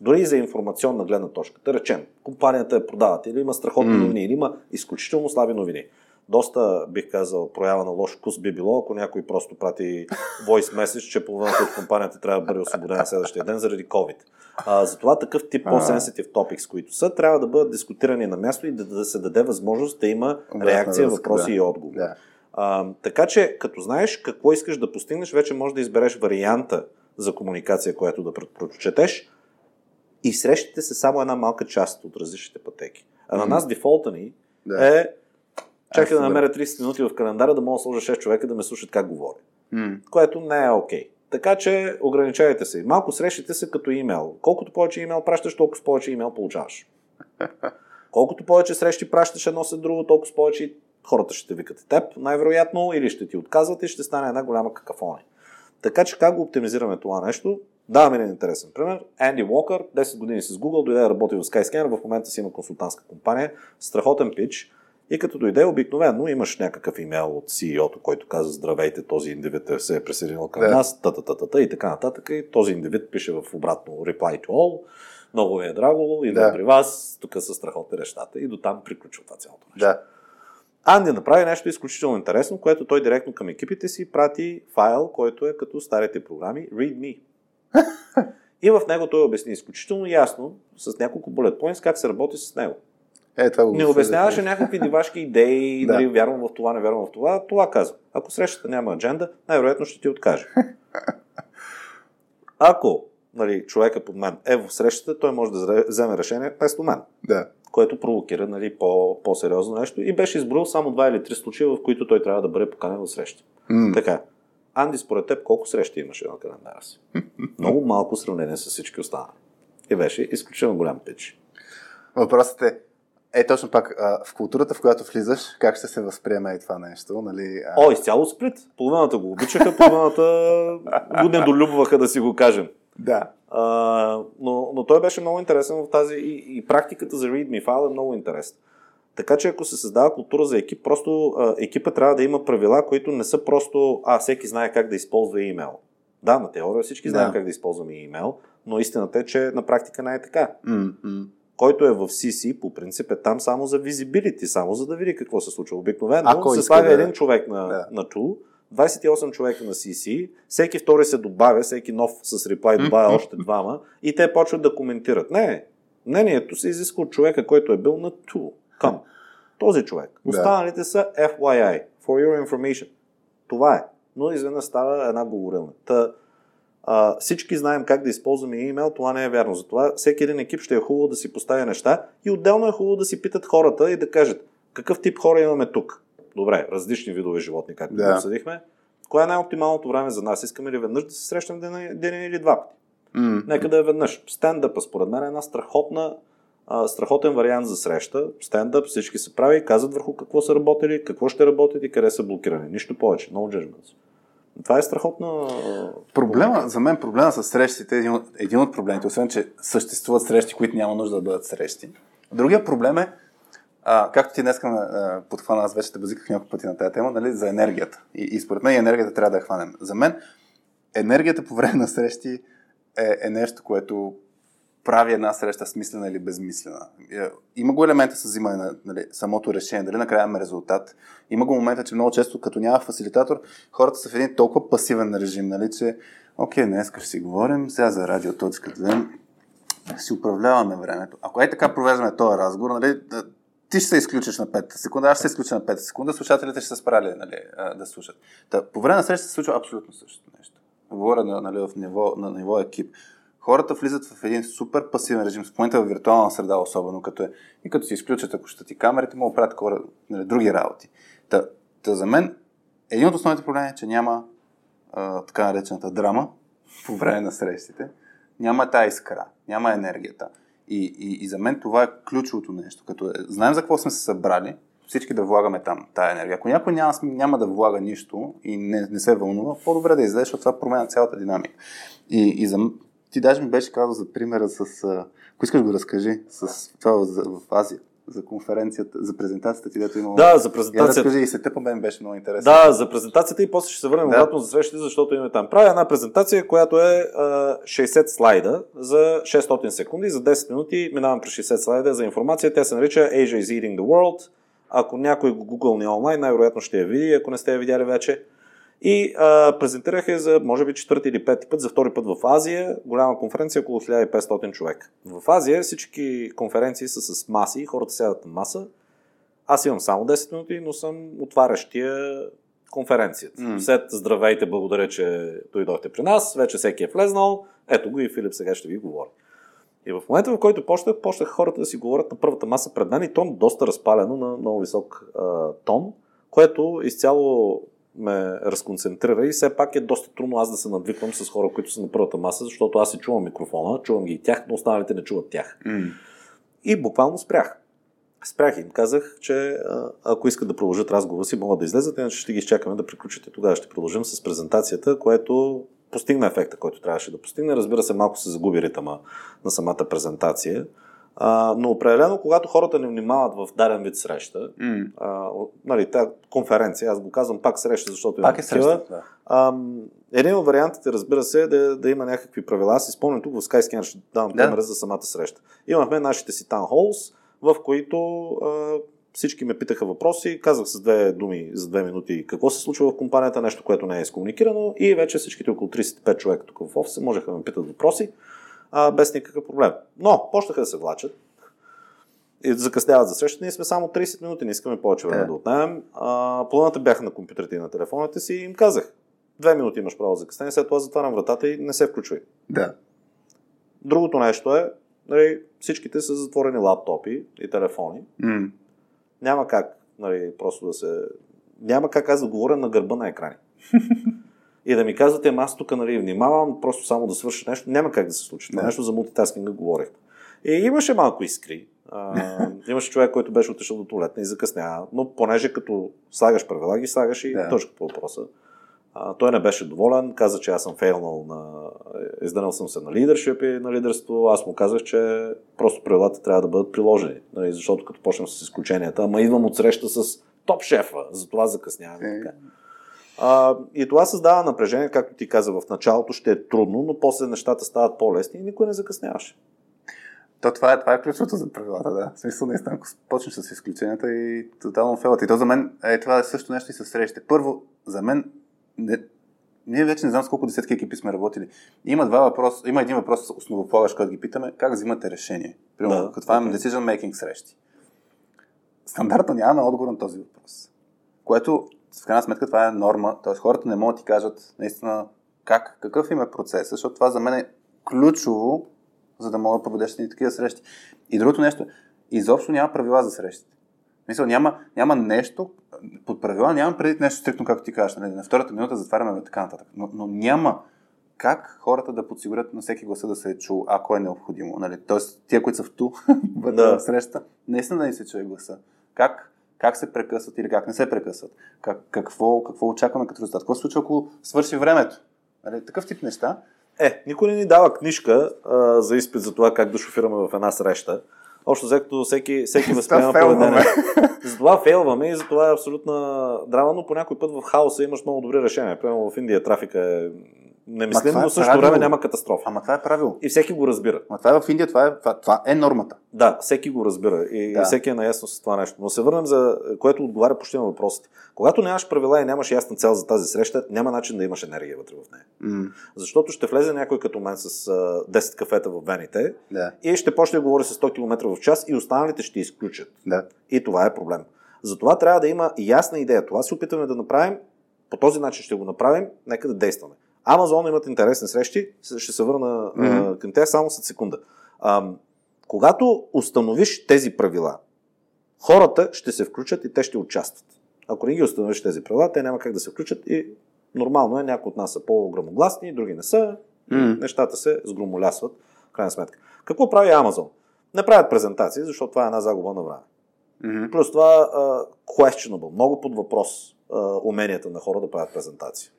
B: Дори и за информационна гледна точка. Да речем, компанията е продават или има страхотни mm. новини, или има изключително слаби новини. Доста, бих казал, проява на лош вкус би било, ако някой просто прати voice message, че половината от компанията трябва да бъде освободена следващия ден заради COVID. А, затова такъв тип по-sensitive topics, които са, трябва да бъдат дискутирани на място и да, да се даде възможност да има реакция, въпроси да. и отговори. Да. А, така че, като знаеш какво искаш да постигнеш, вече можеш да избереш варианта за комуникация, която да прочетеш. И срещите са само една малка част от различните пътеки. А на нас дефолта ни да. е чакай да намеря 30 минути в календара, да мога да сложа 6 човека да ме слушат как говоря. Mm. Което не е окей. Okay. Така че ограничавайте се. Малко срещите се като имейл. Колкото повече имейл пращаш, толкова повече имейл получаваш. <laughs> Колкото повече срещи пращаш едно след друго, толкова повече хората ще те викат теб, най-вероятно, или ще ти отказват и ще стане една голяма какафония. Така че как го оптимизираме това нещо? Даваме един интересен пример. Енди Уокър, 10 години с Google, дойде да работи в Skyscanner, в момента си има консултантска компания, страхотен пич. И като дойде обикновено, имаш някакъв имейл от CEO-то, който каза здравейте, този индивид се е присъединил към yeah. нас, та, та, та, та, та, и така нататък. И този индивид пише в обратно reply to all, много ви е драго, идвам yeah. при вас, тук са страхотни нещата и до там приключва това цялото нещо. Yeah. Анди направи нещо изключително интересно, което той директно към екипите си прати файл, който е като старите програми README. <laughs> И в него той обясни изключително ясно, с няколко bullet points, как се работи с него. Е, това не обясняваше някакви дивашки идеи, <laughs> да. нали, вярвам в това, не вярвам в това. Това казва. Ако срещата няма адженда, най-вероятно ще ти откаже. <laughs> Ако нали, човека под мен е в срещата, той може да вземе решение вместо мен.
A: Да
B: което провокира нали, по, по-сериозно нещо. И беше изброил само два или три случая, в които той трябва да бъде поканен в среща. Mm. Така. Анди, според теб, колко срещи имаше на календара си? <laughs> Много малко сравнение с всички останали. И беше изключително голям пич.
A: Въпросът е, е, точно пак, а, в културата, в която влизаш, как ще се възприеме и това нещо? Нали,
B: а... О, изцяло сплит. Половината го обичаха, половината го недолюбваха, да си го кажем.
A: Да.
B: А, но, но той беше много интересен в тази и, и практиката за README файл е много интересна. Така че ако се създава култура за екип, просто а, екипа трябва да има правила, които не са просто, а, всеки знае как да използва имейл. Да, на теория всички знаем да. как да използваме имейл, но истината е, че на практика не е така.
A: Mm-hmm.
B: Който е в CC, по принцип е там само за visibility, само за да види какво се случва. Обикновено ако се слага да... един човек на, да. на tool, 28 човека на CC, всеки втори се добавя, всеки нов с реплай добавя още двама и те почват да коментират. Не, мнението се изисква от човека, който е бил на tool. Към. Този човек. Останалите са FYI, for your information. Това е. Но изведнъж става една говорилна. Та, а, всички знаем как да използваме имейл, това не е вярно. Затова всеки един екип ще е хубаво да си поставя неща и отделно е хубаво да си питат хората и да кажат какъв тип хора имаме тук. Добре, различни видове животни, както да. обсъдихме. Кое е най-оптималното време за нас? Искаме ли веднъж да се срещнем ден, ден или два пъти?
A: Mm.
B: Нека да е веднъж. Стендъпа, според мен, е една страхотна а, страхотен вариант за среща, стендъп, всички се прави, казват върху какво са работили, какво ще работят и къде са блокирани. Нищо повече. No judgments. Това е страхотна.
A: Проблема, за мен проблема с срещите е един от, един от проблемите, освен че съществуват срещи, които няма нужда да бъдат срещи. Другия проблем е, а, както ти днес подхвана, аз вече те базиках няколко пъти на тази тема, нали, за енергията. И, и според мен енергията трябва да я хванем. За мен енергията по време на срещи е, е нещо, което прави една среща смислена или безмислена. Е, има го елемента с взимане на нали, самото решение, дали накрая имаме резултат. Има го момента, че много често, като няма фасилитатор, хората са в един толкова пасивен режим, нали, че окей, днес ще си говорим, сега за радио точка 2, си управляваме времето. Ако е така провеждаме този разговор, нали, ти ще се изключиш на 5 секунда, аз ще се изключа на 5 секунда, слушателите ще се справили нали, да слушат. Та, по време на среща се случва абсолютно същото нещо. Говоря нали, в ниво, на ниво екип хората влизат в един супер пасивен режим, в момента в виртуална среда особено, като е, и като си изключат, ако ще ти камерите, могат да правят хора, нали, други работи. Та, та, за мен, един от основните проблеми е, че няма а, така наречената драма <laughs> по време на срещите. Няма тази искра, няма енергията. И, и, и за мен това е ключовото нещо. Като е, знаем за какво сме се събрали, всички да влагаме там тая енергия. Ако някой няма, няма да влага нищо и не, не се вълнува, по-добре да излезе, защото това променя цялата динамика. И, и за, ти даже ми беше казал за примера с... Ако искаш го разкажи, с това в, Азия за конференцията, за презентацията ти, дето имало.
B: Да, за презентацията.
A: Я разкажи и се тъпа, мен беше много интересно.
B: Да, за презентацията и после ще се върнем да. обратно за срещите, защото имаме там. Правя една презентация, която е а, 60 слайда за 600 секунди, за 10 минути минавам през 60 слайда за информация. Тя се нарича Asia is eating the world. Ако някой го гугълни онлайн, най-вероятно ще я види, ако не сте я видяли вече. И а, презентирах я за, може би, четвърти или пети път, за втори път в Азия, голяма конференция, около 1500 човека. В Азия всички конференции са с маси, хората сядат на маса. Аз имам само 10 минути, но съм отварящия конференцията. Mm. След здравейте, благодаря, че дойдохте при нас, вече всеки е влезнал, ето го и Филип сега ще ви говори. И в момента, в който почнах, почнах хората да си говорят на първата маса пред мен и тон доста разпалено на много висок а, тон, което изцяло ме разконцентрира и все пак е доста трудно аз да се надвиквам с хора, които са на първата маса, защото аз си чувам микрофона, чувам ги и тях, но останалите не чуват тях. Mm. И буквално спрях. Спрях и им казах, че ако искат да продължат разговора си, могат да излезат, иначе ще ги изчакаме да приключите. Тогава ще продължим с презентацията, което постигна ефекта, който трябваше да постигне. Разбира се, малко се загуби ритъма на самата презентация. А, но определено, когато хората не внимават в даден вид среща, mm. а, нали, тази конференция, аз го казвам пак среща, защото
A: пак е среща, да.
B: а, един от вариантите, разбира се, е да, да има някакви правила. Аз си спомням тук в Skyscanner, ще давам да. пример за самата среща. Имахме нашите си halls, в които а, всички ме питаха въпроси, казах с две думи за две минути какво се случва в компанията, нещо, което не е изкомуникирано и вече всичките около 35 човека тук в офиса можеха да ме питат въпроси а, без никакъв проблем. Но, почнаха да се влачат и закъсняват за среща. Ние сме само 30 минути, не искаме повече време yeah. да отнемем. Планата бяха на компютрите и на телефоните си и им казах, две минути имаш право за закъснение, след това затварям вратата и не се включвай.
A: Да. Yeah.
B: Другото нещо е, нали, всичките са затворени лаптопи и телефони.
A: Mm.
B: Няма как, нали, просто да се... Няма как аз да говоря на гърба на екрани. <laughs> и да ми казвате, аз тук нали, внимавам, просто само да свърша нещо, няма как да се случи. Това нещо за мултитаскинга говорих. И имаше малко искри. А, <laughs> имаше човек, който беше отишъл до туалетна и закъснява, но понеже като слагаш правила, ги слагаш и да. точка по въпроса. А, той не беше доволен, каза, че аз съм фейлнал на... Изданал съм се на лидершип и на лидерство. Аз му казах, че просто правилата трябва да бъдат приложени. Нали, защото като почнем с изключенията, ама идвам от среща с топ шефа, затова закъснявам. Е. Така. А, и това създава напрежение, както ти каза в началото, ще е трудно, но после нещата стават по-лесни и никой не закъсняваше.
A: То това е, това е ключовото за правилата, да. В смисъл, наистина, ако почнеш с изключенията и тотално фелът. И то за мен е това е също нещо и с срещите. Първо, за мен, не, ние вече не знам с колко десетки екипи сме работили. Има два въпроса, има един въпрос основополагащ, който ги питаме, как взимате решение? Примерно, да, като това okay. decision making срещи. Стандартно нямаме отговор на този въпрос. Което в крайна сметка това е норма, т.е. хората не могат да ти кажат наистина как, какъв им е процес, защото това за мен е ключово, за да могат да проведеш и такива срещи. И другото нещо, изобщо няма правила за срещите. Мисля, няма, няма нещо, под правила нямам преди нещо стрикно, както ти кажеш, нали? на втората минута затваряме така нататък. Но, но няма как хората да подсигурят на всеки гласа да се е чул, ако е необходимо. Нали? Тоест, тия, които са в ту, <laughs> вътре
B: Да.
A: среща, наистина да ни се чуе гласа. Как, как се прекъсват или как не се прекъсват? Как, какво, какво очакваме като резултат? Какво се случва, ако свърши времето? Нали? Такъв тип неща.
B: Е, никой не ни дава книжка а, за изпит за това как да шофираме в една среща. Общо взето всеки, всеки <laughs> възприема поведение. Затова фейлваме и затова е абсолютна драма, но по някой път в хаоса имаш много добри решения. Примерно в Индия трафика е немислим,
A: това е
B: но същото
A: правило.
B: време няма катастрофа.
A: Ама това е правило.
B: И всеки го разбира.
A: Ама това е в Индия, това е, това, това е нормата.
B: Да, всеки го разбира и,
A: Да.
B: и всеки е наясно с това нещо. Но се върнем за което отговаря почти на въпросите. Когато нямаш правила и нямаш ясна цел за тази среща, няма начин да имаш енергия вътре в нея.
A: М,
B: Защото ще влезе някой като мен с а, 10 кафета в вените
A: да,
B: и ще почне да говори с 100 км в час и останалите ще изключат.
A: да.
B: И това е проблем. Затова трябва да има ясна идея. Това се опитваме да направим. По този начин ще го направим. Нека да действаме. Амазон имат интересни срещи. Ще се върна mm-hmm. към тях само след секунда. Ам, когато установиш тези правила, хората ще се включат и те ще участват. Ако не ги установиш тези правила, те няма как да се включат и нормално е, някои от нас са по-грамогласни, други не са.
A: М.
B: Нещата се сгромолясват, в крайна сметка. Какво прави Амазон? Не правят презентации, защото това е една загуба на време.
A: Мгм.
B: Плюс това uh, questionable, много под въпрос uh, уменията на хора да правят презентации.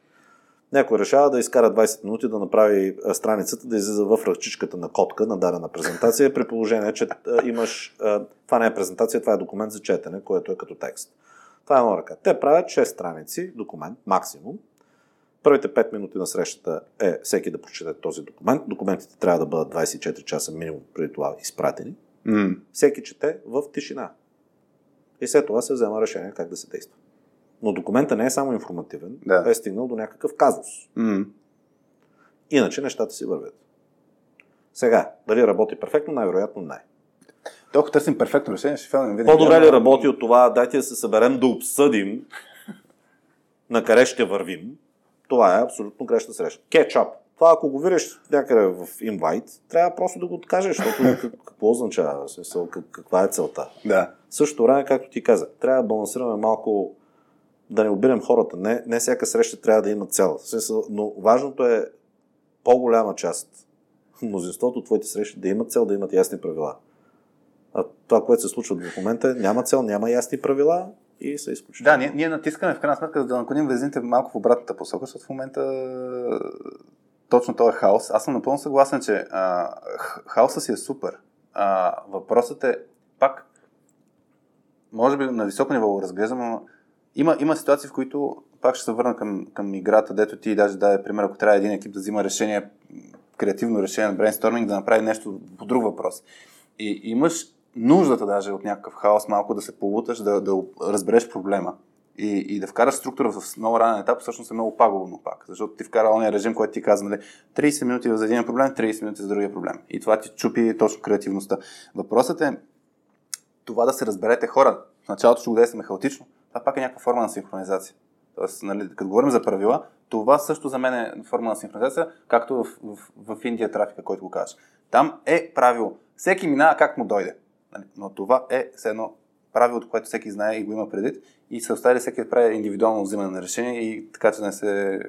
B: Някой решава да изкара 20 минути да направи страницата, да излиза в ръчичката на котка на дадена презентация, при положение, че имаш... Това не е презентация, това е документ за четене, което е като текст. Това е една ръка. Те правят 6 страници, документ, максимум. Първите 5 минути на срещата е всеки да прочете този документ. Документите трябва да бъдат 24 часа минимум преди това изпратени.
A: М,
B: Всеки чете в тишина. И след това се взема решение как да се действа. Но документа не е само информативен,
A: Да.
B: а е стигнал до някакъв казус.
A: м.
B: Иначе нещата си вървят. Сега, дали работи перфектно, най-вероятно не.
A: Толкова търсим перфектно решение, ще винаги.
B: По-добре ли работи от това, дайте да се съберем да обсъдим <laughs> на къде ще вървим. Това е абсолютно грешна среща. Кетчап. Това ако го видиш някъде в инвайт, трябва просто да го откажеш, защото <laughs> как- какво означава, смисъл, как- каква е целта.
A: Да.
B: В същото време, както ти каза, трябва да балансираме малко, да не обидим хората. Не, не всяка среща трябва да има цел. Но важното е по-голяма част, мнозинството от твоите срещи да имат цел, да имат ясни правила. А това, което се случва в момента, няма цел, няма ясни правила и се изключва.
A: Да, ние, ние натискаме в крайна сметка да наклоним везните малко в обратната посока, защото в момента е, точно този хаос. Аз съм напълно съгласен, че а, хаоса си е супер. А, въпросът е пак, може би на високо ниво го разглеждам, но има, има ситуации, в които пак ще се върна към, към играта, дето ти даже даде пример, ако трябва един екип да взима решение, креативно решение на брейнсторминг, да направи нещо по друг въпрос. И имаш нуждата даже от някакъв хаос малко да се полуташ, да, да разбереш проблема и, и да вкараш структура в много ранен етап, всъщност е много пагубно пак. Защото ти вкара ония режим, който ти каза, нали, 30 минути за един проблем, 30 минути за другия проблем. И това ти чупи точно креативността. Въпросът е това да се разберете хора. В началото ще го действаме хаотично. Това пак е някаква форма на синхронизация. Тоест, нали, като говорим за правила, това също за мен е форма на синхронизация, както в, в, в Индия трафика, който го кажеш. Там е правило. Всеки минава как му дойде. Нали, Но това е все едно правилото, което всеки знае и го има предвид и се оставили всеки да прави индивидуално взимане на решение и така, че не се...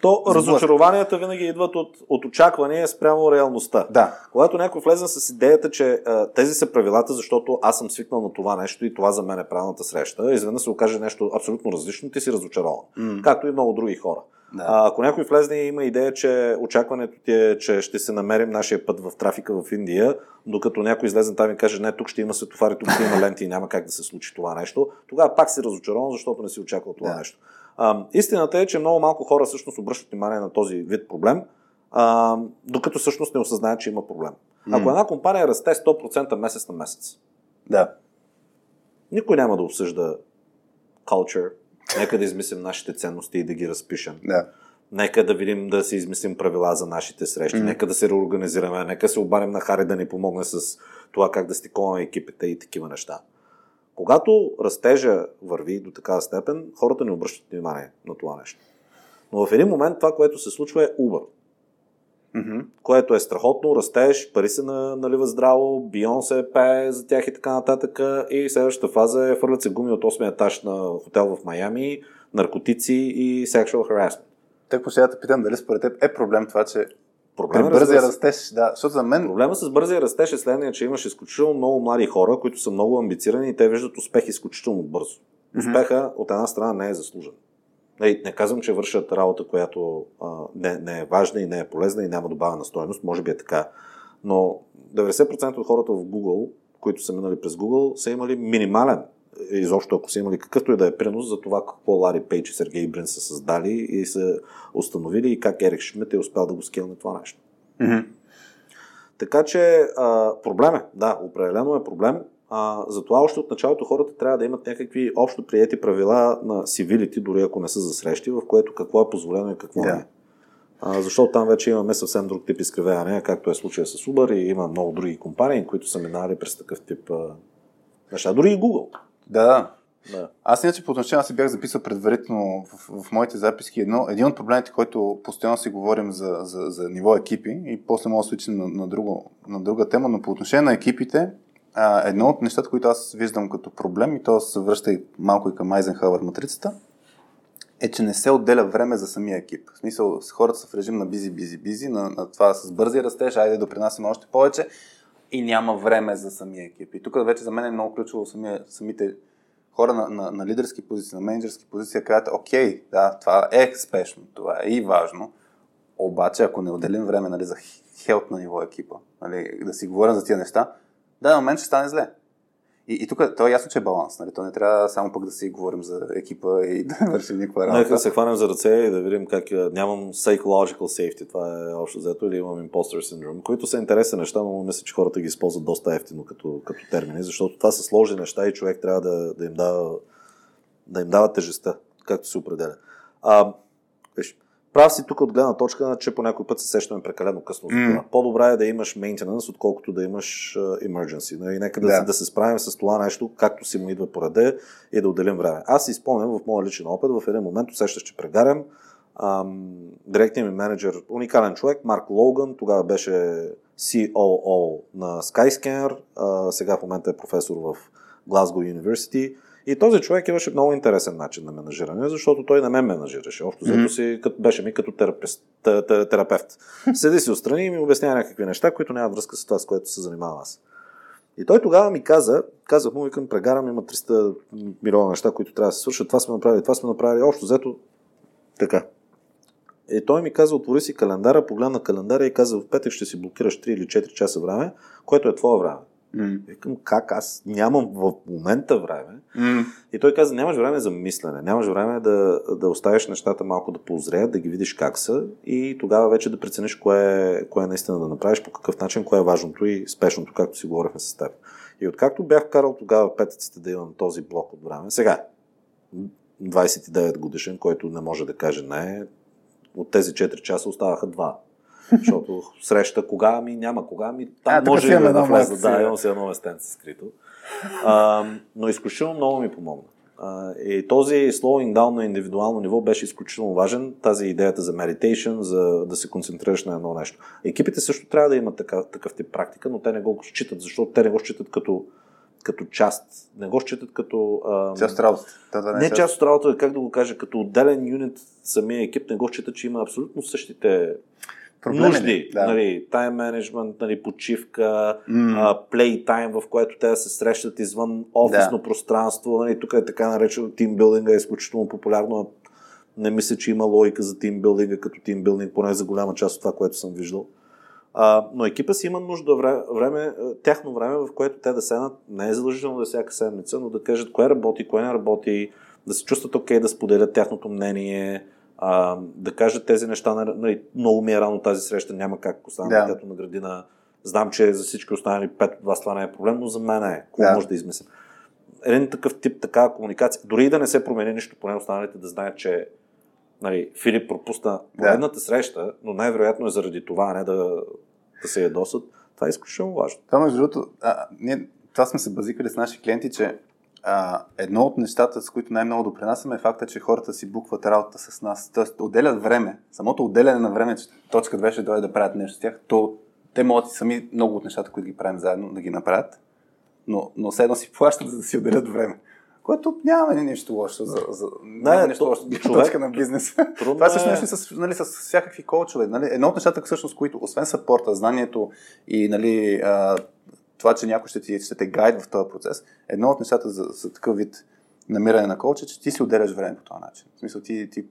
B: То разочарованията винаги идват от, от очаквания спрямо реалността.
A: Да,
B: Когато някой влезе с идеята, че а, тези са правилата, защото аз съм свикнал на това нещо и това за мен е правилната среща, изведнъж се окаже нещо абсолютно различно, ти си разочарован.
A: М.
B: Както и много други хора.
A: Да.
B: А, ако някой влезне и има идея, че очакването ти е, че ще се намерим нашия път в трафика в Индия, докато някой излезе там и каже, не, тук ще има светофари, тук ще има ленти и няма как да се случи това нещо, тогава пак си разочарован, защото не си очаквал това
A: Да.
B: нещо. А, истината е, че много малко хора всъщност обръщат внимание на този вид проблем, а, докато всъщност не осъзнаят, че има проблем. Ако една компания расте 100% месец на месец,
A: да.
B: никой няма да обсъжда culture, нека да измислим нашите ценности и да ги разпишем.
A: Да.
B: Нека да видим да си измислим правила за нашите срещи,
A: Мгм.
B: нека да се реорганизираме, нека се обадим на Хари да ни помогне с това как да стиковаме екипите и такива неща. Когато растежа върви до такава степен, хората не обръщат внимание на това нещо. Но в един момент това, което се случва е Uber,
A: Мгм.
B: което е страхотно, растеж, пари се на- наливат здраво, Бионсе пее за тях и така нататък. И следващата фаза е фърлят се гуми от 8 етаж на хотел в Майами, наркотици и sexual harassment.
A: Тък ще да те питам дали според теб е проблем това, че
B: Проблема,
A: при бързия
B: се,
A: растеж, да, защото за мен
B: Проблема с бързия растеж е следния, че имаш изключително много млади хора, които са много амбицирани и те виждат успех изключително бързо. Успеха от една страна не е заслужен. Не, не казвам, че вършат работа, която а, не, не е важна и не е полезна и няма добавена стоеност. Може би е така. Но 90% от хората в Google, които са минали през Google, са имали минимален, изобщо ако са имали какъвто и да е принос за това какво Лари Пейдж и Сергей Брин са създали и са установили и как Ерик Шмидт е успял да го скелне това нещо.
A: Мгм.
B: Така че а, проблем е, да, определено е проблем. А, затова още от началото хората трябва да имат някакви общо приети правила на civility, дори ако не са за срещи, в което какво е позволено и какво
A: Да.
B: не е. А, защото там вече имаме съвсем друг тип изкривяване, както е случая с Uber и има много други компании, които са минали през такъв тип а, неща. Дори и Google.
A: Да, да.
B: Да.
A: Аз иначе по отношение, си бях записал предварително в, в моите записки едно, един от проблемите, който постоянно си говорим за, за, за ниво екипи и после мога да свичам на, на, друго, на друга тема, но по отношение на екипите, а, едно от нещата, които аз виждам като проблем и то се връща и малко и към Айзенхауър матрицата, е, че не се отделя време за самия екип. В смисъл, хората са в режим на бизи, бизи, бизи, на, на това с бързи растеж, айде допринасяме още повече и няма време за самия екип. И тук вече за мен е много ключово самия, самите хора на, на, на лидерски позиции, на менеджерски позиции, кажат, окей, да, това е спешно, това е и важно, обаче ако не отделим време нали, за хелт на ниво екипа, нали, да си говорим за тия неща, да, момент ще стане зле. И, и тук то е ясно, че е баланс. Нали? То не трябва само пък да си говорим за екипа и <laughs> да вършим никаква
B: Нека
A: работа.
B: да се хванем за ръце и да видим как нямам psychological safety, това е общо взето, или имам imposter syndrome, които са интересни неща, но мисля, че хората ги използват доста ефтино като, като термини, защото това са сложни неща и човек трябва да, да им дава да им дава тежестта, както се определя. А, прав си тук от гледна точка, че по някой път се сещаме прекалено късно.
A: М.
B: По-добре е да имаш maintenance, отколкото да имаш uh, emergency. Нали? Нека да,
A: Да.
B: да. се справим с това нещо, както си му идва по реда и да отделим време. Аз си спомням в моя личен опит, в един момент усещаш, че прегарям. Ам, директният ми менеджер, уникален човек, Марк Логан, тогава беше COO на Skyscanner, а, сега в момента е професор в Glasgow University. И този човек имаше много интересен начин на менажиране, защото той не ме менажираше. Общо взето
A: Мгм.
B: си, като, беше ми като терапевт, те- те- терапевт. <laughs> Седи си отстрани и ми обяснява някакви неща, които нямат връзка с това, с което се занимавам аз. И той тогава ми каза, казах му, викам, прегарам, има 300 милиона неща, които трябва да се свършат, това сме направили, това сме направили, общо взето така. И той ми каза, отвори си календара, погледна календара и каза, в петък ще си блокираш 3 или 4 часа време, което е твое време.
A: М.
B: Викам, как аз нямам в момента време.
A: М.
B: И той каза, нямаш време за мислене, нямаш време да, да оставиш нещата малко да поозреят, да ги видиш как са и тогава вече да прецениш кое кое наистина да направиш, по какъв начин, кое е важното и спешното, както си говорихме с теб. И откакто бях карал тогава петъците да имам този блок от време, сега 29 годишен, който не може да каже не, от тези 4 часа оставаха 2. Защото среща кога ми няма, кога ми там
A: А,
B: може да
A: едно
B: влезе. Да, имам си едно местенце скрито. А, но изключително много ми помогна. А, и този slowing down на индивидуално ниво беше изключително важен. Тази идеята за meditation, за да се концентрираш на едно нещо. Екипите също трябва да имат така, такъв тип практика, но те не го считат, защото те не го считат като, като част. Не го считат като... А,
A: Част от работата. Това
B: не
A: е
B: част от работа, как да го кажа, като отделен юнит самия екип не го счита, че има абсолютно същите
A: Проблеми,
B: нужди.
A: да.
B: Нали, тайм менеджмент, нали, почивка, плей тайм, в което те да се срещат извън офисно
A: Да.
B: пространство. Нали, тук е така наречено тимбилдинга, е изключително популярно. Не мисля, че има логика за тимбилдинга като тимбилдинг, поне за голяма част от това, което съм виждал. А, но екипа си има нужда време, тяхно време, в което те да седнат, не е задължително да е всяка седмица, но да кажат кое работи, кое не работи, да се чувстват окей, да споделят тяхното мнение, а, да кажат тези неща. Нали, много ми е рано тази среща, няма как оставам
A: Да.
B: да. детето на градина. Знам, че за всички останали пет от вас това не е проблем, но за мен е. Какво
A: Да.
B: може да измисля? Един такъв тип, такава комуникация, дори и да не се промени нищо, поне останалите да знаят, че нали, Филип пропусна поредната среща, но най-вероятно е заради това, а не да, да се ядосат. Това е изключително важно.
A: Това между другото, а, ние, това сме се базикали с наши клиенти, че а, едно от нещата, с които най-много допринасяме е факта, че хората си букват работата с нас. Тоест, отделят време. Самото отделяне на време, че точка 2 ще дойде да правят нещо с тях, то те могат и сами много от нещата, които ги правим заедно, да ги направят. Но, но все едно си плащат, за да си отделят време. което нямаме нищо лошо за, за
B: Не,
A: няма нищо
B: то-
A: лошо
B: човек-
A: точка на бизнес.
B: Трудно
A: Това също
B: е-
A: нещо с, нали, с всякакви коучове. Нали? Едно от нещата, всъщност, които, освен съпорта, знанието и нали, а, това, че някой ще, ти, ще те гайд в този процес, едно от нещата за, за такъв вид намиране на коуч е, че ти си отделяш време по този начин. В смисъл, ти, ти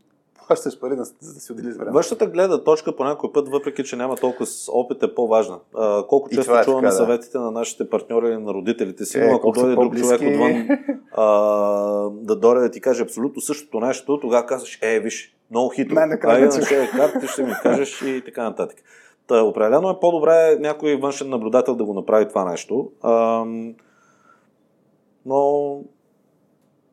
A: плащаш пари, за да си отделиш време.
B: Външната гледна точка по някой път, въпреки че няма толкова опит, е по-важна. А, колко често
A: е
B: чуваме
A: така, да.
B: съветите на нашите партньори или на родителите си,
A: Е,
B: ако дойде друг човек отвън а, да дойде да ти каже абсолютно същото нещо, тогава казваш, е, виж, много хитро. На шея картите ще ми кажеш и така нататък. Та, определено е по-добре някой външен наблюдател да го направи това нещо. Ам, но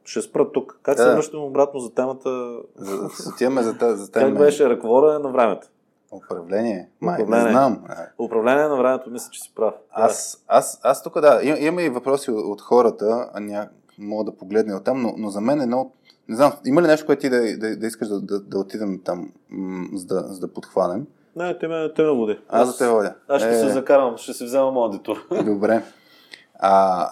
B: ще спра тук. Как се
A: Да.
B: връщам обратно за темата?
A: За, отиваме за, тази- за тази
B: Как беше ръковода на времето?
A: Управление. Май,
B: Управление.
A: не знам.
B: Управление на времето, мисля, че си прав.
A: Аз, аз, аз тук да, им- имаме и въпроси от, от хората, а ня, мога да погледне от там, но, но за мен едно от... Не знам, има ли нещо, което ти да, да, да искаш да, да, да отидем там, м- за, да, за да подхванем?
B: Не, те ме, те ме води.
A: Аз за те водя.
B: Аз ще
A: Е,
B: се закарам, ще си взема моят детур.
A: Добре. А,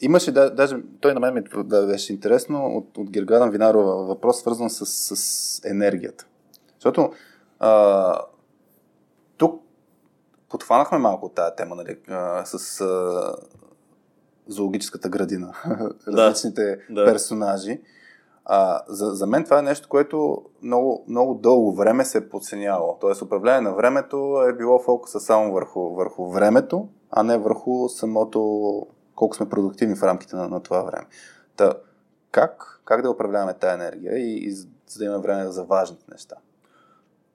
A: имаше, да, даже той на мен ми да беше интересно, от, от Гергадан Винарова въпрос, свързан с, с енергията. Защото а, тук подхванахме малко тази тема, нали, а, с а, зоологическата градина, <laughs>
B: Да.
A: различните
B: Да.
A: персонажи. А, за, за мен това е нещо, което много, много дълго време се е подценявало. Тоест управление на времето е било фокуса само върху, върху времето, а не върху самото колко сме продуктивни в рамките на, на това време. Та, как, как да управляваме тази енергия и, и за да имаме време за важните неща?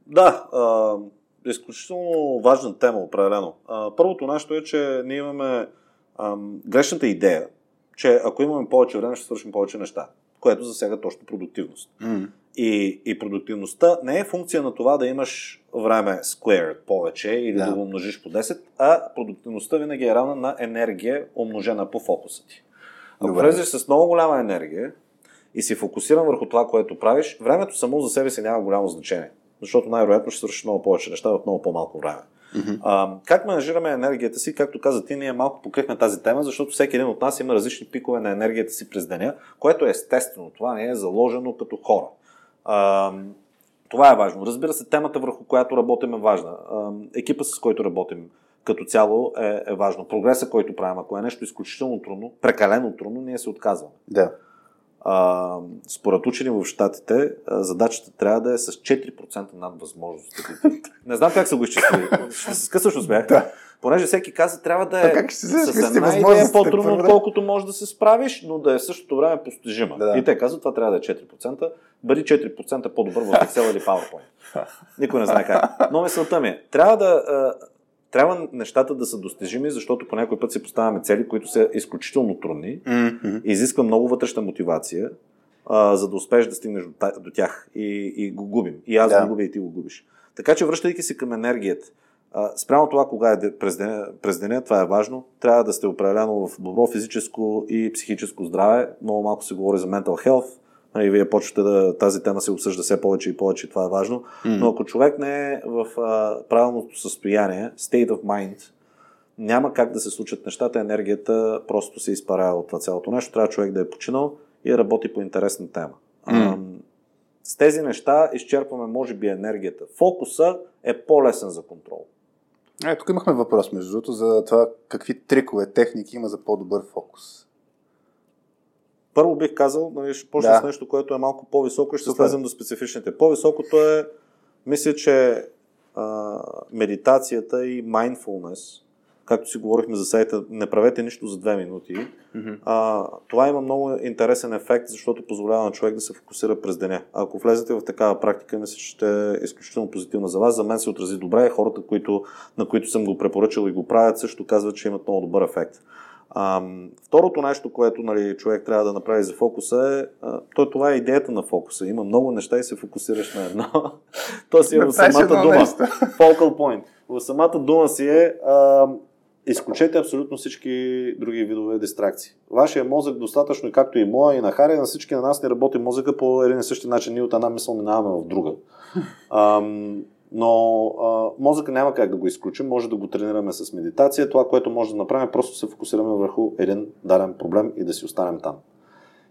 B: Да, а, изключително важна тема, определено. А, първото нещо е, че ние имаме ам, грешната идея, че ако имаме повече време, ще свършим повече неща, което засяга точно продуктивност.
A: Mm.
B: И, и продуктивността не е функция на това да имаш време squared повече или да.
A: Да.
B: го умножиш по 10, а продуктивността винаги е равна на енергия, умножена по фокуса ти. Ако влезеш с много голяма енергия и си фокусиран върху това, което правиш, времето само за себе си няма голямо значение. Защото най-вероятно ще свършиш много повече неща в много по-малко време.
A: Mm-hmm.
B: А, как менажираме енергията си? Както каза ти, ние малко покрихме тази тема, защото всеки един от нас има различни пикове на енергията си през деня, което е естествено. Това не е заложено като хора. А, това е важно. Разбира се, темата върху която работим е важна. А, екипа, с който работим като цяло е, е важно. Прогреса, който правим, ако е нещо изключително трудно, прекалено трудно, ние се отказваме.
A: Да.
B: А, според учени в Штатите, задачата трябва да е с 4% над възможностите ти. Не знам как са го изчислили. Ще се скъсаш усмях.
A: Да.
B: Понеже всеки каза, трябва да е
A: как ще
B: с една идея по-трудно, отколкото можеш да се справиш, но да е същото време постижима.
A: Да.
B: И те казват, това трябва да е 4%. Бъди 4% по-добър в Excel или PowerPoint. <laughs> Никой не знае как. Но мисълта ми е, трябва да, трябва нещата да са достижими, защото по някой път си поставяме цели, които са изключително трудни
A: Mm-hmm.
B: изисква много вътрешна мотивация, а, за да успееш да стигнеш до, до тях и, и го губим. И аз
A: Да.
B: го губя и ти го губиш. Така че, връщайки се към енергията, а, спрямо това, кога е през деня, през деня, това е важно, трябва да сте определено в добро физическо и психическо здраве. Много малко се говори за mental health. И вие почвате да тази тема се обсъжда все повече и повече, и това е важно. Но ако човек не е в а, правилното състояние, state of mind, няма как да се случат нещата, енергията просто се изпарява от това цялото нещо. Трябва човек да е починал и да работи по интересна тема.
A: М.
B: Ам, с тези неща изчерпваме, може би, енергията. Фокуса е по-лесен за контрол.
A: Е, тук имахме въпрос, между другото, за това какви трикове, техники има за по-добър фокус.
B: Първо бих казал, нали, ще почна
A: Да.
B: с нещо, което е малко по-високо и ще
A: Супер.
B: слезем до специфичните. По-високото е, мисля, че а, медитацията и mindfulness, както си говорихме за сайта, не правете нищо за две минути.
A: Mm-hmm.
B: А, това има много интересен ефект, защото позволява на човек да се фокусира през деня. Ако влезете в такава практика, мисля, че ще е изключително позитивна за вас. За мен се отрази добре. Хората, които, на които съм го препоръчал и го правят, също казват, че имат много добър ефект. А, второто нещо, което нали, човек трябва да направи за фокуса е, а, то, това е идеята на фокуса. Има много неща и се фокусираш на едно. <laughs> То си е в самата дума. <laughs> Focal point. В самата дума си е а, изключете абсолютно всички други видове дистракции. Вашия мозък достатъчно, както и моя, и на Хари, на всички на нас не работи мозъка по един и същи начин. Ние от една мисъл минаваме в друга. <laughs> Ам, но а, мозъка няма как да го изключим, може да го тренираме с медитация. Това, което може да направим, е просто се фокусираме върху един даден проблем и да си останем там.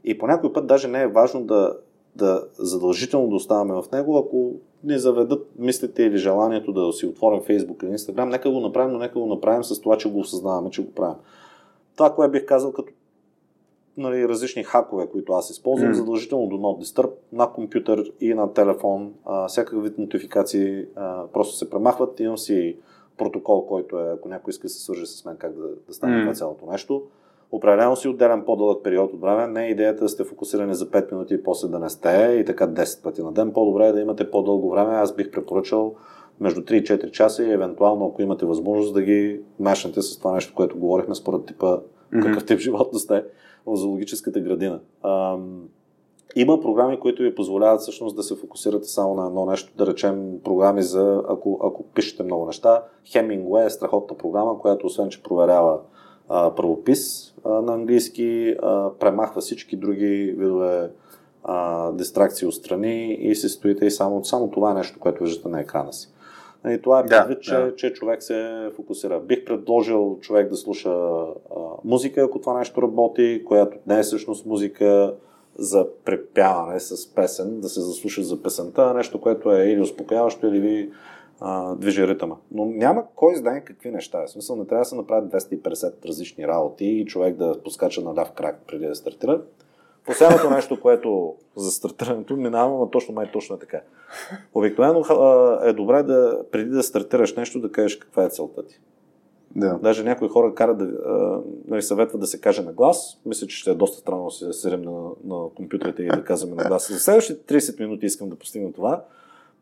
B: И по някой път даже не е важно да, да задължително да оставаме в него, ако ни заведат мислите или желанието да си отворим Facebook или Instagram, нека го направим, но нека го направим с това, че го осъзнаваме, че го правим. Това, което бих казал като нали, различни хакове, които аз използвам, mm. задължително до Not Disturb на компютър и на телефон. А, всякакъв вид нотификации а, просто се премахват. Имам си протокол, който е, ако някой иска да се свържи с мен, как да, да стане mm. това цялото нещо. Определено си отделям по-дълъг период от време. Не е идеята да сте фокусирани за 5 минути и после да не сте и така 10 пъти на ден. По-добре е да имате по-дълго време. Аз бих препоръчал между 3 и 4 часа и евентуално, ако имате възможност, да ги мешнете с това нещо, което говорихме според типа mm-hmm. какъв тип живот да сте в зоологическата градина. Ам, има програми, които ви позволяват всъщност да се фокусирате само на едно нещо, да речем програми за, ако, ако пишете много неща. Hemingway е страхотна програма, която освен, че проверява а, правопис а, на английски, а, премахва всички други видове а, дистракции отстрани и се стоите и само, само това е нещо, което виждате на екрана си. И нали, това е предвид, да, че, да. че човек се фокусира. Бих предложил човек да слуша а, музика, ако това нещо работи, която не е всъщност музика за препяване с песен, да се заслуша за песента, нещо, което е или успокояващо, или ви а, движи ритъма. Но няма кой знае какви неща. В смисъл не трябва да се направят 250 различни работи и човек да поскача на ляв крак преди да стартира. Последното нещо, което за стартирането минавам, но точно май точно е така. Обикновено е добре да преди да стартираш нещо да кажеш каква е целта ти.
A: Да.
B: Даже някои хора карат да нали, съветват да се каже на глас. Мисля, че ще е доста странно да се седем на, на компютрите и да казваме на глас. За следващите 30 минути искам да постигна това.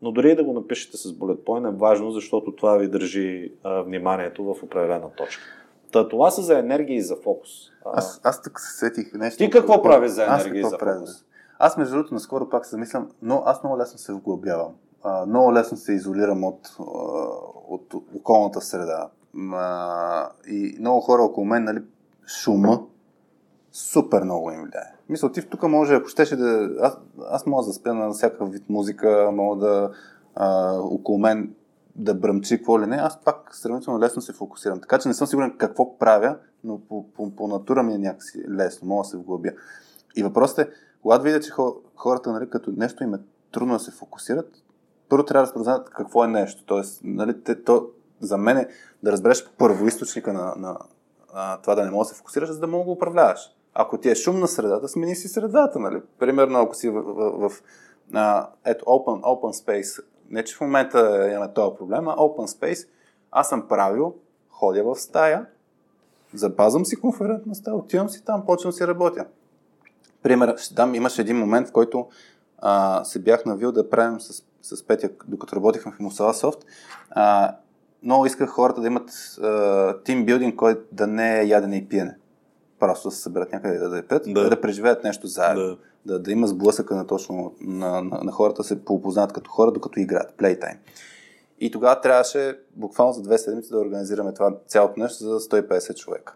B: Но дори и да го напишете с bullet point е важно, защото това ви държи а, вниманието в определена точка. Та, това са за енергия и за фокус.
A: Аз, аз тук се сетих нещо.
B: Ти какво прави за енергия и за фокус?
A: Аз между другото наскоро пак се замислям, но аз много лесно се вглобявам. А, много лесно се изолирам от, от, от околната среда. А, и много хора около мен, нали, шума супер много им влияе. Мисля, ти тук може, ако щеше да... Аз, аз мога да спя на всякакъв вид музика, мога да а, около мен да бръмчи, какво ли не, аз пак сравнително лесно се фокусирам. Така че не съм сигурен какво правя, но по, по, по натура ми е някакси лесно, мога да се вглъбя. И въпросът е, когато видя, че хората, нали, като нещо им е трудно да се фокусират, първо трябва да спознаят какво е нещо. Тоест, нали, те, то, за мен е да разбереш първоисточника на, на, на това да не можеш да се фокусираш, за да мога да го управляваш. Ако ти е шумна средата, смени си средата. Нали? Примерно, ако си в, в, в а, ето, open, open space, не че в момента имаме този проблем, а open space, аз съм правил, ходя в стая, запазвам си конферентна стая, отивам си там, почвам си работя. Пример, ще дам, имаше един момент, в който а, се бях навил да правим с, с Петя, докато работихме в Мусала Софт. А, много исках хората да имат тимбилдинг, който да не е ядене и пиене. Просто да се съберат някъде да, да пет, да. да преживеят нещо заедно. Да. Да, да има сблъсъка на точно на, на, на хората се поопознат като хора, докато играят. Playtime. И тогава трябваше буквално за две седмици да организираме това цялото нещо за 150 човека,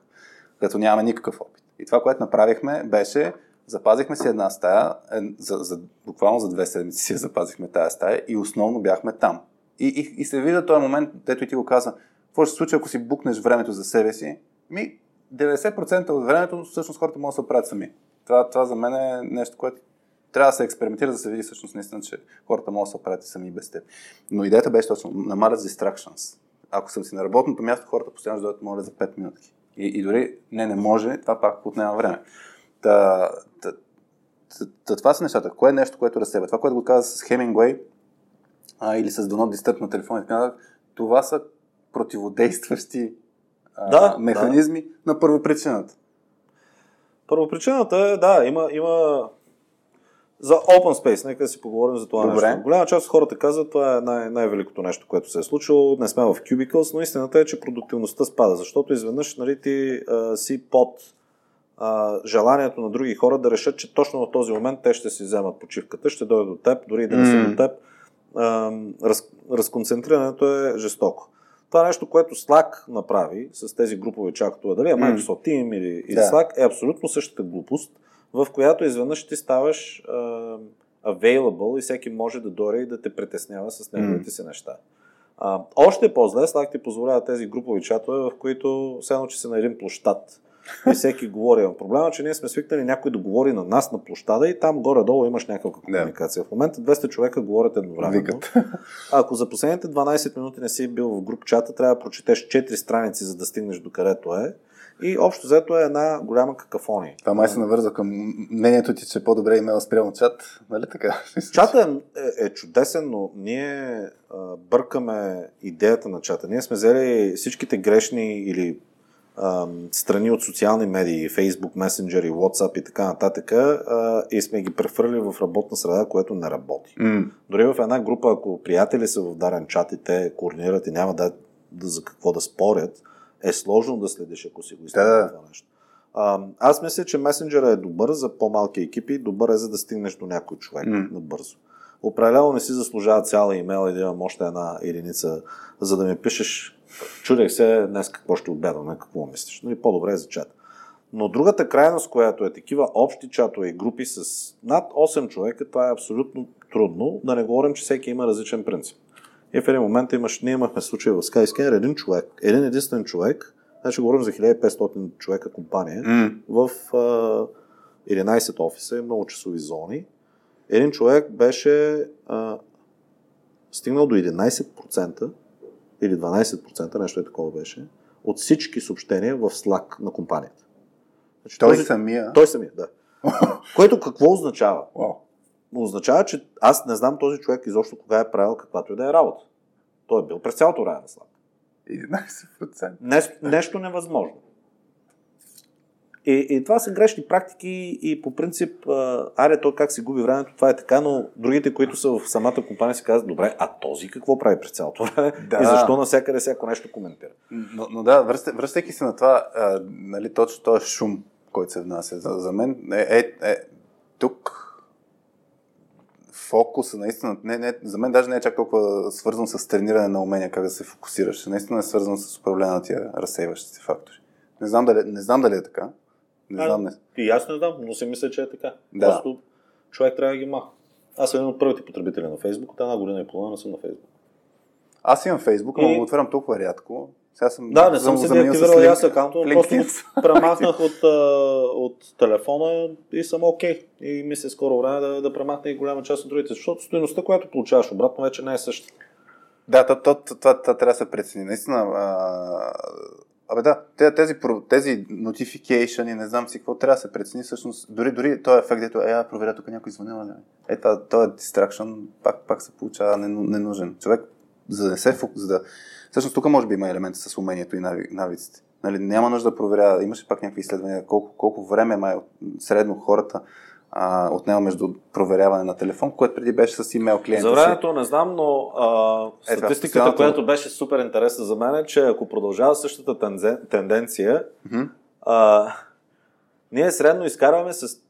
A: като нямаме никакъв опит. И това, което направихме, беше запазихме си една стая, е, за, за, буквално за две седмици си запазихме тази стая и основно бяхме там. И, и, и се вижда този момент, дето и ти го каза, какво ще се случи, ако си букнеш времето за себе си? Ми, 90% от времето всъщност хората могат да се оправят сами. Това, това за мен е нещо, което трябва да се експериментира, да се види всъщност наистина, че хората могат да се оправят сами без теб. Но идеята беше точно намалят distractions. Ако съм си на работното място, хората постоянно дойдат моля за 5 минути. И, и дори не, не може, това пак отнема време. Та, та, та, та, това са нещата. Кое е нещо, което разсева? Това, което го каза с Хемингуей, а, или с донот дистърп на телефон и така това са противодействащи а, да, механизми да. на първопричината.
B: Първопричината е, да, има, има за open space, нека да си поговорим за това Добре. нещо. Голяма част от хората казват, това е най- най-великото нещо, което се е случило. Не сме в cubicles, но истината е, че продуктивността спада, защото изведнъж нали, ти а, си под а, желанието на други хора да решат, че точно в този момент те ще си вземат почивката, ще дойдат до теб, дори и да не са mm. до теб раз, разконцентрирането е жестоко. Това нещо, което Slack направи с тези групови чатове, дали е Microsoft Team или, или да. Slack, е абсолютно същата глупост, в която изведнъж ти ставаш uh, available и всеки може да дойде и да те притеснява с неговите си неща. Uh, още по-зле, Slack ти позволява тези групови чатове, в които все едно, че си на един площад и всеки говори. Проблема е, че ние сме свикнали някой да говори на нас на площада и там горе-долу имаш някаква комуникация. В момента 200 човека говорят едновременно. Ако за последните 12 минути не си бил в груп чата, трябва да прочетеш 4 страници, за да стигнеш до където е. И общо взето е една голяма какафония.
A: Това май се навърза към мнението ти, че е по-добре имейла спрямо чат. Нали така?
B: Чата е, е чудесен, но ние а, бъркаме идеята на чата. Ние сме взели всичките грешни или страни от социални медии, Facebook, Messenger, WhatsApp и така нататък а, и сме ги прехвърли в работна среда, което не работи. Mm. Дори в една група, ако приятели са в дарен чат и те координират и няма да, да за какво да спорят, е сложно да следиш, ако си го изпълнява да. това нещо. А, аз мисля, че месенджера е добър за по-малки екипи, добър е за да стигнеш до някой човек mm. набързо. Определено не си заслужава цяла имейл и да имам още една единица, за да ми пишеш чудех се днес какво ще обядваме, какво мислиш. Но и по-добре е за чат. Но другата крайност, която е такива общи чатове и групи с над 8 човека, това е абсолютно трудно, да не говорим, че всеки има различен принцип. И в един момент имаш, ние имахме случай в Skyscanner, един човек, един единствен човек, значи говорим за 1500 човека компания, mm. в а, 11 офиса много часови зони. Един човек беше а, стигнал до 11% или 12%, нещо е такова беше, от всички съобщения в Slack на компанията.
A: Значи, той този, самия?
B: Той самия, да. <laughs> Което какво означава? Wow означава, че аз не знам този човек изобщо кога е правил каквато и да е работа. Той е бил през цялото време на слаб.
A: 11%.
B: Нещо, нещо невъзможно. И, и това са грешни практики и по принцип, аре то как си губи времето, това е така, но другите, които са в самата компания си казват, добре, а този какво прави през цялото време да. и защо навсякъде всяко нещо коментира.
A: Но, но да, връщайки се на това, а, нали, точно този шум, който се внася за, за мен, е, е, е тук фокуса, наистина, не, не, за мен даже не е чак толкова свързан с трениране на умения, как да се фокусираш. Наистина е свързан с управление на тия разсейващи се фактори. Не знам дали, не знам дали е така. Не
B: а,
A: знам. Не.
B: И аз не знам, но си мисля, че е така. Да. Просто човек трябва да ги маха. Аз съм един от първите потребители на Фейсбук, от една година и половина съм на Фейсбук.
A: Аз имам Фейсбук, но и... го отварям толкова рядко.
B: Сега съм да, не съм се деактивирал аз акаунта, просто <laughs> премахнах от, от телефона и съм окей. Okay. И мисля скоро време да, да премахна и голяма част от другите, защото стоеността, която получаваш обратно, вече не е същата.
A: Да, това трябва да се прецени. Наистина, а... Абе да, тези, тези notification и не знам си какво трябва да се прецени всъщност. Дори, дори този ефект, дето е, проверя тук някой звънил. Е, това, този distraction пак, пак се получава ненужен. Човек, за да не се фокус, за да Всъщност тук може би има елементи с умението и навиците. Нали, няма нужда да проверя, имаше пак някакви изследвания, колко, колко време май средно хората а, отнема между проверяване на телефон, което преди беше с имейл клиента.
B: За времето не знам, но а, е, статистиката, е, която беше супер интересна за мен е, че ако продължава същата тенденция, mm-hmm. а, ние средно изкарваме с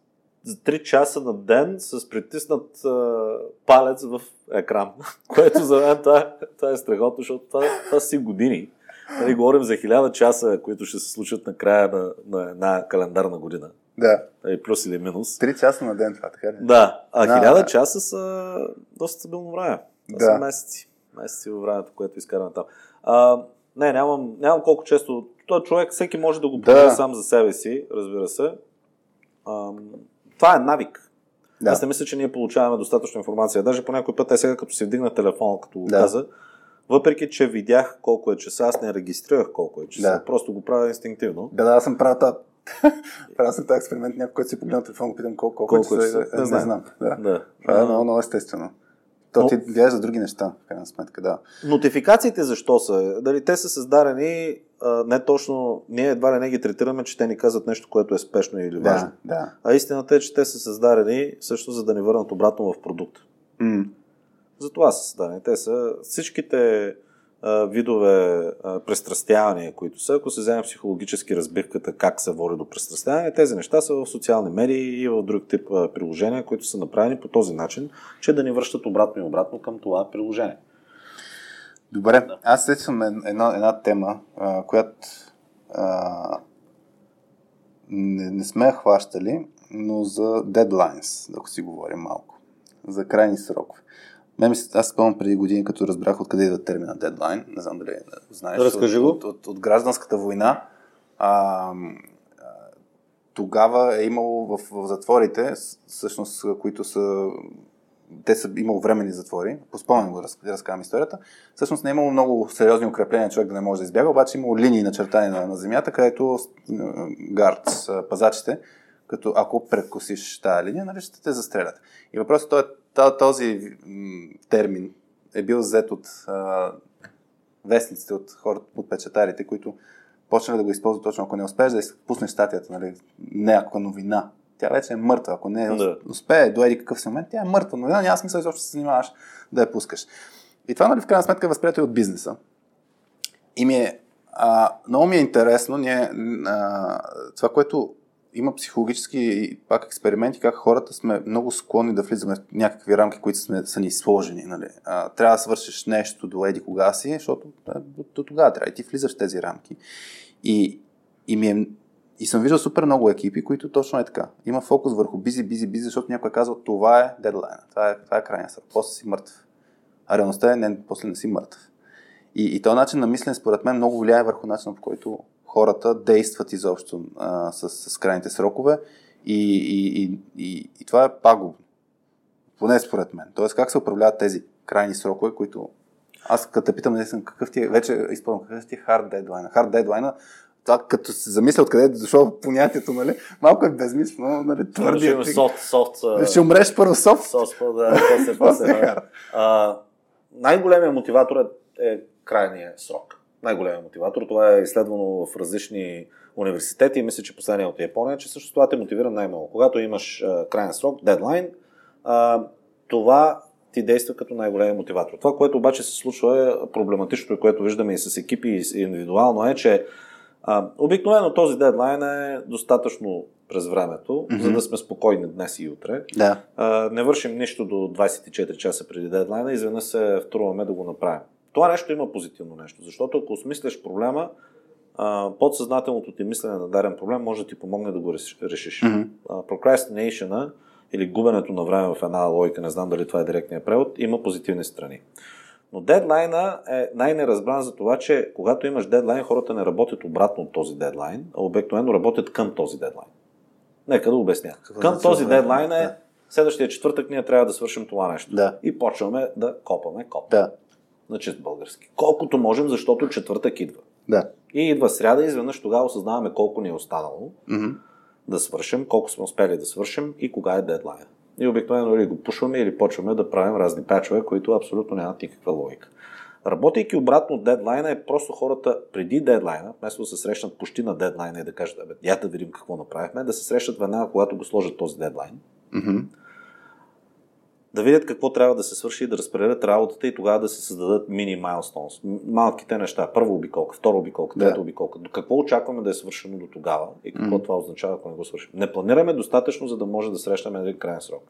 B: за 3 часа на ден с притиснат а, палец в екран. <laughs> Което за мен това, това е страхотно, защото това, това си години. Нали, говорим за 1000 часа, които ще се случат на края на, на една календарна година.
A: Да.
B: Нали, плюс или минус.
A: 3 часа на ден, това така ли?
B: Да. А да, 1000 да. часа са доста стабилно време. Това да. са месеци. Месеци във времето, което изкарваме там. А, не, нямам, нямам колко често. Той човек, всеки може да го да. сам за себе си, разбира се. А, това е навик. Да. Аз не мисля, че ние получаваме достатъчно информация. Даже по някой път, е сега като си вдигна телефона, като го да. каза, въпреки, че видях колко е часа, аз не регистрирах колко е часа. Да. Просто го правя инстинктивно.
A: Да, да, аз съм правил. <laughs> правил съм този експеримент, някой, който си погледна телефон, го питам колко, колко, колко е часа. Не, не, не знам. Да. да. Това е много, много естествено. То ти гледа за други неща, в крайна сметка, да.
B: Нотификациите защо са? Дали те са създадени а, не точно, ние едва ли не ги третираме, че те ни казват нещо, което е спешно или важно.
A: Да, да.
B: А истината е, че те са създадени също за да ни върнат обратно в продукт. Mm. Затова са създадени. Те са всичките видове престрастявания, които са. Ако се вземе психологически разбивката как се води до престрастяване, тези неща са в социални медии и в друг тип приложения, които са направени по този начин, че да ни връщат обратно и обратно към това приложение.
A: Добре, да. аз сетвам една, една тема, а, която а, не, не сме хващали, но за дедлайнс, ако си говорим малко. За крайни срокове. Мен, аз спомням преди години, като разбрах откъде идва термина дедлайн. Не знам дали знаеш.
B: Разкажи
A: го. От, от, от, гражданската война. А, тогава е имало в, в затворите, всъщност, които са те са имало времени затвори, по спомен го раз, разказвам историята. Всъщност не е имало много сериозни укрепления, човек да не може да избяга, обаче имало линии начертани на, на земята, където гард, пазачите, като ако прекусиш тази линия, нали, ще те застрелят. И въпросът е, този термин е бил взет от а, вестниците, от хората, от печатарите, които почнали да го използват точно, ако не успееш да пуснеш статията, нали, някаква новина, тя вече е мъртва. Ако не да. успее до еди какъв си момент, тя е мъртва. Но няма смисъл изобщо се занимаваш да я пускаш. И това, нали, в крайна сметка е възприето и от бизнеса. И ми е, а, много ми е интересно, ние, а, това, което има психологически пак експерименти, как хората сме много склонни да влизаме в някакви рамки, които сме, са ни сложени. Нали? А, трябва да свършиш нещо до еди кога си, защото до, до тогава трябва и ти влизаш в тези рамки. И, и ми е и съм виждал супер много екипи, които точно е така. Има фокус върху бизи, бизи, бизи, защото някой е казал, това е дедлайна, това е, това е крайния срок, после си мъртв. А реалността е, не, после не си мъртв. И, и този начин на мислене, според мен, много влияе върху начина, по който хората действат изобщо а, с, с крайните срокове. И, и, и, и, и това е пагубно. Поне според мен. Тоест, как се управляват тези крайни срокове, които аз като те питам, съм какъв ти е, вече изпълням, какъв ти е хард дедлайна. Хард дедлайна това като се замисля откъде е дошло понятието, нали, малко е безмислено, нали, твърди. Ще
B: софт, софт.
A: Ще умреш първо софт.
B: Софт, да, после, после. <laughs> най-големият мотиватор е, е крайният срок. Най-големият мотиватор. Това е изследвано в различни университети и мисля, че последния от Япония, че също това те мотивира най-много. Когато имаш а, крайен срок, дедлайн, а, това ти действа като най-големия мотиватор. Това, което обаче се случва е проблематично, и което виждаме и с екипи и индивидуално е, че а, обикновено този дедлайн е достатъчно през времето, mm-hmm. за да сме спокойни днес и утре.
A: Да.
B: А, не вършим нищо до 24 часа преди дедлайна, изведнъж се втруваме да го направим. Това нещо има позитивно нещо, защото ако осмисляш проблема, подсъзнателното ти мислене на даден проблем може да ти помогне да го решиш. Mm-hmm. Procrastination или губенето на време в една логика, не знам дали това е директния превод, има позитивни страни. Но дедлайна е най-неразбран за това, че когато имаш дедлайн, хората не работят обратно от този дедлайн, а обикновено работят към този дедлайн. Нека да обясня. Какво към този дедлайн е да. следващия четвъртък ние трябва да свършим това нещо.
A: Да.
B: И почваме да копаме коп.
A: Да.
B: На чист български. Колкото можем, защото четвъртък идва.
A: Да.
B: И идва сряда изведнъж тогава осъзнаваме колко ни е останало
A: mm-hmm.
B: да свършим, колко сме успели да свършим и кога е дедлайн. И обикновено или го пушваме, или почваме да правим разни печове, които абсолютно нямат никаква логика. Работейки обратно от дедлайна е просто хората преди дедлайна, вместо да се срещнат почти на дедлайна и да кажат, бе, я да видим какво направихме, да се срещат веднага, когато го сложат този дедлайн.
A: Mm-hmm.
B: Да видят какво трябва да се свърши и да разпределят работата и тогава да се създадат мини майлстоунс. Малките неща. Първа обиколка, втора обиколка, трета да. обиколка. До какво очакваме да е свършено до тогава и какво mm-hmm. това означава, ако не го свършим. Не планираме достатъчно, за да може да срещнем един крайен срок.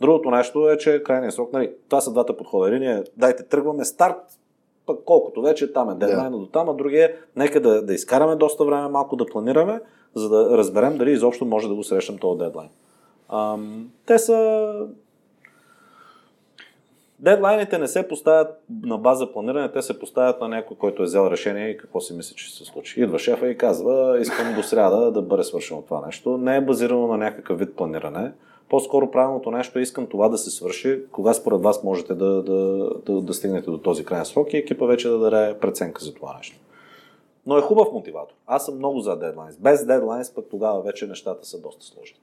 B: Другото нещо е, че крайният срок, нали, това са двата подхода. Единият е, дайте тръгваме старт, пък колкото вече там е дедлайна yeah. до там, а другия е, нека да, да изкараме доста време, малко да планираме, за да разберем дали изобщо може да го срещам този дедлайн. Ам, те са Дедлайните не се поставят на база планиране, те се поставят на някой, който е взел решение и какво си мисли, че се случи. Идва шефа и казва, искам до сряда да бъде свършено това нещо. Не е базирано на някакъв вид планиране. По-скоро правилното нещо е искам това да се свърши, кога според вас можете да, да, да, да стигнете до този крайен срок и екипа вече да даде преценка за това нещо. Но е хубав мотиватор. Аз съм много за дедлайнс. Без дедлайнс пък тогава вече нещата са доста сложни.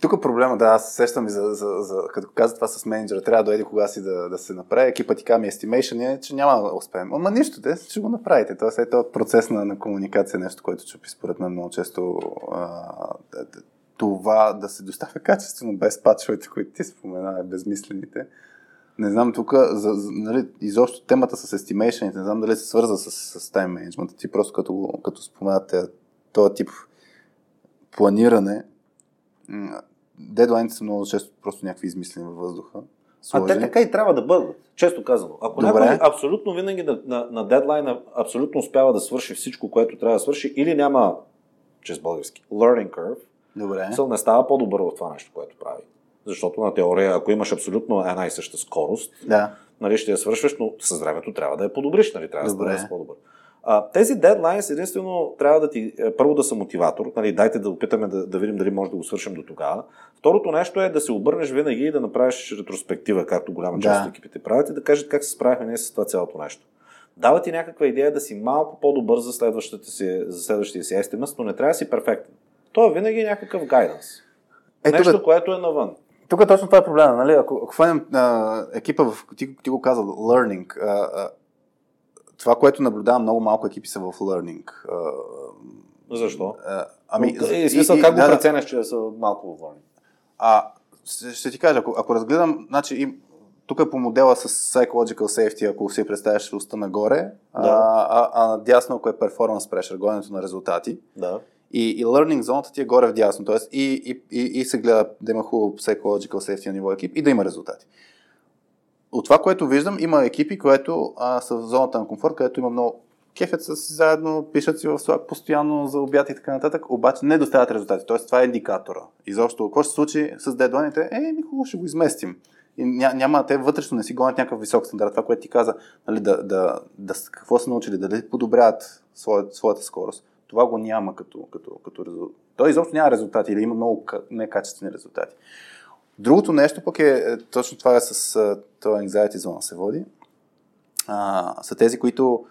A: Тук проблема, да, аз сещам и за, за, за, като каза това с менеджера, трябва да дойде кога си да, да се направи. Екипът ти каме estimation е, че няма да успеем. Ама нищо, те ще го направите. Тоест е този процес на, на комуникация, нещо, което чупи според мен много често а, това да се доставя качествено без пачовете, които ти спомена, безмислените. Не знам тук, за, за, нали, изобщо темата с estimation, не знам дали се свърза с, с time management. Ти просто като, като споменате този тип планиране, дедлайните са много често просто някакви измислени във въздуха.
B: Сложени. А те така и трябва да бъдат, често казано. Ако Добре. някой абсолютно винаги на, на, на дедлайна абсолютно успява да свърши всичко, което трябва да свърши, или няма, чрез български, learning curve,
A: Добре.
B: Съл не става по-добър в това нещо, което прави. Защото на теория, ако имаш абсолютно една и съща скорост,
A: да.
B: нали, ще я свършваш, но с времето трябва да я подобриш, нали, трябва Добре. да станеш по-добър. А, тези дедлайнс единствено трябва да ти, е, първо да са мотиватор, нали, дайте да опитаме да, да видим дали може да го свършим до тогава. Второто нещо е да се обърнеш винаги и да направиш ретроспектива, както голяма част
A: Да.
B: от екипите правят и да кажат как се справихме ние с това цялото нещо. Дава ти някаква идея да си малко по-добър за, си, за следващия си естимъс, но не трябва да си перфектен. То е винаги някакъв гайданс.
A: Е,
B: Нещо,
A: тук,
B: което е навън.
A: тук точно това е проблема. Нали? Ако, ако хванем а, екипа, в, ти, ти го каза, learning, а, а, това, което наблюдавам, много малко екипи са в learning.
B: Защо?
A: а, ами,
B: и, смисъл,
A: и-
B: как го
A: да,
B: преценяш, че са малко въвърни?
A: А, ще, ще ти кажа, ако, ако разгледам, значи, им, тук е по модела с psychological safety, ако си представяш уста нагоре,
B: Да.
A: а, а, а надясно, ако е performance pressure, гоненето на резултати.
B: Да.
A: И, и learning зоната ти е горе вдясно, т.е. И, и, и, и се гледа да има хубаво psychological safety на ниво екип и да има резултати. От това, което виждам, има екипи, които а, са в зоната на комфорт, където има много кефят са си заедно, пишат си в Slack постоянно за обяд и така нататък, обаче не доставят резултати. Тоест, това е индикатора. Изобщо, какво ще се случи с дедлайните? Е, ми хубаво ще го изместим. И ня, няма, те вътрешно не си гонят някакъв висок стандарт. Това, което ти каза, нали, да, да, да, какво са научили, дали подобряват своята, своята скорост. Това го няма като, като, като резултат. Той изобщо няма резултати или има много ка- некачествени резултати. Другото нещо пък е, е точно това е с а, този anxiety зона се води, а, са тези, които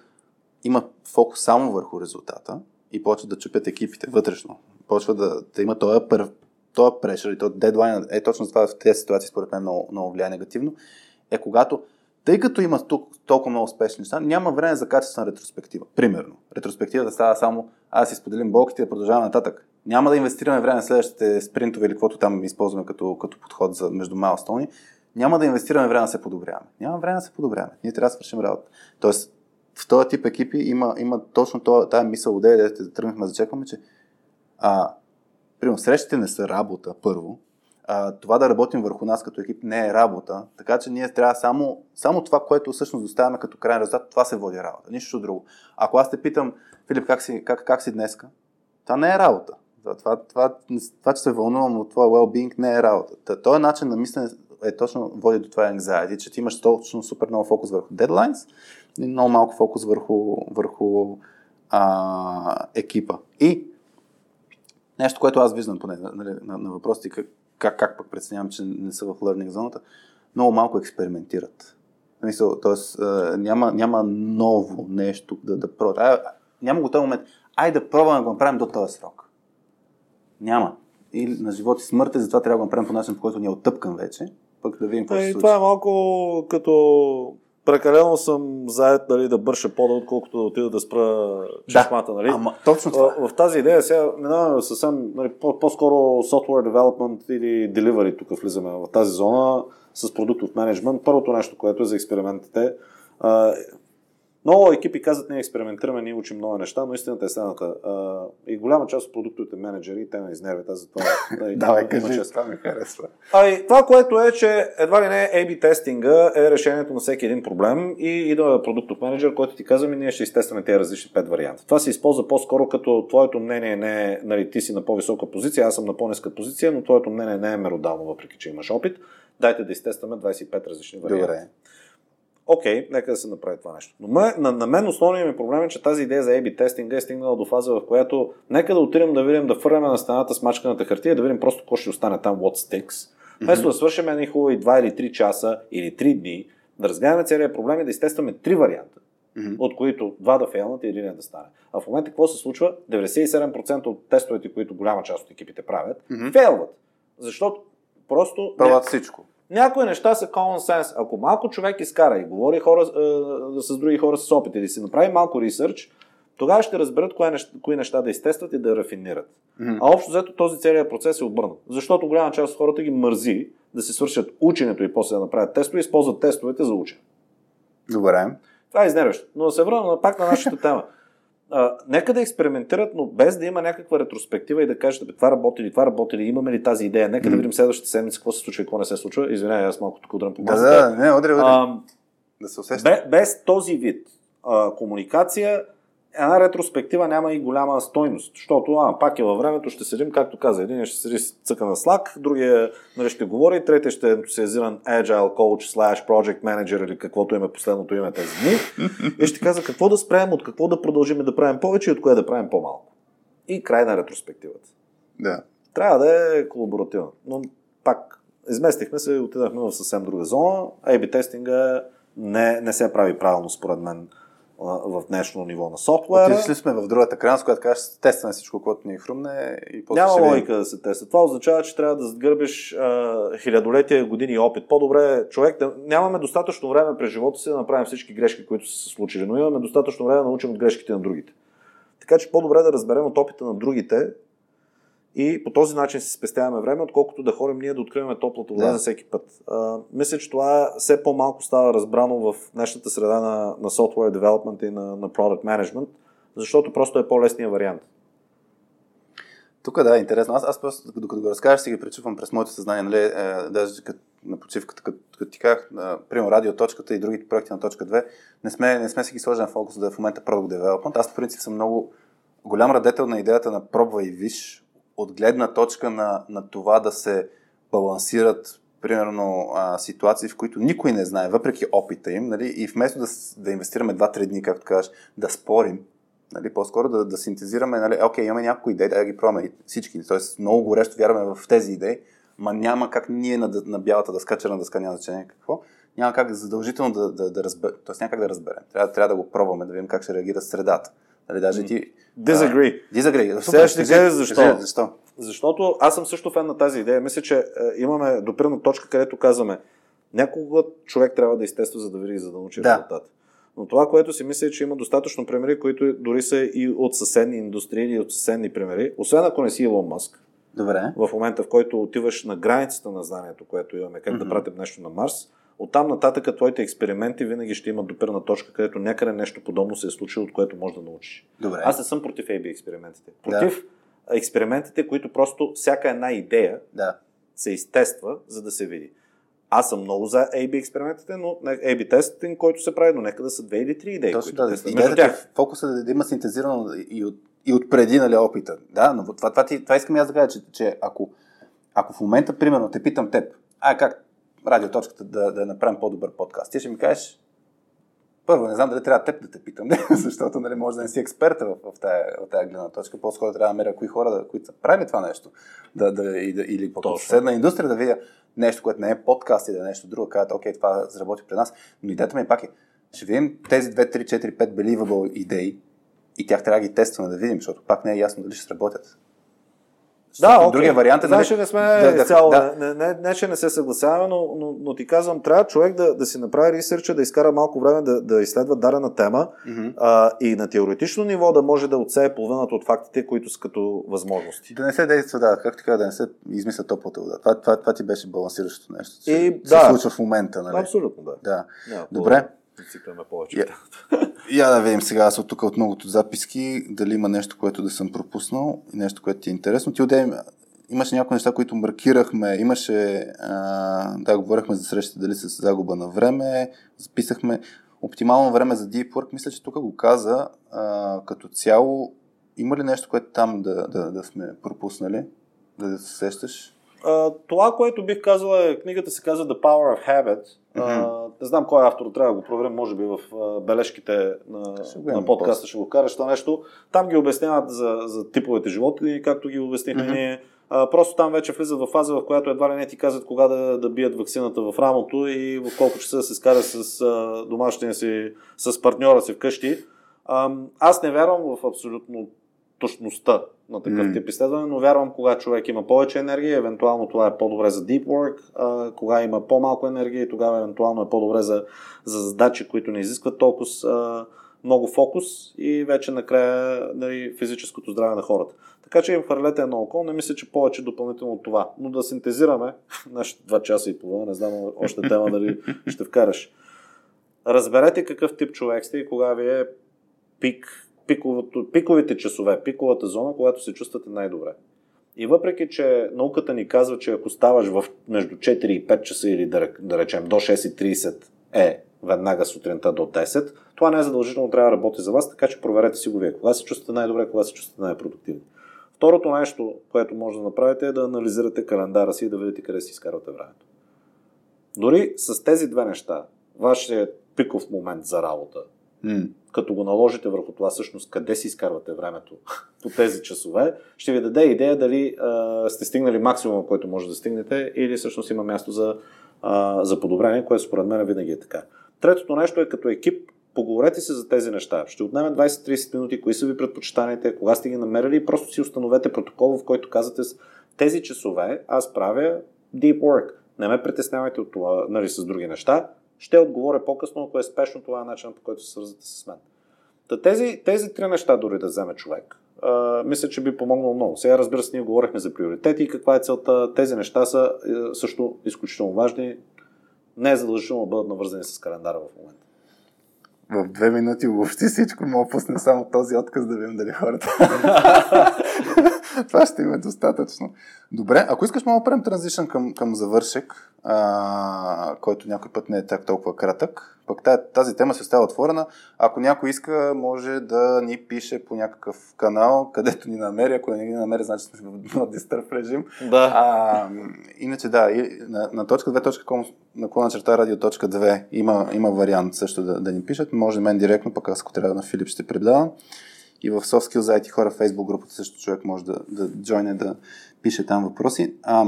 A: имат фокус само върху резултата и почват да чупят екипите вътрешно. Почва да, да има този, пър, този прешър и този дедлайн. Е точно това в тези ситуации според мен много, много влияе негативно. Е когато, тъй като има тук толкова много успешни неща, няма време за качествена ретроспектива. Примерно, ретроспективата става само аз си споделим болките и да продължаваме нататък. Няма да инвестираме време в следващите спринтове или каквото там използваме като, като подход за между майлстони. Няма да инвестираме време да се подобряваме. Няма време да се подобряваме. Ние трябва да свършим работа. Тоест, в този тип екипи има, има точно тази мисъл, идея, да тръгнахме да зачекваме, че а, примерно, срещите не са работа, първо. А, това да работим върху нас като екип не е работа, така че ние трябва само, само това, което всъщност доставяме като крайен резултат, това се води работа, нищо друго. Ако аз те питам, Филип, как си, как, как си днеска? Това не е работа. Това, това, това, това, че се вълнувам от това well-being, не е работа. Та, този начин на мислене е точно води до това anxiety, че ти имаш точно супер много фокус върху deadlines и много малко фокус върху, върху а, екипа. И нещо, което аз виждам поне нали, на, на въпросите, как, как, как пък преценявам, че не са в learning зоната, много малко експериментират. В Смисъл, тоест, няма, няма ново нещо да, да пробват. Няма го този момент. Ай да пробваме да го направим до този срок. Няма. И на живот и смърт, и затова трябва да го направим по начин, по който ни е оттъпкан вече, пък да видим какво ще се
B: И
A: случи.
B: това е малко като прекалено съм заед нали, да бърша пода, отколкото да отида да спра чешмата. Нали?
A: Ама, точно това.
B: В, в тази идея сега минаваме съвсем нали, по- по-скоро software development или delivery, тук влизаме в тази зона с продуктов менеджмент. Първото нещо, което е за експериментите. Много екипи казват, ние експериментираме, ние учим много неща, но истината е следната. И голяма част от продуктовите менеджери, те ме изнервят, аз затова... <laughs> нали,
A: Давай,
B: има
A: кажи, това ми харесва.
B: Ами, това, което е, че едва ли не A-B тестинга е решението на всеки един проблем и идва продуктов менеджер, който ти казва, ми ние ще изтестваме тези различни пет варианта. Това се използва по-скоро като твоето мнение не е, нали, ти си на по-висока позиция, аз съм на по-ниска позиция, но твоето мнение не е меродално, въпреки че имаш опит. Дайте да изтестваме 25 различни варианта.
A: Добре.
B: Окей, нека да се направи това нещо. Но ме, на, на мен основният ми проблем е, че тази идея за A-B тестинга е стигнала до фаза, в която нека да отидем да видим, да фърляме на стената с мачканата хартия, да видим просто какво ще остане там, what sticks. Вместо да свършим едни хубави 2 или 3 часа или 3 дни, да разгледаме целият проблем и да изтестваме три варианта,
A: Мгм.
B: от които два да фейлнат и един да стане. А в момента какво се случва? 97% от тестовете, които голяма част от екипите правят, фейлват. Защото просто
A: Пробват всичко.
B: Някои неща са common sense. Ако малко човек изкара и говори хора, е, с други хора с опит или си направи малко ресърч, тогава ще разберат кои неща, кои неща да изтестват и да рафинират.
A: Мгм.
B: А общо взето този целият процес е обърнат. Защото голяма част от хората ги мързи да си свършат ученето и после да направят тестове и използват тестовете за учене.
A: Добре.
B: Това е изнервящо. Но да се върна на- пак на нашата тема. А, нека да експериментират, но без да има някаква ретроспектива и да кажат, бе, това работи ли, това работи ли, имаме ли тази идея, нека да видим следващата седмица какво се случва и какво не се случва. Извинявай, аз малко тук удрям по
A: Да,
B: масата.
A: да, не, удри, удри.
B: А,
A: да се усеща.
B: бе- без този вид а, комуникация една ретроспектива няма и голяма стойност, защото а, пак е във времето, ще седим, както каза, един ще седи с цъка на Slack, другия нали, ще говори, третия ще е ентусиазиран Agile Coach slash Project Manager или каквото има последното име тези дни и ще каза какво да спрем, от какво да продължим да правим повече и от кое да правим по-малко. И край на ретроспективата.
A: Да.
B: Трябва да е колаборативно. Но пак, изместихме се и отидахме в съвсем друга зона. A-B тестинга не, не се прави правилно, според мен, в днешно ниво на софтуера.
A: Отишли сме в другата крайност, която кажеш, тестваме всичко, което ни хрумне и после
B: Няма логика да се тества. Това означава, че трябва да сгърбиш а, хилядолетия години опит. По-добре човек да... Нямаме достатъчно време през живота си да направим всички грешки, които са се случили, но имаме достатъчно време да научим от грешките на другите. Така че по-добре да разберем от опита на другите и по този начин си спестяваме време, отколкото да ходим ние да откриваме топлата вода
A: Да.
B: за всеки път. А, мисля, че това все по-малко става разбрано в днешната среда на, на software development и на, на product management, защото просто е по-лесният вариант.
A: Тук да, е интересно. Аз, аз просто, докато го разкажеш, си ги пречупвам през моето съзнание. Нали, е, даже като, на почивката, като, като ти казах, е, примерно радиоточката и другите проекти на точка 2, не сме, не сме си ги сложили на фокус да е в момента Product Development. Аз, в принцип, съм много голям радетел на идеята на пробва и виж, от гледна точка на, на това да се балансират примерно а, ситуации, в които никой не знае, въпреки опита им, нали, и вместо да, да инвестираме 2-3 дни, както кажеш, да спорим, нали, по-скоро да, да синтезираме, нали, окей, имаме някои идеи, да ги пробваме всички. Тоест, много горещо вярваме в тези идеи, ма няма как ние на, на бялата дъска, черна дъска, няма значение какво, няма как задължително да, да, да разберем, т.е. няма как да разберем. Трябва, трябва да го пробваме, да видим как ще реагира средата. Нали, даже ти...
B: Disagree.
A: Дизагрей.
B: Сега ще кажа защо.
A: защо.
B: Защото аз съм също фен на тази идея. Мисля, че е, имаме допирна точка, където казваме някога човек трябва да изтества, за да види, за да научи
A: Да.
B: резултат. Но това, което си мисля, е, че има достатъчно примери, които дори са и от съседни индустрии или от съседни примери. Освен ако не си Илон Маск,
A: Добре.
B: в момента в който отиваш на границата на знанието, което имаме, как да
A: Мгм.
B: пратим нещо на Марс, оттам нататък твоите експерименти винаги ще имат допирна точка, където някъде нещо подобно се е случило, от което можеш да научиш.
A: Добре.
B: Аз не съм против AB експериментите. Против експериментите, които просто всяка една идея
A: Да.
B: се изтества, за да се види. Аз съм много за AB експериментите, но AB тестинг, който се прави, но нека да са две или три идеи,
A: Точно да.
B: Между
A: Идеята е
B: тях.
A: фокуса да, да има синтезирано и от, и от преди нали, опита. Да, но това, това, ти, това искам аз да кажа, че, че ако, ако в момента, примерно, те питам теб, а как радиоточката да, да направим по-добър подкаст, ти ще ми кажеш, първо, не знам дали трябва теб да те питам, <laughs> защото нали, може да не си експерта в, в, тая, в тая гледна точка. По-скоро трябва да намеря кои хора, да, които са правили това нещо. Да, да, и, да, или по съседна индустрия да видя нещо, което не е подкаст и да е нещо друго. Кажат, окей, това заработи при нас. Но идеята ми е пак е, ще видим тези 2, 3, 4, 5 believable идеи и тях трябва да ги тестваме да видим, защото пак не е ясно дали ще сработят.
B: Да, окей.
A: Другия вариант е,
B: Знаеш,
A: нали,
B: че не сме
A: да- да-
B: изцяло,
A: да.
B: не, не, не, че не се съгласяваме, но, но, но ти казвам, трябва човек да, да си направи ресърча, да изкара малко време да, да изследва дадена тема
A: Мгм.
B: а, и на теоретично ниво да може да отсее половината от фактите, които са като възможности.
A: Да не се действа, да, как така, да не се измисля топлата вода. Това, това, това ти беше балансиращото нещо.
B: И,
A: се,
B: да.
A: се случва в момента, нали?
B: Абсолютно, да.
A: Да.
B: Няма
A: Добре.
B: Да цикляме повече.
A: Я, <laughs> я да видим сега аз от тук от многото записки, дали има нещо, което да съм пропуснал и нещо, което ти е интересно. Ти отдей, имаше някои неща, които маркирахме. Имаше, а, да, говорихме за срещите, дали с загуба на време, записахме оптимално време за Deep Work. Мисля, че тук го каза а, като цяло. Има ли нещо, което там да, да, да сме пропуснали? Да се сещаш?
B: А, това, което бих казал е, книгата се казва The Power of Habit. А, не знам кой е автор, трябва да го проверим, може би в бележките на, на подкаста ще го караш това нещо. Там ги обясняват за, за типовете животни, както ги обяснихме
A: Мгм.
B: ние. А, просто там вече влизат в фаза, в която едва ли не ти казват кога да, да бият вакцината в рамото и в колко часа да се скара с а, домашния си, с партньора си вкъщи. А, аз не вярвам в абсолютно точността на такъв тип изследване, но вярвам, кога човек има повече енергия, евентуално това е по-добре за deep work, а, кога има по-малко енергия тогава евентуално е по-добре за, за задачи, които не изискват толкова а, много фокус и вече накрая нали, физическото здраве на хората. Така че им хвърлете едно око, не мисля, че повече допълнително от това. Но да синтезираме <laughs> нашите два часа и половина, не знам още тема дали ще вкараш. Разберете какъв тип човек сте и кога ви е пик, пиковото, пиковите часове, пиковата зона, когато се чувствате най-добре. И въпреки, че науката ни казва, че ако ставаш в между 4 и 5 часа или да, да речем до 6.30 е веднага сутринта до 10, това не е задължително трябва да работи за вас, така че проверете си го вие. Кога се чувствате най-добре, кога се чувствате най-продуктивни. Второто нещо, което може да направите е да анализирате календара си и да видите къде си изкарвате времето. Дори с тези две неща, вашия пиков момент за работа,
A: М.
B: като го наложите върху това всъщност къде си изкарвате времето <laughs> по тези часове, ще ви даде идея дали а, сте стигнали максимума, който може да стигнете или всъщност има място за, а, за подобрение, което според мен винаги е така. Третото нещо е като екип, поговорете се за тези неща. Ще отнеме 20-30 минути, кои са ви предпочитаните, кога сте ги намерили и просто си установете протокол, в който казвате с тези часове аз правя deep work. Не ме притеснявайте от това, нали, с други неща. Ще отговоря по-късно, ако е спешно, това е начинът по който се свързвате с мен. Та тези, тези три неща дори да вземе човек, а, мисля, че би помогнало много. Сега, разбира се, ние говорихме за приоритети и каква е целта. Тези неща са е, също изключително важни. Не е задължително да бъдат навързани с календара в момента.
A: В две минути въобще всичко мога пусне само този отказ да видим дали хората. <laughs> <laughs> Това ще им е достатъчно. Добре, ако искаш, мога да правим транзишън към, към завършек, а, който някой път не е так толкова кратък. Пък тази, тази тема се остава отворена. Ако някой иска, може да ни пише по някакъв канал, където ни намери. Ако не ни намери, значи сме в disturb режим.
B: Да.
A: А, иначе да, и на, на точка 2.com наклона черта радио точка 2 има, има вариант също да, да ни пишат. Може мен директно, пък аз ако трябва на Филип ще предавам. И в Soft Skills за IT хора в Facebook групата също човек може да, да джойне да пише там въпроси. А,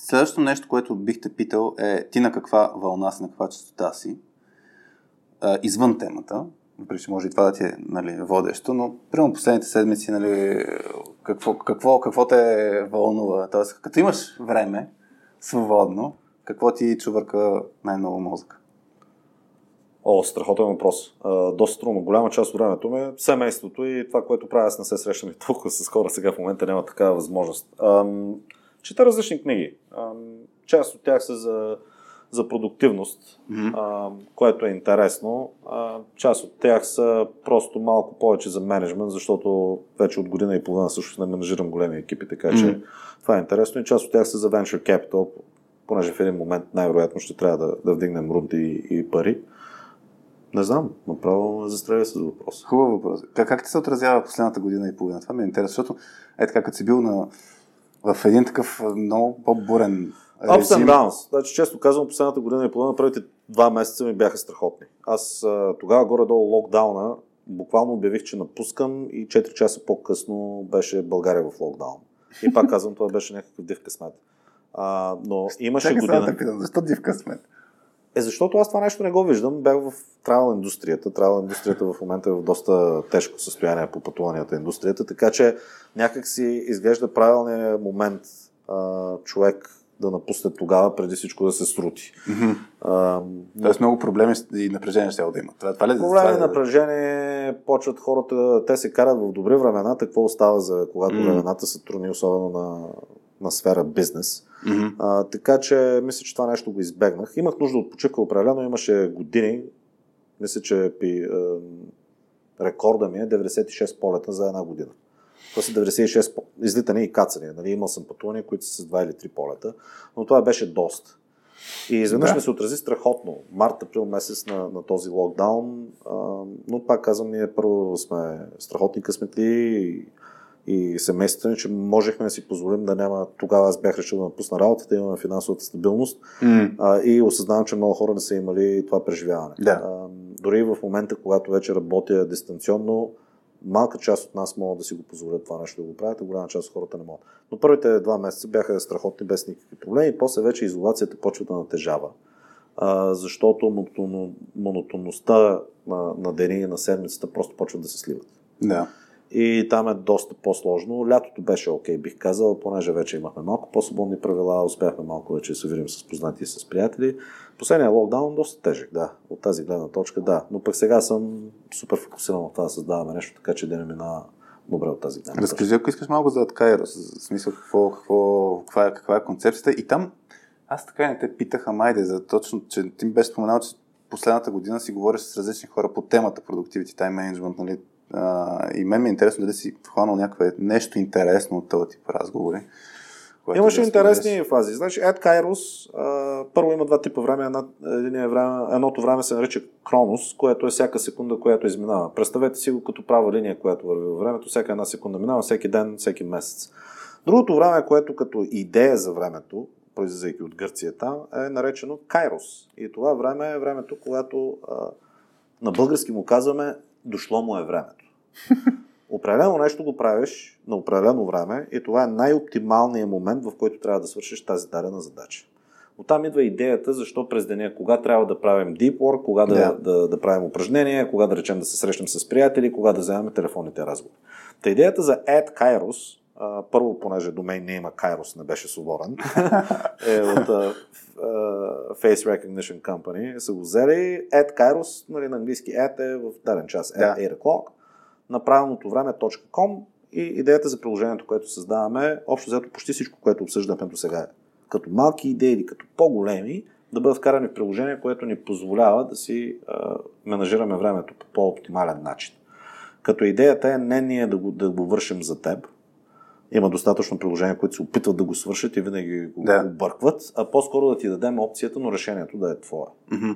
A: следващото нещо, което бих те питал е ти на каква вълна си, на каква частота си, а, извън темата, въпреки че може и това да ти е нали, водещо, но примерно последните седмици, нали, какво, какво, какво те вълнува? Тоест, като имаш време, свободно, какво ти чувърка най-много мозък?
B: О, страхотен въпрос. А, доста трудно. Голяма част от времето ми е семейството и това, което правя, аз не се срещам и толкова с хора. Сега в момента няма такава възможност. Ам, чета различни книги. Ам, част от тях са за, за продуктивност, ам, което е интересно. А, част от тях са просто малко повече за менеджмент, защото вече от година и половина също не менажирам големи екипи, така че това е интересно. И част от тях са за venture capital, понеже в един момент най-вероятно ще трябва да, да вдигнем рунди и, и пари. Не знам, направо застреля с въпрос.
A: Хубав въпрос. Как, как ти се отразява последната година и половина? Това ми е интересно, защото е така, като си бил на, в един такъв много по-бурен
B: Ups and downs. Значи, често казвам, последната година и половина, първите два месеца ми бяха страхотни. Аз тогава горе-долу локдауна, буквално обявих, че напускам и 4 часа по-късно беше България в локдаун. И пак казвам, това беше някакъв див късмет. А, но имаше
A: Чакай
B: година.
A: да питам, защо див късмет?
B: Е, защото аз това нещо не го виждам. Бях в травел индустрията. Травел индустрията в момента е в доста тежко състояние по пътуванията индустрията, така че някак си изглежда правилният момент а, човек да напусне тогава, преди всичко да се срути. А,
A: Тоест много проблеми и напрежение ще да има. Това, това ли е-
B: Проблеми,
A: това ли-
B: напрежение, почват хората, те се карат в добри времена, какво остава за когато
A: М.
B: времената са трудни, особено на, на сфера бизнес.
A: Мгм.
B: А, така че мисля, че това нещо го избегнах. Имах нужда от почивка определено, имаше години, мисля, че пи, е, рекорда ми е 96 полета за една година. Това са 96 по- излитане и кацания. Нали? Имал съм пътувания, които са с 2 или 3 полета, но това беше доста. И изведнъж
A: Да.
B: ми се отрази страхотно. Март, април месец на, на този локдаун. А, но пак казвам, ние първо сме страхотни късметли и, и семейството ни, че можехме да си позволим да няма... Тогава аз бях решил да напусна работата, да имаме финансовата стабилност
A: М.
B: а, и осъзнавам, че много хора не са имали това преживяване.
A: Да.
B: А, дори в момента, когато вече работя дистанционно, малка част от нас могат да си го позволят това нещо да го правят, а голяма част от хората не могат. Но първите два месеца бяха страхотни без никакви проблеми, после вече изолацията почва да натежава. А, защото монотонно- монотонността на, на деня и на седмицата просто почва да се сливат.
A: Да.
B: И там е доста по-сложно. Лятото беше окей, бих казал, понеже вече имахме малко по-свободни правила, успяхме малко вече да се видим с познати и с приятели. Последният локдаун доста тежък, да. От тази гледна точка, да. Но пък сега съм супер фокусиран на това да създаваме нещо, така че да не мина добре от тази гледна.
A: Разкажи, ако искаш малко за в смисъл какво, какво, каква, е, каква е концепцията. И там аз така не те питах, Амайде, за точно, че ти беше споменал, че последната година си говориш с различни хора по темата Productivity Time Management, нали? А, и мен ми е интересно дали си хванал някакво нещо интересно от този тип разговори,
B: Имаше
A: да
B: интересни
A: споделиш.
B: фази. Значи, Kairos, а, първо има два типа време. Една, единия време. Едното време се нарича Кронос, което е всяка секунда, която изминава. Представете си го като права линия, която върви във времето. Всяка една секунда минава, всеки ден, всеки месец. Другото време, което като идея за времето, произлизайки от Гърция там, е наречено Кайрос. И това време е времето, когато а, на български му казваме дошло му е времето. <laughs> Определено нещо го правиш на определено време и това е най-оптималният момент, в който трябва да свършиш тази дадена задача. Оттам идва идеята, защо през деня, кога трябва да правим deep work, кога да,
A: Да.
B: да, да правим упражнения, кога да речем да се срещнем с приятели, кога да вземем телефонните разговори. Та идеята за Ad Kairos, а, първо, понеже домен не има Kairos, не беше свободен, <laughs> е от а, Face Recognition Company, са го взели. Ad Kairos, нали, на английски Ad е в даден час, at
A: Да.
B: 8 o'clock, на правилното време .com и идеята за приложението, което създаваме, общо взето почти всичко, което обсъждаме до сега, като малки идеи или като по-големи, да бъдат вкарани в приложение, което ни позволява да си а, менажираме времето по по-оптимален начин. Като идеята е не ние да го, да го вършим за теб, има достатъчно приложения, които се опитват да го свършат и винаги го
A: Да.
B: объркват, а по-скоро да ти дадем опцията, но решението да е твое.
A: Мгм.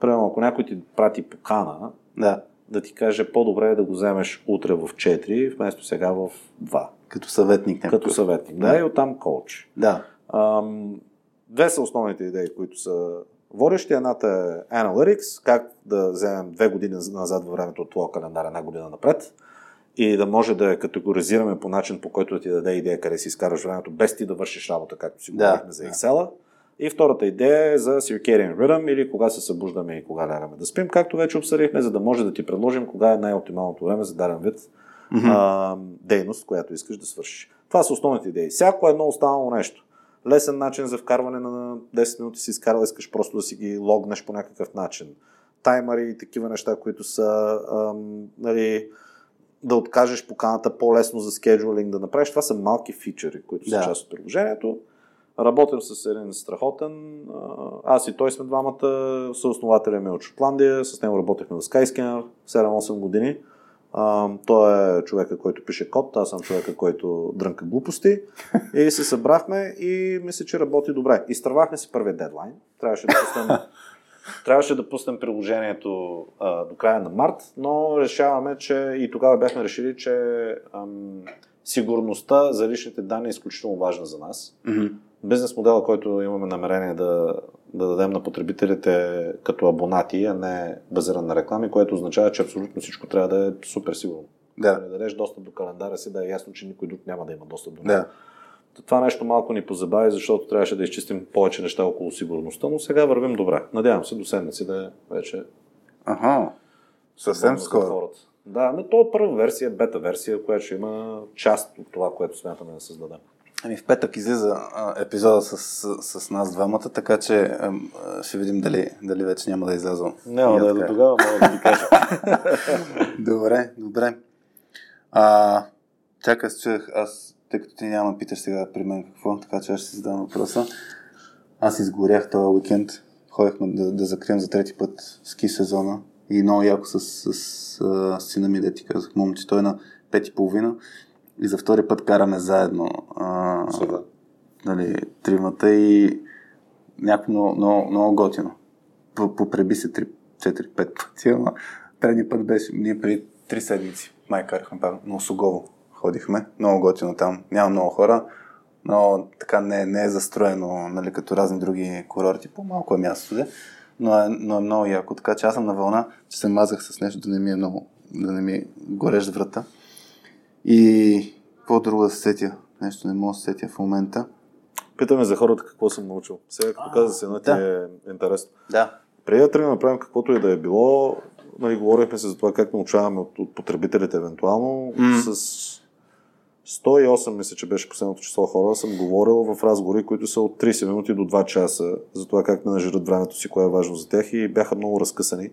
B: Примерно, ако някой ти прати покана,
A: Да,
B: да ти каже по-добре е да го вземеш утре в 4, вместо сега в 2.
A: като съветник.
B: Като
A: някакъв.
B: съветник. Да,
A: Да.
B: и оттам коуч.
A: Да.
B: Ам, две са основните идеи, които са водещи. Едната е Analytics, как да вземем две години назад във времето от твоя календар, една година напред и да може да я категоризираме по начин, по който да ти даде идея къде си изкараш времето, без ти да вършиш работа, както си
A: Да,
B: говорихме за. Excel. И втората идея е за Circadian Rhythm или кога се събуждаме и кога лягаме да спим, както вече обсъдихме, за да може да ти предложим кога е най-оптималното време за даден вид
A: Мгм.
B: а, дейност, която искаш да свършиш. Това са основните идеи. Всяко едно останало нещо. Лесен начин за вкарване на 10 минути си изкарал, искаш просто да си ги логнеш по някакъв начин. Таймъри и такива неща, които са ам, нали, да откажеш поканата по-лесно за скеджулинг да направиш. Това са малки фичери, които са
A: Да.
B: част от приложението. Работим с един страхотен. Аз и той сме двамата. Съоснователя ми е от Шотландия. С него работехме в Skyscanner 7-8 години. А, той е човека, който пише код, аз съм човека, който дрънка глупости. <laughs> И се събрахме и мисля, че работи добре. Изтървахме си първия дедлайн. Трябваше да пуснем, <laughs> трябваше да пуснем приложението а, до края на март, но решаваме, че и тогава бяхме решили, че ам, сигурността за личните данни е изключително важна за нас.
A: Мгм.
B: Бизнес модела, който имаме намерение да, да дадем на потребителите като абонати, а не базиран на реклами, което означава, че абсолютно всичко трябва да е супер сигурно.
A: Да.
B: Да дадеш достъп до календара си, да е ясно, че никой друг няма да има достъп до него.
A: Да.
B: Това нещо малко ни позабави, защото трябваше да изчистим повече неща около сигурността, но сега вървим добре. Надявам се до седмици да е вече
A: Аха. Съвсем скоро.
B: хората. Да, но то е първа версия, бета версия, която ще има част от това, което смятаме да създадем.
A: Ами в петък излиза а, епизода с, с, с нас двамата, така че а, ще видим дали, дали вече няма да излязъл.
C: Няма да е до тогава, мога да ви кажа. <laughs>
A: Добре, добре. А, чакай, чух, аз, тъй като ти няма питаш сега при мен какво, така че аз ще си задам въпроса. Аз изгорях този уикенд. Ходихме да, да закрием за трети път ски сезона и много яко с, с, с а, сина ми, да ти казах, момче, той е на пет и половина и за втори път караме заедно а, нали, тримата и някакво много, много, много готино. Попреби се 3-4-5 пъти, ама предния път беше, ние преди 3 седмици май карахме пак на Осогово ходихме, много готино там, няма много хора, но така не, не е застроено, нали, като разни други курорти, по-малко е мястото, де, но е, но е много яко, така че аз съм на вълна, че се мазах с нещо да не ми е много, да не ми горещ врата. И какво друго да се сетя? Нещо не мога да се сетя в момента.
B: Питаме за хората какво съм научил. Сега, като каза се, на ти
A: да.
B: е интересно.
A: Да.
B: Преди да тръгнем да направим каквото и да е било, нали, говорихме се за това как научаваме от, от потребителите евентуално.
A: М.
B: С 108, мисля, че беше последното число хора, съм говорил в разговори, които са от 30 минути до 2 часа за това как менажират времето си, кое е важно за тях и бяха много разкъсани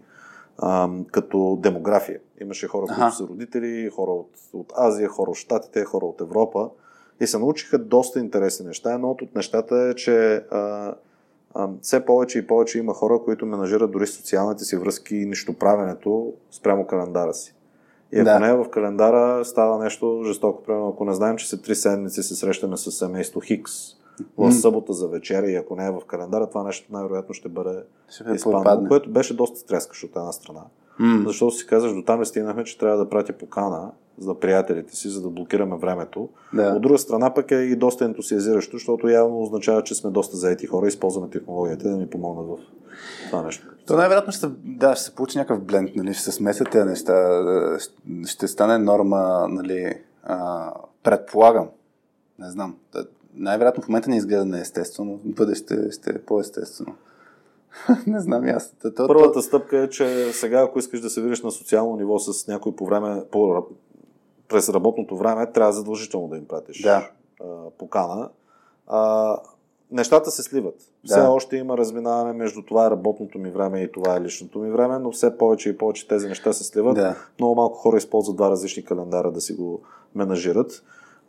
B: като демография. Имаше хора,
A: Аха.
B: които са родители, хора от, от Азия, хора от Штатите, хора от Европа и се научиха доста интересни неща. Едно от нещата е, че а, а, все повече и повече има хора, които менажират дори социалните си връзки и нещоправенето спрямо календара си. И ако
A: Да.
B: не е в календара, става нещо жестоко. Примерно, ако не знаем, че след три седмици се срещаме с семейство Хикс в събота за вечеря и ако не е в календара, това нещо най-вероятно ще бъде изпаднало, което беше доста стрескащо от една страна.
A: М.
B: Защото си казваш, до там стигнахме, че трябва да пратя покана за приятелите си, за да блокираме времето.
A: Да.
B: От друга страна пък е и доста ентусиазиращо, защото явно означава, че сме доста заети хора и използваме технологията да ни помогнат в това нещо.
A: То най-вероятно ще, да, ще се получи някакъв бленд, нали, ще се смесят тези неща, е, ще- стане норма, нали, а, предполагам, не знам, най-вероятно в момента не изгледа неестествено, в бъдеще ще е по-естествено. <laughs> не знам аз. То, то,
B: Първата стъпка е, че сега, ако искаш да се видиш на социално ниво с някой по време, по, през работното време, трябва задължително да им пратиш
A: Да.
B: а, покана. А, нещата се сливат. Все
A: Да.
B: още има разминаване между това е работното ми време и това е личното ми време, но все повече и повече тези неща се сливат.
A: Да.
B: Много малко хора използват два различни календара да си го менажират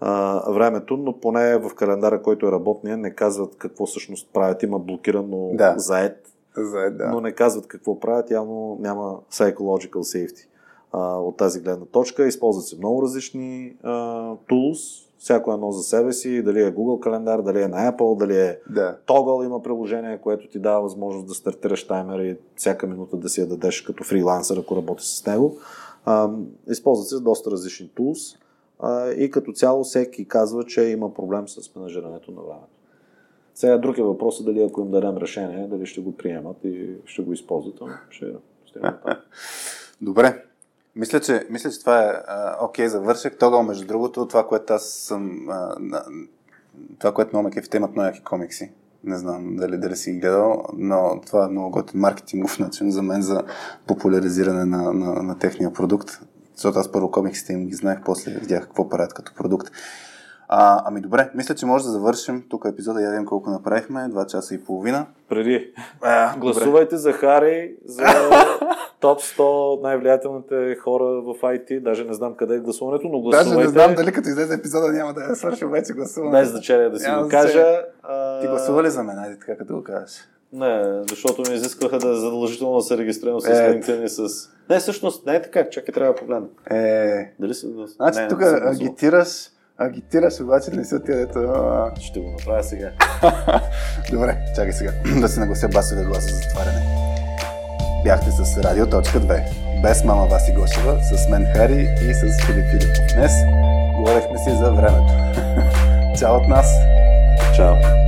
B: а, времето, но поне в календара, който е работния, не казват какво всъщност правят. Има блокирано
A: Да.
B: заед,
A: Заед, да.
B: но не казват какво правят. Явно няма psychological safety а, от тази гледна точка. Използват се много различни а, tools, всяко едно за себе си, дали е Google календар, дали е на Apple, дали е
A: Да.
B: Toggle има приложение, което ти дава възможност да стартираш таймер и всяка минута да си я дадеш като фрилансър, ако работиш с него. А, използват се доста различни tools и като цяло всеки казва, че има проблем с менажирането на времето. Сега друг е въпросът дали ако им дадем решение, дали ще го приемат и ще го използват, ще там. <laughs>
A: Добре. Мисля, че, мисля, че това е а, окей, завърших. Тогава, между другото, това, което аз съм... А, това, което много ме имат много яки комикси. Не знам дали, дали си гледал, но това е много готин маркетингов начин за мен за популяризиране на, на, на техния продукт. Защото аз първо комиксите им ги знаех, после видях какво правят като продукт. А, ами добре, мисля, че може да завършим тук епизода. Я видим колко направихме. 2 часа и половина.
B: Преди.
A: А,
B: Гласувайте за Хари, за топ 100 най-влиятелните хора в IT. Даже не знам къде е гласуването, но
A: Даже
B: гласувайте.
A: не знам дали като излезе епизода няма да е свършил вече гласуване.
B: Без значение да си
A: Няма
B: го кажа. А,
A: Ти гласува ли за мен? Айде така като го кажеш.
B: Не, защото ми изискваха да е задължително да се регистрирам с
A: Е.
B: LinkedIn и с... Не, всъщност, не е така. Чакай, трябва да погледна.
A: Е,
B: Дали се...
A: значи
B: не,
A: тук
B: не
A: агитираш, агитираш, обаче не си отиде дето... а,
B: Ще го направя сега. <laughs>
A: Добре, чакай сега <clears throat> да си наглася басовия глас за затваряне. Бяхте с Радио.2. Без мама Васи Гошева, с мен Хари и с Филип Филипов. Днес говорихме си за времето. <laughs> Чао от нас!
B: Чао.